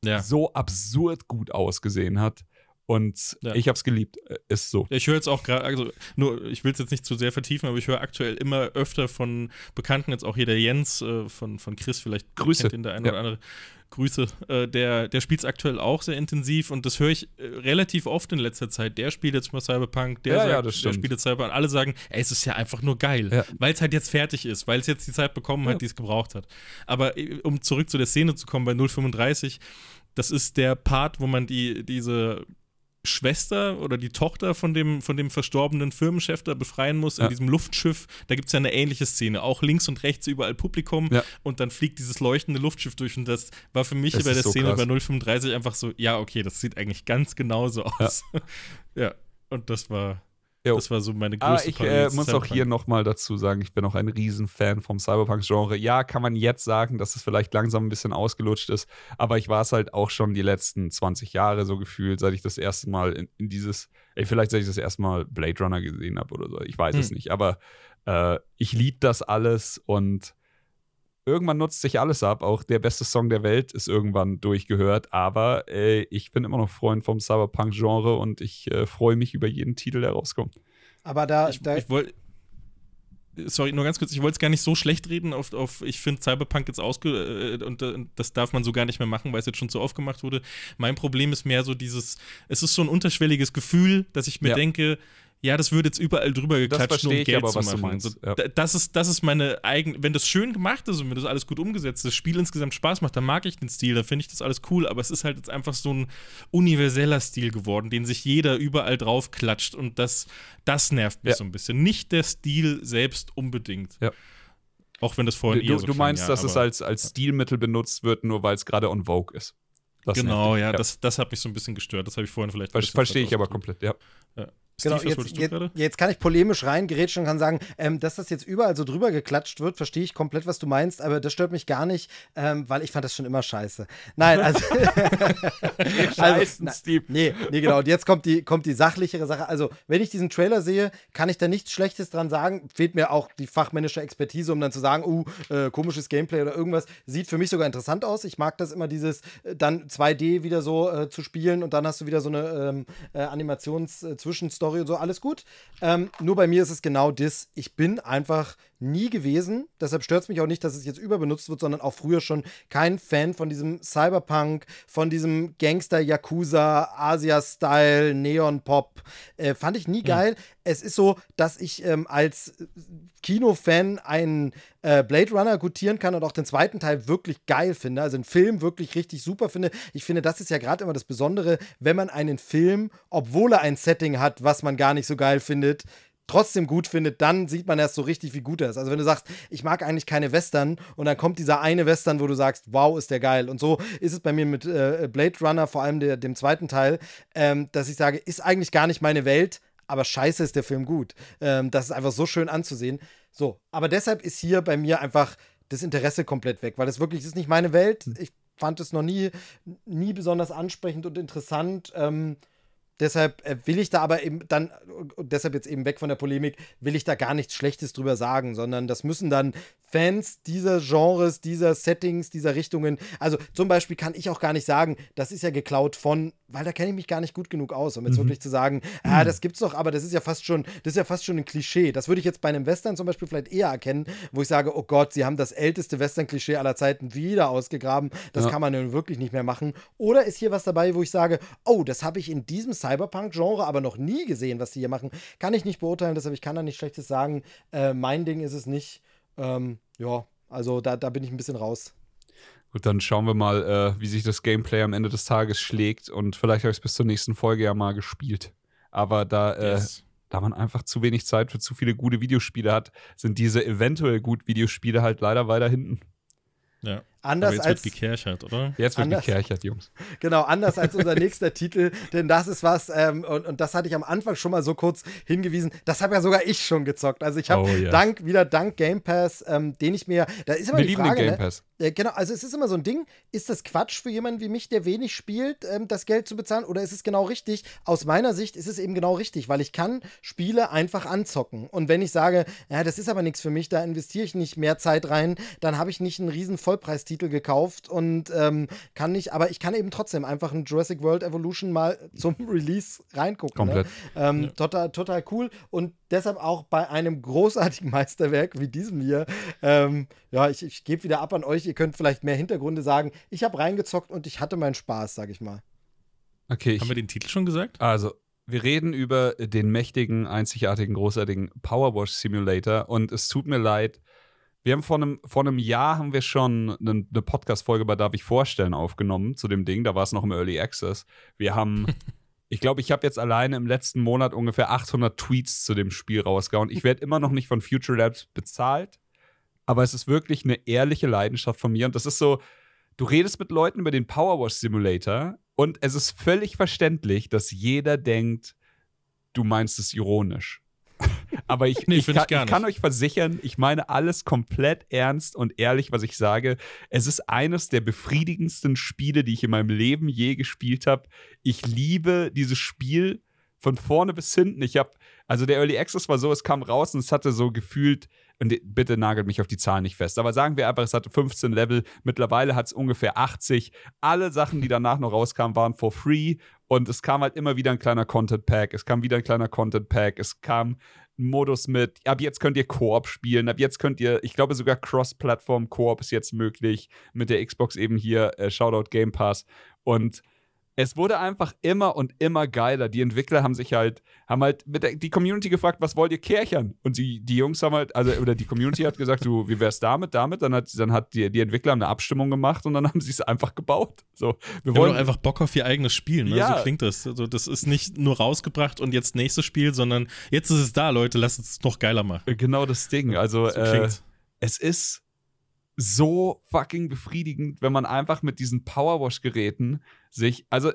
ja. so absurd gut ausgesehen hat. Und Ja. ich habe es geliebt. Äh, Ist so. Ich höre jetzt auch gerade, also nur, ich will es jetzt nicht zu sehr vertiefen, aber ich höre aktuell immer öfter von Bekannten, jetzt auch hier der Jens äh, von, von Chris, vielleicht Grüße. kennt ihn der eine Ja. oder andere. Grüße. Äh, der der spielt es aktuell auch sehr intensiv und das höre ich äh, relativ oft in letzter Zeit. Der spielt jetzt mal Cyberpunk, der, Ja, sagt, ja, der spielt jetzt Cyberpunk. Alle sagen, ey, es ist ja einfach nur geil, Ja. weil es halt jetzt fertig ist, weil es jetzt die Zeit bekommen hat, die es gebraucht hat. Aber äh, um zurück zu der Szene zu kommen bei 035, das ist der Part, wo man die, diese Schwester oder die Tochter von dem, von dem verstorbenen Firmenchef da befreien muss Ja. in diesem Luftschiff. Da gibt es ja eine ähnliche Szene. Auch links und rechts überall Publikum Ja. und dann fliegt dieses leuchtende Luftschiff durch. Und das war für mich Das bei der so Szene krass. bei 035 einfach so, ja, okay, das sieht eigentlich ganz genauso aus. Ja, und das war, Jo. das war so meine Aber größte ich Parallele äh, muss auch hier nochmal dazu sagen, ich bin auch ein Riesenfan vom Cyberpunk-Genre. Ja, kann man jetzt sagen, dass es vielleicht langsam ein bisschen ausgelutscht ist, aber ich war es halt auch schon die letzten 20 Jahre so gefühlt, seit ich das erste Mal in, in dieses, ey, vielleicht seit ich das erste Mal Blade Runner gesehen habe oder so. Ich weiß es Hm. nicht, aber äh, ich liebe das alles und irgendwann nutzt sich alles ab. Auch der beste Song der Welt ist irgendwann durchgehört. Aber äh, ich bin immer noch Freund vom Cyberpunk-Genre und ich äh, freue mich über jeden Titel, der rauskommt. Aber da, ich, da ich wollte. Sorry, nur ganz kurz, ich wollte es gar nicht so schlecht reden auf, auf ich finde Cyberpunk jetzt ausge äh, und äh, das darf man so gar nicht mehr machen, weil es jetzt schon zu oft gemacht wurde. Mein Problem ist mehr so dieses, es ist so ein unterschwelliges Gefühl, dass ich mir Ja. denke, ja, das wird jetzt überall drüber geklatscht, um Geld aber, zu machen. So, ja. da- das, ist, das ist meine eigene, wenn das schön gemacht ist und wenn das alles gut umgesetzt ist, das Spiel insgesamt Spaß macht, dann mag ich den Stil, dann finde ich das alles cool, aber es ist halt jetzt einfach so ein universeller Stil geworden, den sich jeder überall drauf klatscht und das, das nervt mich Ja. so ein bisschen. Nicht der Stil selbst unbedingt. Ja. Auch wenn das vorhin Du, eher so du meinst, klang, ja, dass es als, als Stilmittel benutzt wird, nur weil es gerade on Vogue ist. Das Genau, ja, dich. das, das hat mich so ein bisschen gestört. Das habe ich vorhin vielleicht. Verstehe ich aber komplett, ja. Steve, Genau, jetzt, jetzt, jetzt kann ich polemisch reingrätschen und kann sagen, ähm, dass das jetzt überall so drüber geklatscht wird, verstehe ich komplett, was du meinst, aber das stört mich gar nicht, ähm, weil ich fand das schon immer scheiße. Nein, also. Scheißen, na- Steve. Nee, nee, genau. Und jetzt kommt die, kommt die sachlichere Sache. Also, wenn ich diesen Trailer sehe, kann ich da nichts Schlechtes dran sagen. Fehlt mir auch die fachmännische Expertise, um dann zu sagen, uh, äh, komisches Gameplay oder irgendwas. Sieht für mich sogar interessant aus. Ich mag das immer, dieses äh, dann 2D wieder so äh, zu spielen und dann hast du wieder so eine ähm, äh, Animations-Zwischenstory und so. Alles gut. Ähm, nur bei mir ist es genau das. Ich bin einfach nie gewesen. Deshalb stört es mich auch nicht, dass es jetzt überbenutzt wird, sondern auch früher schon kein Fan von diesem Cyberpunk, von diesem Gangster-Yakuza, Asia-Style, Neon-Pop. Äh, fand ich nie geil. Es ist so, dass ich ähm, als Kinofan einen äh, Blade Runner gutieren kann und auch den zweiten Teil wirklich geil finde. Also den Film wirklich richtig super finde. Ich finde, das ist ja gerade immer das Besondere, wenn man einen Film, obwohl er ein Setting hat, was man gar nicht so geil findet, trotzdem gut findet, dann sieht man erst so richtig, wie gut er ist. Also wenn du sagst, ich mag eigentlich keine Western und dann kommt dieser eine Western, wo du sagst, wow, ist der geil. Und so ist es bei mir mit äh, Blade Runner, vor allem der, dem zweiten Teil, ähm, dass ich sage, ist eigentlich gar nicht meine Welt, aber scheiße ist der Film gut. Ähm, das ist einfach so schön anzusehen. So, aber deshalb ist hier bei mir einfach das Interesse komplett weg, weil das wirklich das ist nicht meine Welt. Ich fand es noch nie, nie besonders ansprechend und interessant. Ähm, deshalb äh, will ich da aber eben dann, deshalb jetzt eben weg von der Polemik, will ich da gar nichts Schlechtes drüber sagen, sondern das müssen dann Fans dieser Genres, dieser Settings, dieser Richtungen, also zum Beispiel kann ich auch gar nicht sagen, das ist ja geklaut von, weil da kenne ich mich gar nicht gut genug aus, um jetzt Mhm. wirklich zu sagen, ah, das gibt's doch, aber das ist ja fast schon, das ist ja fast schon ein Klischee. Das würde ich jetzt bei einem Western zum Beispiel vielleicht eher erkennen, wo ich sage, oh Gott, sie haben das älteste Western-Klischee aller Zeiten wieder ausgegraben. Das Ja. kann man nun wirklich nicht mehr machen. Oder ist hier was dabei, wo ich sage, oh, das habe ich in diesem Cyberpunk-Genre aber noch nie gesehen, was sie hier machen. Kann ich nicht beurteilen, deshalb ich kann da nichts Schlechtes sagen. Äh, mein Ding ist es nicht. Ähm, ja, also da, da bin ich ein bisschen raus. Gut, dann schauen wir mal, äh, wie sich das Gameplay am Ende des Tages schlägt. Und vielleicht habe ich es bis zur nächsten Folge ja mal gespielt. Aber da, äh, Yes. da man einfach zu wenig Zeit für zu viele gute Videospiele hat, sind diese eventuell gut Videospiele halt leider weiter hinten. Ja. Aber Anders jetzt als wird gekerchert, oder? Jetzt wird Anders- gekerchert, Jungs. Genau, anders als unser nächster Titel, denn das ist was, ähm, und, und das hatte ich am Anfang schon mal so kurz hingewiesen, das habe ja sogar ich schon gezockt. Also ich habe Oh, ja. dank, wieder dank Game Pass, ähm, den ich mir, da ist immer Wir die lieben Frage, den Game ne? Pass. Äh, genau, also es ist immer so ein Ding, ist das Quatsch für jemanden wie mich, der wenig spielt, ähm, das Geld zu bezahlen oder ist es genau richtig? Aus meiner Sicht ist es eben genau richtig, weil ich kann Spiele einfach anzocken und wenn ich sage, ja, das ist aber nichts für mich, da investiere ich nicht mehr Zeit rein, dann habe ich nicht einen riesen Vollpreistitel gekauft und ähm, kann nicht, aber ich kann eben trotzdem einfach ein Jurassic World Evolution mal zum Release reingucken. Komplett. Ne? Ähm, Ja. total, total cool und deshalb auch bei einem großartigen Meisterwerk wie diesem hier. Ähm, ja, ich, ich gebe wieder ab an euch. Ihr könnt vielleicht mehr Hintergründe sagen. Ich habe reingezockt und ich hatte meinen Spaß, sag ich mal. Okay, ich, Haben wir den Titel schon gesagt? Also, wir reden über den mächtigen, einzigartigen, großartigen Powerwash Simulator und es tut mir leid. Wir haben vor einem, vor einem Jahr haben wir schon eine, eine Podcast-Folge bei Darf ich vorstellen aufgenommen zu dem Ding. Da war es noch im Early Access. Wir haben, ich glaube, ich habe jetzt alleine im letzten Monat ungefähr 800 Tweets zu dem Spiel rausgehauen. Ich werde immer noch nicht von Future Labs bezahlt, aber es ist wirklich eine ehrliche Leidenschaft von mir und das ist so, du redest mit Leuten über den Powerwash Simulator und es ist völlig verständlich, dass jeder denkt, du meinst es ironisch. Aber ich, Nee, ich, kann, ich kann euch versichern, ich meine alles komplett ernst und ehrlich, was ich sage. Es ist eines der befriedigendsten Spiele, die ich in meinem Leben je gespielt habe. Ich liebe dieses Spiel von vorne bis hinten. Ich habe, also der Early Access war so, es kam raus und es hatte so gefühlt, und bitte nagelt mich auf die Zahlen nicht fest, aber sagen wir einfach, es hatte 15 Level, mittlerweile hat es ungefähr 80. Alle Sachen, die danach noch rauskamen, waren for free und es kam halt immer wieder ein kleiner Content Pack, es kam wieder ein kleiner Content Pack, es kam Modus mit, ab jetzt könnt ihr Koop spielen, ab jetzt könnt ihr, ich glaube sogar Cross-Plattform Koop ist jetzt möglich, mit der Xbox eben hier, äh, Shoutout Game Pass. Und es wurde einfach immer und immer geiler. Die Entwickler haben sich halt, haben halt mit der, die Community gefragt, was wollt ihr kärchern? Und die, die Jungs haben halt, also, oder die Community hat gesagt, du, wie wär's damit, damit? Dann hat, dann hat die, die Entwickler eine Abstimmung gemacht und dann haben sie es einfach gebaut. So, wir Wir wollen doch einfach Bock auf ihr eigenes Spiel, ne? Ja. So klingt das. Also, das ist nicht nur rausgebracht und jetzt nächstes Spiel, sondern jetzt ist es da, Leute, lasst es noch geiler machen. genau das Ding. Also, So äh, es ist so fucking befriedigend, wenn man einfach mit diesen Powerwash-Geräten sich, also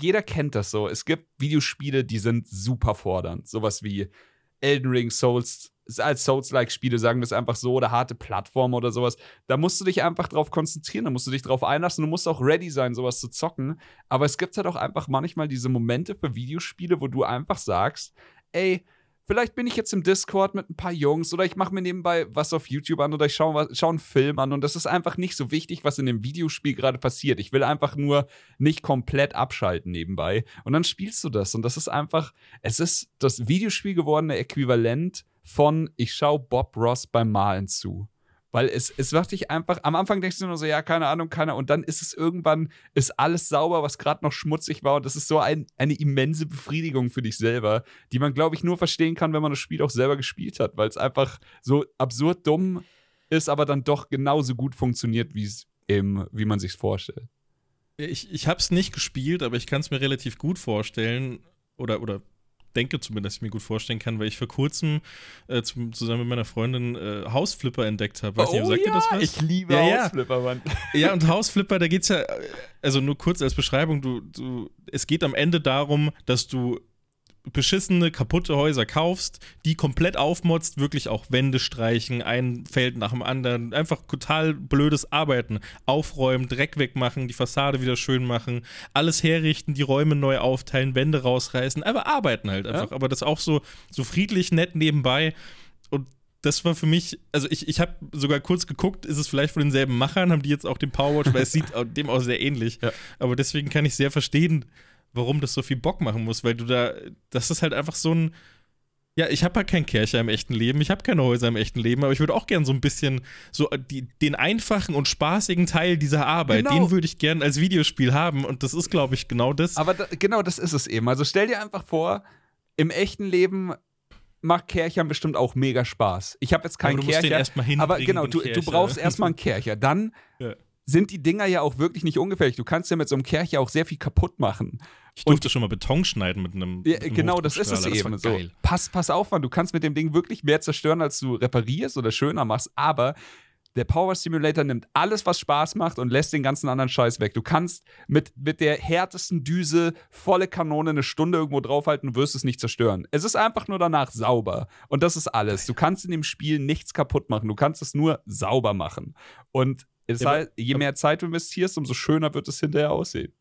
jeder kennt das so. Es gibt Videospiele, die sind super fordernd. Sowas wie Elden Ring, Souls, als Souls-like-Spiele sagen wir es einfach so, oder harte Plattform oder sowas. Da musst du dich einfach drauf konzentrieren, da musst du dich drauf einlassen, du musst auch ready sein, sowas zu zocken. Aber es gibt halt auch einfach manchmal diese Momente für Videospiele, wo du einfach sagst, ey, vielleicht bin ich jetzt im Discord mit ein paar Jungs oder ich mache mir nebenbei was auf YouTube an oder ich schaue schau einen Film an und das ist einfach nicht so wichtig, was in dem Videospiel gerade passiert. Ich will einfach nur nicht komplett abschalten nebenbei und dann spielst du das und das ist einfach, es ist das Videospiel gewordene Äquivalent von ich schaue Bob Ross beim Malen zu. Weil es, es wird dich einfach, am Anfang denkst du nur so, ja, keine Ahnung, keiner. Und dann ist es irgendwann, ist alles sauber, was gerade noch schmutzig war. Und das ist so ein, eine immense Befriedigung für dich selber, die man, glaube ich, nur verstehen kann, wenn man das Spiel auch selber gespielt hat. Weil es einfach so absurd dumm ist, aber dann doch genauso gut funktioniert, wie es eben, wie man sich vorstellt. Ich, ich habe es nicht gespielt, aber ich kann es mir relativ gut vorstellen oder, oder denke zumindest, dass ich mir gut vorstellen kann, weil ich vor kurzem äh, zum, zusammen mit meiner Freundin äh, Hausflipper entdeckt habe. Weiß nicht, sagt ihr das was? Oh ich liebe Ja, ja. Hausflipper, Mann. Ja, und Hausflipper, da geht's ja, äh, also nur kurz als Beschreibung, du, du, es geht am Ende darum, dass du beschissene, kaputte Häuser kaufst, die komplett aufmotzt, wirklich auch Wände streichen, ein Feld nach dem anderen, einfach total blödes Arbeiten, aufräumen, Dreck wegmachen, die Fassade wieder schön machen, alles herrichten, die Räume neu aufteilen, Wände rausreißen, einfach arbeiten halt einfach, ja. aber das auch so, so friedlich, nett nebenbei und das war für mich, also ich, ich habe sogar kurz geguckt, ist es vielleicht von denselben Machern, haben die jetzt auch den Powerwatch, weil es sieht dem auch sehr ähnlich. Ja. Aber deswegen kann ich sehr verstehen, warum das so viel Bock machen muss, weil du da, das ist halt einfach so ein, ja, ich habe halt keinen Kercher im echten Leben, ich habe keine Häuser im echten Leben, aber ich würde auch gern so ein bisschen so die, den einfachen und spaßigen Teil dieser Arbeit, genau. den würde ich gern als Videospiel haben und das ist, glaube ich, genau das. Aber da, genau das ist es eben. Also stell dir einfach vor, im echten Leben macht Kerchern bestimmt auch mega Spaß. Ich habe jetzt keinen aber du Kercher, musst den aber genau, du, du brauchst erstmal einen Kercher. Dann ja sind die Dinger ja auch wirklich nicht ungefährlich. Du kannst ja mit so einem Kercher auch sehr viel kaputt machen. Ich durfte und, schon mal Beton schneiden mit einem. Ja, mit einem genau, das ist es das eben. So, pass, pass auf, Mann, du kannst mit dem Ding wirklich mehr zerstören, als du reparierst oder schöner machst, aber der Power Simulator nimmt alles, was Spaß macht und lässt den ganzen anderen Scheiß weg. Du kannst mit, mit der härtesten Düse volle Kanone eine Stunde irgendwo draufhalten und wirst es nicht zerstören. Es ist einfach nur danach sauber. Und das ist alles. Du kannst in dem Spiel nichts kaputt machen. Du kannst es nur sauber machen. Und ja, heißt, je mehr Zeit du investierst, umso schöner wird es hinterher aussehen.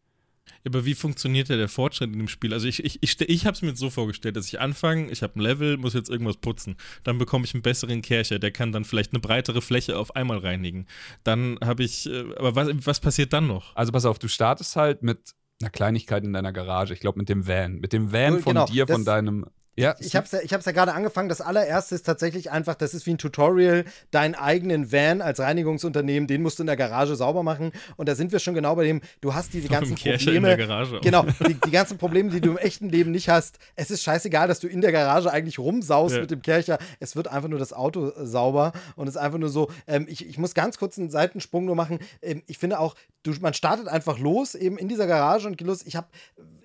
Ja, aber wie funktioniert der Fortschritt in dem Spiel? Also ich, ich, ich, ich habe es mir so vorgestellt, dass ich anfange, ich habe ein Level, muss jetzt irgendwas putzen. Dann bekomme ich einen besseren Kercher, der kann dann vielleicht eine breitere Fläche auf einmal reinigen. Dann habe ich, äh, aber was, was passiert dann noch? Also pass auf, du startest halt mit einer Kleinigkeit in deiner Garage. Ich glaube mit dem Van. Mit dem Van von genau, dir, von deinem ja. Ich habe es ja, ich ja gerade angefangen. Das allererste ist tatsächlich einfach, das ist wie ein Tutorial, deinen eigenen Van als Reinigungsunternehmen, den musst du in der Garage sauber machen. Und da sind wir schon genau bei dem, du hast diese ganzen Probleme. In der Garage genau, die, die, ganzen Probleme, die du im echten Leben nicht hast. Es ist scheißegal, dass du in der Garage eigentlich rumsaust ja. mit dem Kercher. Es wird einfach nur das Auto äh, sauber und es ist einfach nur so. Ähm, ich, ich muss ganz kurz einen Seitensprung nur machen. Ähm, ich finde auch, du, man startet einfach los, eben in dieser Garage und geht los. Ich habe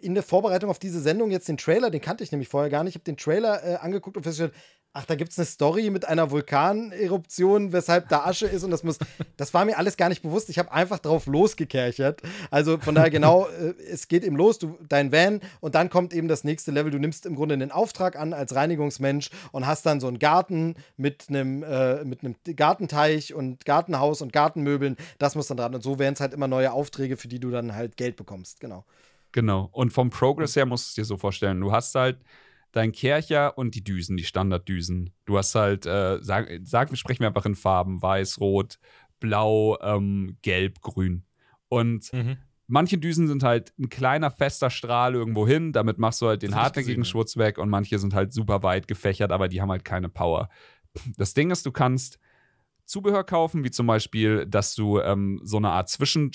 in der Vorbereitung auf diese Sendung jetzt den Trailer, den kannte ich nämlich vorher gar nicht, habe den Trailer äh, angeguckt und festgestellt, ach, da gibt es eine Story mit einer Vulkaneruption, weshalb da Asche ist und das muss, das war mir alles gar nicht bewusst. Ich habe einfach drauf losgekerchert. Also von daher genau, äh, es geht eben los, du, dein Van und dann kommt eben das nächste Level. Du nimmst im Grunde einen Auftrag an als Reinigungsmensch und hast dann so einen Garten mit einem, äh, mit einem Gartenteich und Gartenhaus und Gartenmöbeln. Das muss dann dran. Und so werden es halt immer neue Aufträge, für die du dann halt Geld bekommst. Genau. Genau. Und vom Progress her musst du es dir so vorstellen. Du hast halt dein Kercher und die Düsen, die Standarddüsen. Du hast halt, äh, sag, sag, sprechen wir einfach in Farben: weiß, rot, blau, ähm, gelb, grün. Und mhm. manche Düsen sind halt ein kleiner, fester Strahl irgendwo hin. Damit machst du halt den hartnäckigen Schwutz weg. Und manche sind halt super weit gefächert, aber die haben halt keine Power. Das Ding ist, du kannst Zubehör kaufen, wie zum Beispiel, dass du ähm, so eine Art Zwischen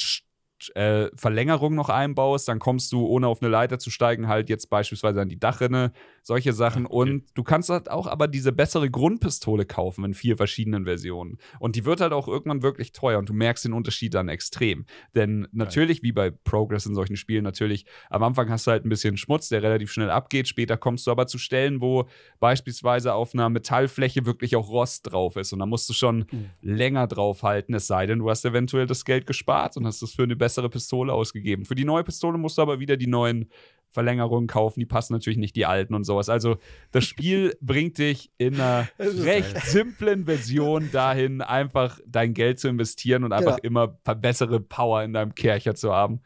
äh, Verlängerung noch einbaust, dann kommst du, ohne auf eine Leiter zu steigen, halt jetzt beispielsweise an die Dachrinne, solche Sachen. Okay. Und du kannst halt auch aber diese bessere Grundpistole kaufen in vier verschiedenen Versionen. Und die wird halt auch irgendwann wirklich teuer und du merkst den Unterschied dann extrem. Denn natürlich, wie bei Progress in solchen Spielen, natürlich, am Anfang hast du halt ein bisschen Schmutz, der relativ schnell abgeht. Später kommst du aber zu Stellen, wo beispielsweise auf einer Metallfläche wirklich auch Rost drauf ist. Und da musst du schon mhm. länger drauf halten, es sei denn, du hast eventuell das Geld gespart und hast es für eine bessere Pistole ausgegeben. Für die neue Pistole musst du aber wieder die neuen Verlängerungen kaufen, die passen natürlich nicht die alten und sowas. Also das Spiel bringt dich in einer recht simplen Version dahin, einfach dein Geld zu investieren und einfach ja. immer bessere Power in deinem Kercher zu haben.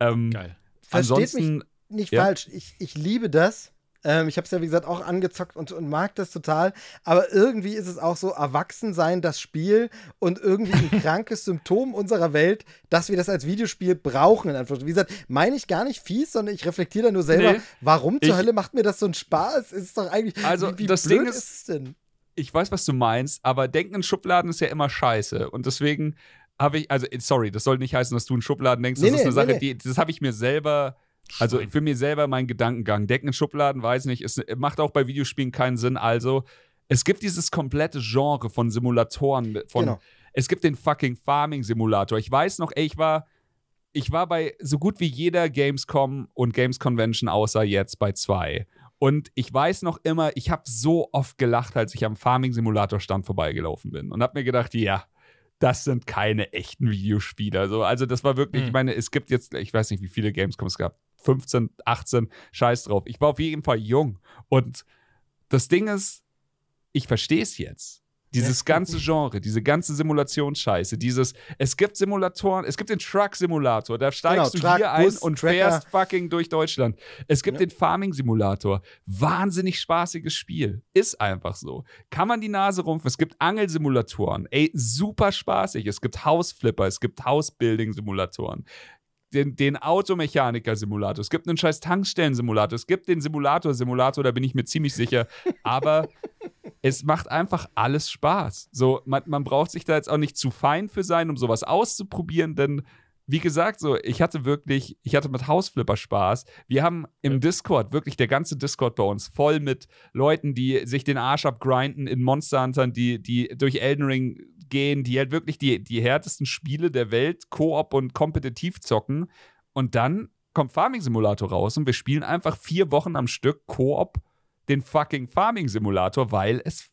Ähm, Geil. Versteht ansonsten, mich nicht ja? falsch. Ich, ich liebe das. Ähm, ich habe es ja, wie gesagt, auch angezockt und, und, mag das total. Aber irgendwie ist es auch so Erwachsensein, das Spiel und irgendwie ein krankes Symptom unserer Welt, dass wir das als Videospiel brauchen. Wie gesagt, meine ich gar nicht fies, sondern ich reflektiere da nur selber, nee, warum zur Hölle macht mir das so einen Spaß? Ist es doch eigentlich, also, wie, wie das Ding ist, ist es denn? Ich weiß, was du meinst, aber Denken in Schubladen ist ja immer scheiße. Und deswegen habe ich, also sorry, das soll nicht heißen, dass du in Schubladen denkst. Nee, das nee, ist eine nee, Sache, die, das habe ich mir selber also für mir selber mein Gedankengang. Decken in Schubladen, weiß nicht, es macht auch bei Videospielen keinen Sinn. Also, es gibt dieses komplette Genre von Simulatoren. Von, genau. Es gibt den fucking Farming-Simulator. Ich weiß noch, ey, ich war, ich war bei so gut wie jeder Gamescom und Games Convention, außer jetzt bei zwei. Und ich weiß noch immer, ich habe so oft gelacht, als ich am Farming-Simulator-Stand vorbeigelaufen bin. Und habe mir gedacht, ja, das sind keine echten Videospiele. Also, also das war wirklich, mhm. ich meine, es gibt jetzt, ich weiß nicht, wie viele Gamescom es gab, 15, 18, scheiß drauf. Ich war auf jeden Fall jung. Und das Ding ist, ich verstehe es jetzt. Dieses ganze Genre, diese ganze Simulationsscheiße, dieses, es gibt Simulatoren, es gibt den Truck-Simulator, da steigst Genau, du hier Truck, ein Bus, und Tracker. fährst fucking durch Deutschland. Es gibt Ja. den Farming-Simulator, wahnsinnig spaßiges Spiel, ist einfach so. Kann man die Nase rumpfen, es gibt Angelsimulatoren, ey, super spaßig, es gibt Hausflipper, es gibt House-Building-Simulatoren den, den Automechaniker-Simulator, es gibt einen scheiß Tankstellen-Simulator, es gibt den Simulator-Simulator, da bin ich mir ziemlich sicher. Aber es macht einfach alles Spaß. So, man, man braucht sich da jetzt auch nicht zu fein für sein, um sowas auszuprobieren, denn wie gesagt, so, ich hatte wirklich, ich hatte mit Hausflipper Spaß. Wir haben im Discord, wirklich der ganze Discord bei uns, voll mit Leuten, die sich den Arsch abgrinden in Monster Huntern, die, die durch Elden Ring gehen, die halt wirklich die, die härtesten Spiele der Welt Koop und kompetitiv zocken. Und dann kommt Farming Simulator raus und wir spielen einfach vier Wochen am Stück Koop den fucking Farming Simulator, weil es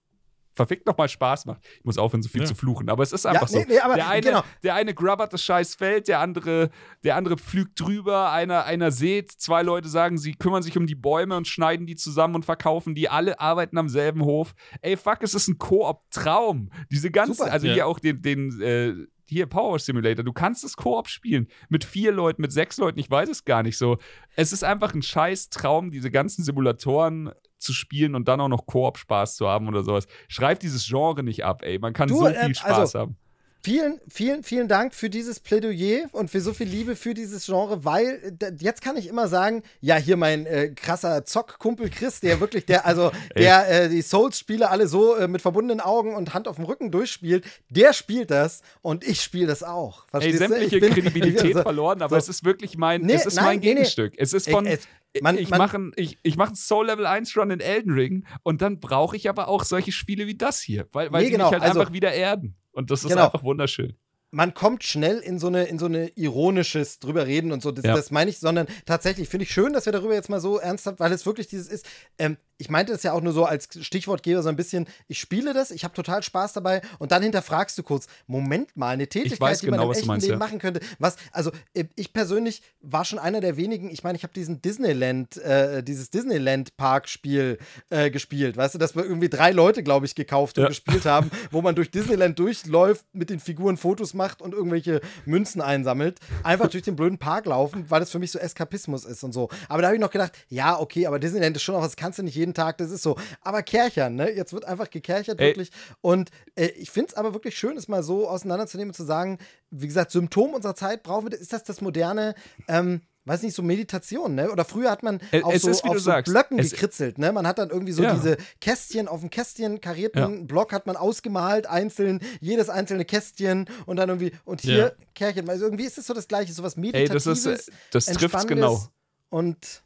verfickt nochmal Spaß macht. Ich muss aufhören, so viel Ja. zu fluchen, aber es ist einfach nee, so. nee, aber der, eine, genau. der eine grabbert das scheiß Feld, der andere, der andere pflügt drüber, einer, einer sät, zwei Leute sagen, sie kümmern sich um die Bäume und schneiden die zusammen und verkaufen die. Alle arbeiten am selben Hof. Ey, fuck, es ist ein Koop-Traum. Diese ganzen, Super. also Ja. hier auch den, den äh, hier Power Simulator, du kannst es Koop spielen. Mit vier Leuten, mit sechs Leuten, ich weiß es gar nicht so. Es ist einfach ein scheiß Traum, diese ganzen Simulatoren zu spielen und dann auch noch Koop-Spaß zu haben oder sowas. Schreibt dieses Genre nicht ab, ey. Man kann Du, so äh, viel Spaß also, haben. Vielen, vielen, vielen Dank für dieses Plädoyer und für so viel Liebe für dieses Genre, weil äh, jetzt kann ich immer sagen, ja, hier mein äh, krasser Zockkumpel Chris, der wirklich, der, also der äh, die Souls-Spiele alle so äh, mit verbundenen Augen und Hand auf dem Rücken durchspielt, der spielt das und ich spiele das auch. Ey, Verstehst du? sämtliche Ich bin- Kredibilität so- verloren, aber so. es ist wirklich mein, Nee, es ist nein, mein nee, nee. Gegenstück. Es ist von, Ey, ey, man- ich mache ein, ich, ich mach Soul Level 1 Run in Elden Ring und dann brauche ich aber auch solche Spiele wie das hier, weil, weil Nee, sie genau, mich halt also- einfach wieder erden. Und das ist Genau. einfach wunderschön. Man kommt schnell in so eine in so eine ironisches drüber reden und so. Das, Ja. das meine ich, sondern tatsächlich finde ich schön, dass wir darüber jetzt mal so ernsthaft, weil es wirklich dieses ist. Ähm, ich meinte es ja auch nur so als Stichwortgeber so ein bisschen. Ich spiele das, ich habe total Spaß dabei und dann hinterfragst du kurz. Moment mal, eine Tätigkeit, die man genau, im was du echten meinst, Leben ja. machen könnte. Was? Also äh, ich persönlich war schon einer der wenigen. Ich meine, ich habe diesen Disneyland, äh, dieses Disneyland Park Spiel äh, gespielt. Weißt du, dass wir irgendwie drei Leute, glaube ich, gekauft und Ja. gespielt haben, wo man durch Disneyland durchläuft, mit den Figuren Fotos macht und irgendwelche Münzen einsammelt. Einfach durch den blöden Park laufen, weil das für mich so Eskapismus ist und so. Aber da habe ich noch gedacht, ja, okay, aber Disneyland ist schon auch, das kannst du nicht jeden Tag, das ist so. Aber Kerchern, ne? Jetzt wird einfach gekerchert, Ey. wirklich. Und äh, ich finde es aber wirklich schön, es mal so auseinanderzunehmen und zu sagen, wie gesagt, Symptom unserer Zeit brauchen wir, ist das das moderne, ähm, weiß nicht, so Meditation, ne? Oder früher hat man Es- auf so, ist, auf so. Blöcken Es- gekritzelt, ne? Man hat dann irgendwie so Ja. diese Kästchen auf dem Kästchen karierten Block hat man ausgemalt, einzeln, jedes einzelne Kästchen und dann irgendwie, und hier Ja. Kärchen. Also irgendwie ist es so das Gleiche, so was Ey, Meditatives. das ist, äh, das trifft's Entspannendes genau. Und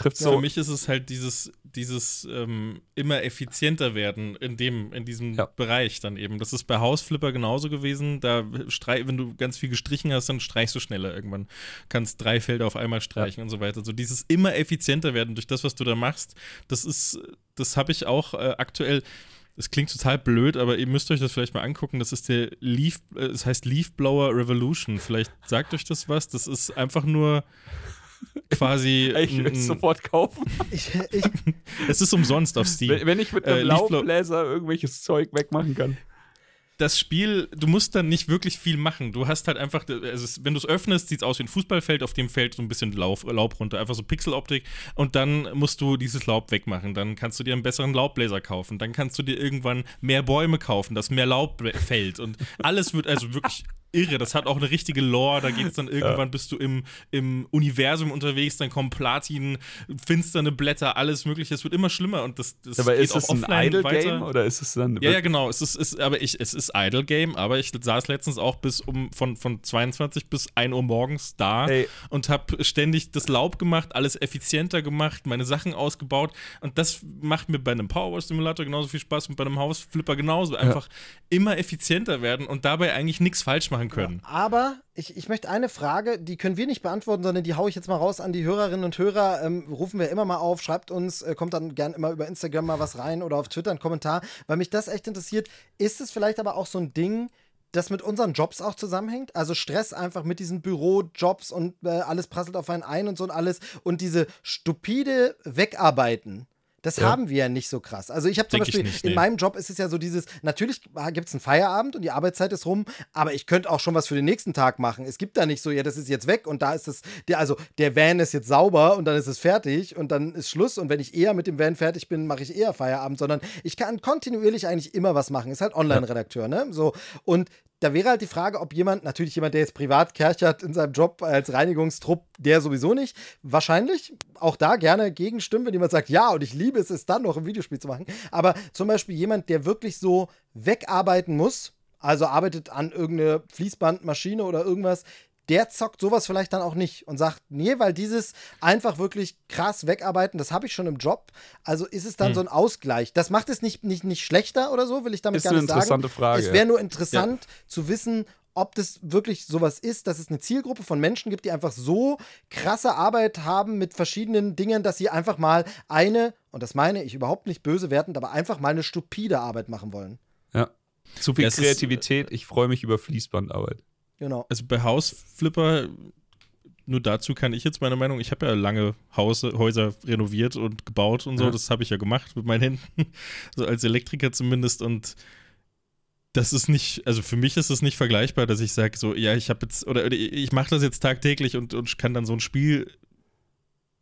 Trifft's Für so. mich ist es halt dieses, dieses ähm, immer effizienter werden in dem, in diesem Ja. Bereich dann eben. Das ist bei Hausflipper genauso gewesen. Da strei wenn du ganz viel gestrichen hast, dann streichst du schneller irgendwann. Kannst drei Felder auf einmal streichen und so weiter. So dieses immer effizienter werden durch das, was du da machst, das ist, das habe ich auch äh, aktuell. Es klingt total blöd, aber ihr müsst euch das vielleicht mal angucken. Das ist der Leaf, äh, es heißt Leaf Blower Revolution. Vielleicht sagt euch das was. Das ist einfach nur quasi. Ich will ein- es sofort kaufen. ich, ich, es ist umsonst auf Steam. Wenn, wenn ich mit Äh, einem Blow- Laubbläser irgendwelches Zeug wegmachen kann. das Spiel, du musst dann nicht wirklich viel machen. Du hast halt einfach, also es, wenn du es öffnest, sieht es aus wie ein Fußballfeld, auf dem fällt so ein bisschen Laub, Laub runter, einfach so Pixeloptik. Und dann musst du dieses Laub wegmachen. Dann kannst du dir einen besseren Laubbläser kaufen. Dann kannst du dir irgendwann mehr Bäume kaufen, dass mehr Laub fällt. Und alles wird also wirklich irre. Das hat auch eine richtige Lore. Da geht es dann irgendwann, bist du im, im Universum unterwegs, dann kommen Platin, finsterne Blätter, alles Mögliche. Es wird immer schlimmer und das, das Aber ist auch es ein Idle-Game weiter. oder ist es dann. Ja, ja, genau. Es ist, ist, aber ich, es ist Idle Game, aber ich saß letztens auch bis um von, von 22 bis 1 Uhr morgens da Ey. und habe ständig das Laub gemacht, alles effizienter gemacht, meine Sachen ausgebaut. Und das macht mir bei einem Power Simulator genauso viel Spaß und bei einem Hausflipper genauso. Einfach immer effizienter werden und dabei eigentlich nichts falsch machen können. aber ich, ich möchte eine Frage, die können wir nicht beantworten, sondern die haue ich jetzt mal raus an die Hörerinnen und Hörer. Ähm, rufen wir immer mal auf, schreibt uns, äh, kommt dann gern immer über Instagram mal was rein oder auf Twitter einen Kommentar, weil mich das echt interessiert. Ist es vielleicht aber auch so ein Ding, das mit unseren Jobs auch zusammenhängt? Also Stress einfach mit diesen Bürojobs und äh, alles prasselt auf einen ein und so und alles. Und diese stupide Wegarbeiten. Das Ja. haben wir ja nicht so krass. Also ich habe zum Denk Beispiel, nicht, in nee. meinem Job ist es ja so dieses, natürlich gibt es einen Feierabend und die Arbeitszeit ist rum, aber ich könnte auch schon was für den nächsten Tag machen. Es gibt da nicht so, ja, das ist jetzt weg und da ist es, der, also der Van ist jetzt sauber und dann ist es fertig und dann ist Schluss und wenn ich eher mit dem Van fertig bin, mache ich eher Feierabend, sondern ich kann kontinuierlich eigentlich immer was machen. Ist halt Online-Redakteur, ne? So und da wäre halt die Frage, ob jemand, natürlich jemand, der jetzt privat kerchert in seinem Job als Reinigungstrupp, der sowieso nicht. Wahrscheinlich auch da gerne gegenstimmen, wenn jemand sagt, ja, und ich liebe es, es dann noch im Videospiel zu machen. Aber zum Beispiel jemand, der wirklich so wegarbeiten muss, also arbeitet an irgendeine Fließbandmaschine oder irgendwas, der zockt sowas vielleicht dann auch nicht und sagt, nee, weil dieses einfach wirklich krass wegarbeiten, das habe ich schon im Job. Also ist es dann Hm. so ein Ausgleich. Das macht es nicht, nicht, nicht schlechter oder so, will ich damit Ist gar eine nicht sagen. interessante Frage. Es wäre nur interessant zu wissen, ob das wirklich sowas ist, dass es eine Zielgruppe von Menschen gibt, die einfach so krasse Arbeit haben mit verschiedenen Dingen, dass sie einfach mal eine, und das meine ich überhaupt nicht böse wertend, aber einfach mal eine stupide Arbeit machen wollen. ja. Zu viel Ja, es ist- Kreativität. ich freue mich über Fließbandarbeit. Genau. Also bei Hausflipper, nur dazu kann ich jetzt meine Meinung, ich habe ja lange Hause, Häuser renoviert und gebaut und so, Ja. das habe ich ja gemacht mit meinen Händen, so als Elektriker zumindest und das ist nicht, also für mich ist es nicht vergleichbar, dass ich sage so, ja, ich habe jetzt, oder, oder ich mache das jetzt tagtäglich und, und kann dann so ein Spiel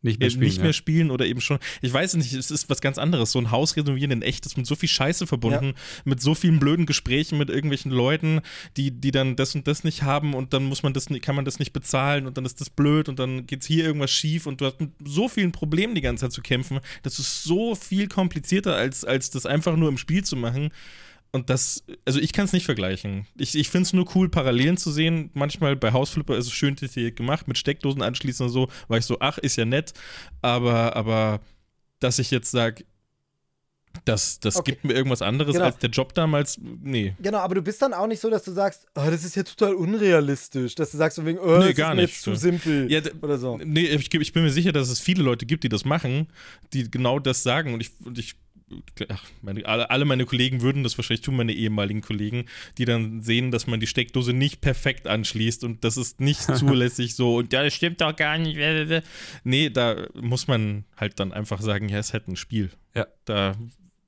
Nicht äh, mehr spielen. nicht ja. mehr spielen oder eben schon. Ich weiß es nicht, es ist was ganz anderes. So ein Haus renovieren in echt ist mit so viel Scheiße verbunden, mit so vielen blöden Gesprächen mit irgendwelchen Leuten, die, die dann das und das nicht haben und dann muss man das, kann man das nicht bezahlen und dann ist das blöd und dann geht hier irgendwas schief und du hast mit so vielen Problemen die ganze Zeit zu kämpfen. Das ist so viel komplizierter, als, als das einfach nur im Spiel zu machen. Und das, also ich kann es nicht vergleichen. Ich, ich finde es nur cool, Parallelen zu sehen. Manchmal bei Hausflipper ist es schön detailliert gemacht, mit Steckdosen anschließen und so, war ich so, ach, ist ja nett. Aber, aber dass ich jetzt sage, das, das Okay. gibt mir irgendwas anderes Genau. als der Job damals, nee. Genau, aber du bist dann auch nicht so, dass du sagst, oh, das ist ja total unrealistisch, dass du sagst, von wegen, oh, Nee, das gar ist nicht. jetzt zu simpel Ja, oder so. Nee, ich, ich bin mir sicher, dass es viele Leute gibt, die das machen, die genau das sagen. Und ich, und ich ach, meine, alle, meine Kollegen würden das wahrscheinlich tun, meine ehemaligen Kollegen, die dann sehen, dass man die Steckdose nicht perfekt anschließt und das ist nicht zulässig so und ja, das stimmt doch gar nicht. Nee, da muss man halt dann einfach sagen, ja, es ist halt ein Spiel. Ja. Da,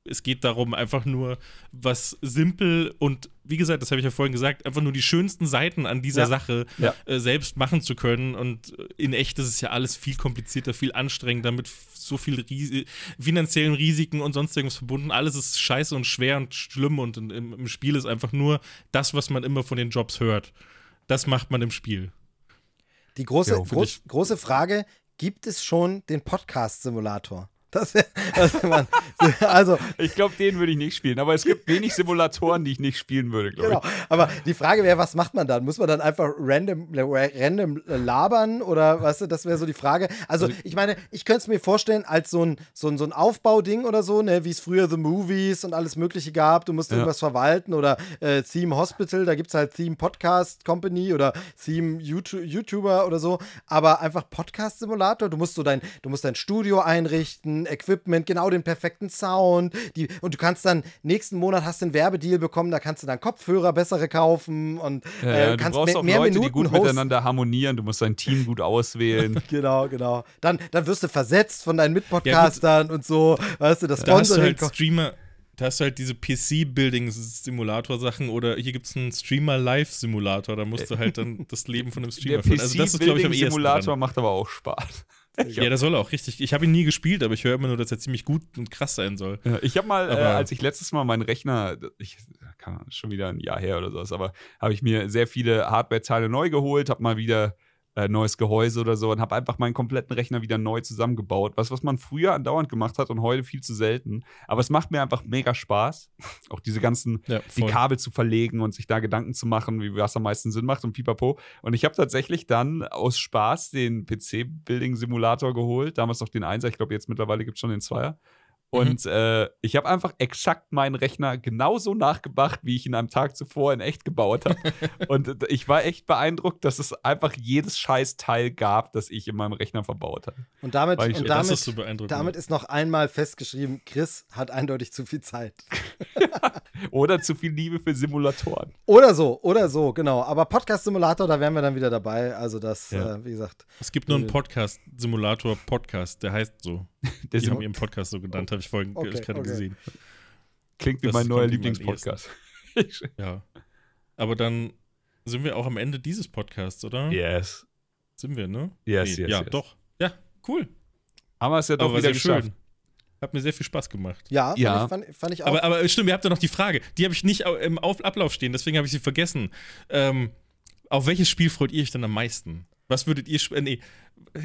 es geht darum, einfach nur was simpel und wie gesagt, das habe ich ja vorhin gesagt, einfach nur die schönsten Seiten an dieser Ja. Sache Ja. äh, selbst machen zu können. Und in echt ist es ja alles viel komplizierter, viel anstrengender, mit so viel Ris finanziellen Risiken und sonst irgendwas verbunden. Alles ist scheiße und schwer und schlimm und in, im, im Spiel ist einfach nur das, was man immer von den Jobs hört. Das macht man im Spiel. Die große, Ja, groß, große Frage: Gibt es schon den Podcast-Simulator? Das, das, man, also, Ich glaube, den würde ich nicht spielen. Aber es gibt wenig Simulatoren, die ich nicht spielen würde, glaube genau. Aber die Frage wäre, was macht man dann? Muss man dann einfach random, random labern oder weißt du, das wäre so die Frage. Also, ich meine, ich könnte es mir vorstellen, als so ein, so ein, so ein Aufbauding oder so, ne, wie es früher The Movies und alles Mögliche gab. Du musst Ja. irgendwas verwalten oder äh, Theme Hospital, da gibt es halt Theme Podcast Company oder Theme YouTube, YouTuber oder so. Aber einfach Podcast-Simulator. Du musst so dein, du musst dein Studio einrichten, Equipment, genau den perfekten Sound. Die, und du kannst dann, nächsten Monat hast du einen Werbedeal bekommen, da kannst du dann Kopfhörer bessere kaufen und Ja, äh, ja, du kannst brauchst mehr, auch mehr Leute, Minuten die gut hosten. miteinander harmonieren. Du musst dein Team gut auswählen. Genau, genau. Dann, dann wirst du versetzt von deinen Mitpodcastern und so. Weißt du, das Da hast du halt Streamer, da hast du halt diese PC-Building-Simulator-Sachen oder hier gibt es einen Streamer-Live-Simulator, da musst du halt dann das Leben von einem Der Streamer führen. Also das ist, glaube ich, am ehesten PC-Building-Simulator dran. macht aber auch Spaß. Ja, der soll auch richtig. Ich habe ihn nie gespielt, aber ich höre immer nur, dass er ziemlich gut und krass sein soll. Ja, ich habe mal, äh, als ich letztes Mal meinen Rechner, ich kann schon wieder ein Jahr her oder sowas, aber habe ich mir sehr viele Hardware-Teile neu geholt, habe mal wieder äh, neues Gehäuse oder so und habe einfach meinen kompletten Rechner wieder neu zusammengebaut. Was, was man früher andauernd gemacht hat und heute viel zu selten. Aber es macht mir einfach mega Spaß, auch diese ganzen Ja, die. Kabel zu verlegen und sich da Gedanken zu machen, wie was am meisten Sinn macht und pipapo. Und ich habe tatsächlich dann aus Spaß den PC-Building-Simulator geholt, damals noch den Einser, ich glaube jetzt mittlerweile gibt es schon den Zweier. Und äh, ich habe einfach exakt meinen Rechner genauso nachgemacht, wie ich ihn am Tag zuvor in echt gebaut habe. und äh, ich war echt beeindruckt, dass es einfach jedes Scheißteil gab, das ich in meinem Rechner verbaut habe. Und damit, ich- und damit, ist so damit ist noch einmal festgeschrieben, Chris hat eindeutig zu viel Zeit. Oder zu viel Liebe für Simulatoren. Oder so, oder so, genau. Aber Podcast-Simulator, da wären wir dann wieder dabei. Also das, Ja. äh, wie gesagt. Es gibt nur einen Podcast-Simulator-Podcast, der heißt so. Der Die Sim haben ihren Podcast so genannt, habe ich vorhin Okay, gerade okay. gesehen. klingt wie das mein neuer Lieblingspodcast. Ja. Aber dann sind wir auch am Ende dieses Podcasts, oder? yes. Sind wir, ne? Yes, Nee, yes, ja, yes. doch. Ja, cool. Haben wir es ja doch Aber wieder sehr geschafft. schön. Hat mir sehr viel Spaß gemacht. Ja, fand, Ja. Ich, fand, fand ich auch. Aber, aber stimmt, ihr habt ja noch die Frage. Die habe ich nicht im Auf Ablauf stehen, deswegen habe ich sie vergessen. Ähm, auf welches Spiel freut ihr euch denn am meisten? Was würdet ihr sp- äh, Nee,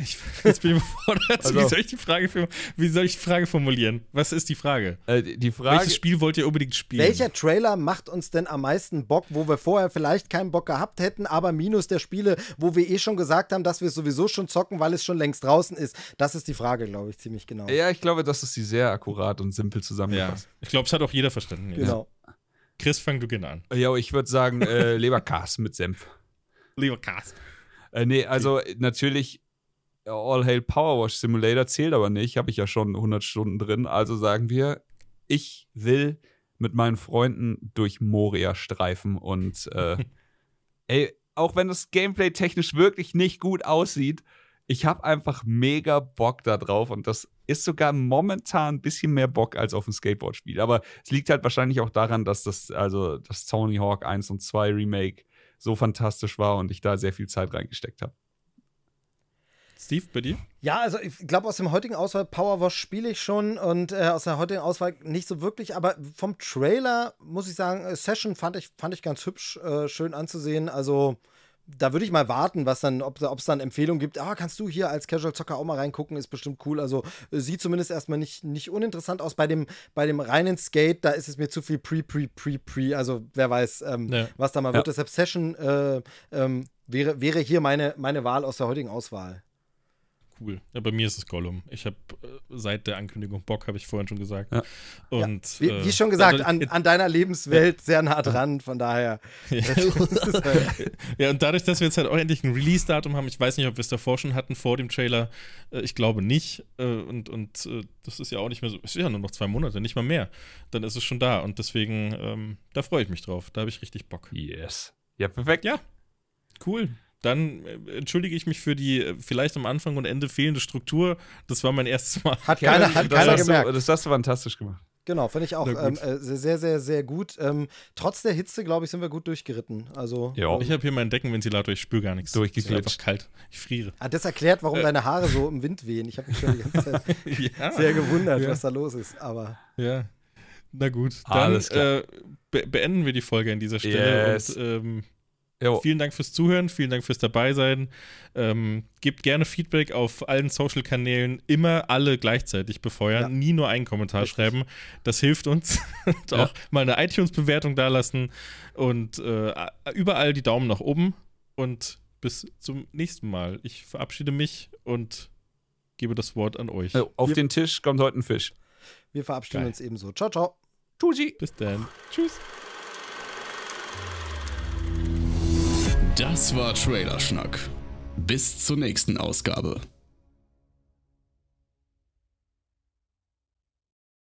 ich, jetzt bin ich überfordert. Also- wie, soll ich die Frage, für- wie soll ich die Frage formulieren? Was ist die Frage? Äh, die- Frage. Welches Spiel wollt ihr unbedingt spielen? Welcher Trailer macht uns denn am meisten Bock, wo wir vorher vielleicht keinen Bock gehabt hätten, aber minus der Spiele, wo wir eh schon gesagt haben, dass wir es sowieso schon zocken, weil es schon längst draußen ist? Das ist die Frage, glaube ich, ziemlich genau. Ja, ich glaube, das ist sie sehr akkurat und simpel Ja, zusammengefasst. ich glaube, es hat auch jeder verstanden. jetzt. Genau. Chris, fang du gerne an. Ja, ich würde sagen, äh, Leberkas mit Senf. Lieber Cast. Äh, nee, also äh, natürlich All Hail Power Wash Simulator zählt aber nicht, habe ich ja schon 100 Stunden drin. Also sagen wir, ich will mit meinen Freunden durch Moria streifen und äh, ey, auch wenn das Gameplay technisch wirklich nicht gut aussieht, ich habe einfach mega Bock da drauf und das ist sogar momentan ein bisschen mehr Bock als auf ein Skateboard-Spiel. Aber es liegt halt wahrscheinlich auch daran, dass das, also das Tony Hawk 1 und 2 Remake so fantastisch war und ich da sehr viel Zeit reingesteckt habe. Steve, bei dir? Ja, also ich glaube, aus dem heutigen Auswahl Powerwash spiele ich schon und äh, aus der heutigen Auswahl nicht so wirklich, aber vom Trailer muss ich sagen, äh, Session fand ich, fand ich ganz hübsch, äh, schön anzusehen. Also da würde ich mal warten, was dann, ob es dann Empfehlungen gibt. Ah, kannst du hier als Casual Zocker auch mal reingucken, ist bestimmt cool. Also äh, sieht zumindest erstmal nicht, nicht uninteressant aus. Bei dem, bei dem reinen Skate, da ist es mir zu viel Pre, Pre, Pre, Pre. Also wer weiß, ähm, Ja. was da mal Ja. wird. Deshalb Session äh, ähm, wäre, wäre hier meine, meine Wahl aus der heutigen Auswahl. Cool. Ja, bei mir ist es Gollum. Ich habe äh, seit der Ankündigung Bock, habe ich vorhin schon gesagt. Ja. Und, Wie, äh, wie schon gesagt, an, an deiner Lebenswelt sehr nah dran, von daher. ja, und dadurch, dass wir jetzt halt auch endlich ein Release-Datum haben, ich weiß nicht, ob wir es davor schon hatten, vor dem Trailer, äh, ich glaube nicht. Äh, und und äh, das ist ja auch nicht mehr so, es ist ja nur noch zwei Monate, nicht mal mehr. Dann ist es schon da. Und deswegen, ähm, da freue ich mich drauf. Da habe ich richtig Bock. Yes. Ja, perfekt. Ja, cool. Dann äh, entschuldige ich mich für die äh, vielleicht am Anfang und Ende fehlende Struktur. Das war mein erstes Mal. Hat keiner, hat das keiner hast gemerkt. Du, das hast du fantastisch gemacht. Genau, finde ich auch ähm, äh, sehr, sehr, sehr gut. Ähm, trotz der Hitze, glaube ich, sind wir gut durchgeritten. Also, Ja. Ich habe hier meinen Deckenventilator, ich spüre gar nichts. Durchgeglitscht. Es ist einfach kalt. Ich friere. ah, das erklärt, Äh. warum deine Haare so im Wind wehen. Ich habe mich schon die ganze Zeit ja. sehr gewundert, Ja. was da los ist. Aber Ja. Na gut, dann Alles klar. äh, be beenden wir die Folge an dieser Stelle. Yes. Und ähm, Jo. vielen Dank fürs Zuhören, vielen Dank fürs Dabeisein. Ähm, gebt gerne Feedback auf allen Social-Kanälen, immer alle gleichzeitig befeuern, Ja. nie nur einen Kommentar Richtig. schreiben. Das hilft uns. und Ja. auch mal eine iTunes-Bewertung dalassen und äh, überall die Daumen nach oben. Und bis zum nächsten Mal. Ich verabschiede mich und gebe das Wort an euch. Jo, Auf Wir- den Tisch kommt heute ein Fisch. wir verabschieden Geil. uns ebenso. Ciao, ciao. Tuji. Bis dann. Tschüss. Das war Trailerschnack. Bis zur nächsten Ausgabe.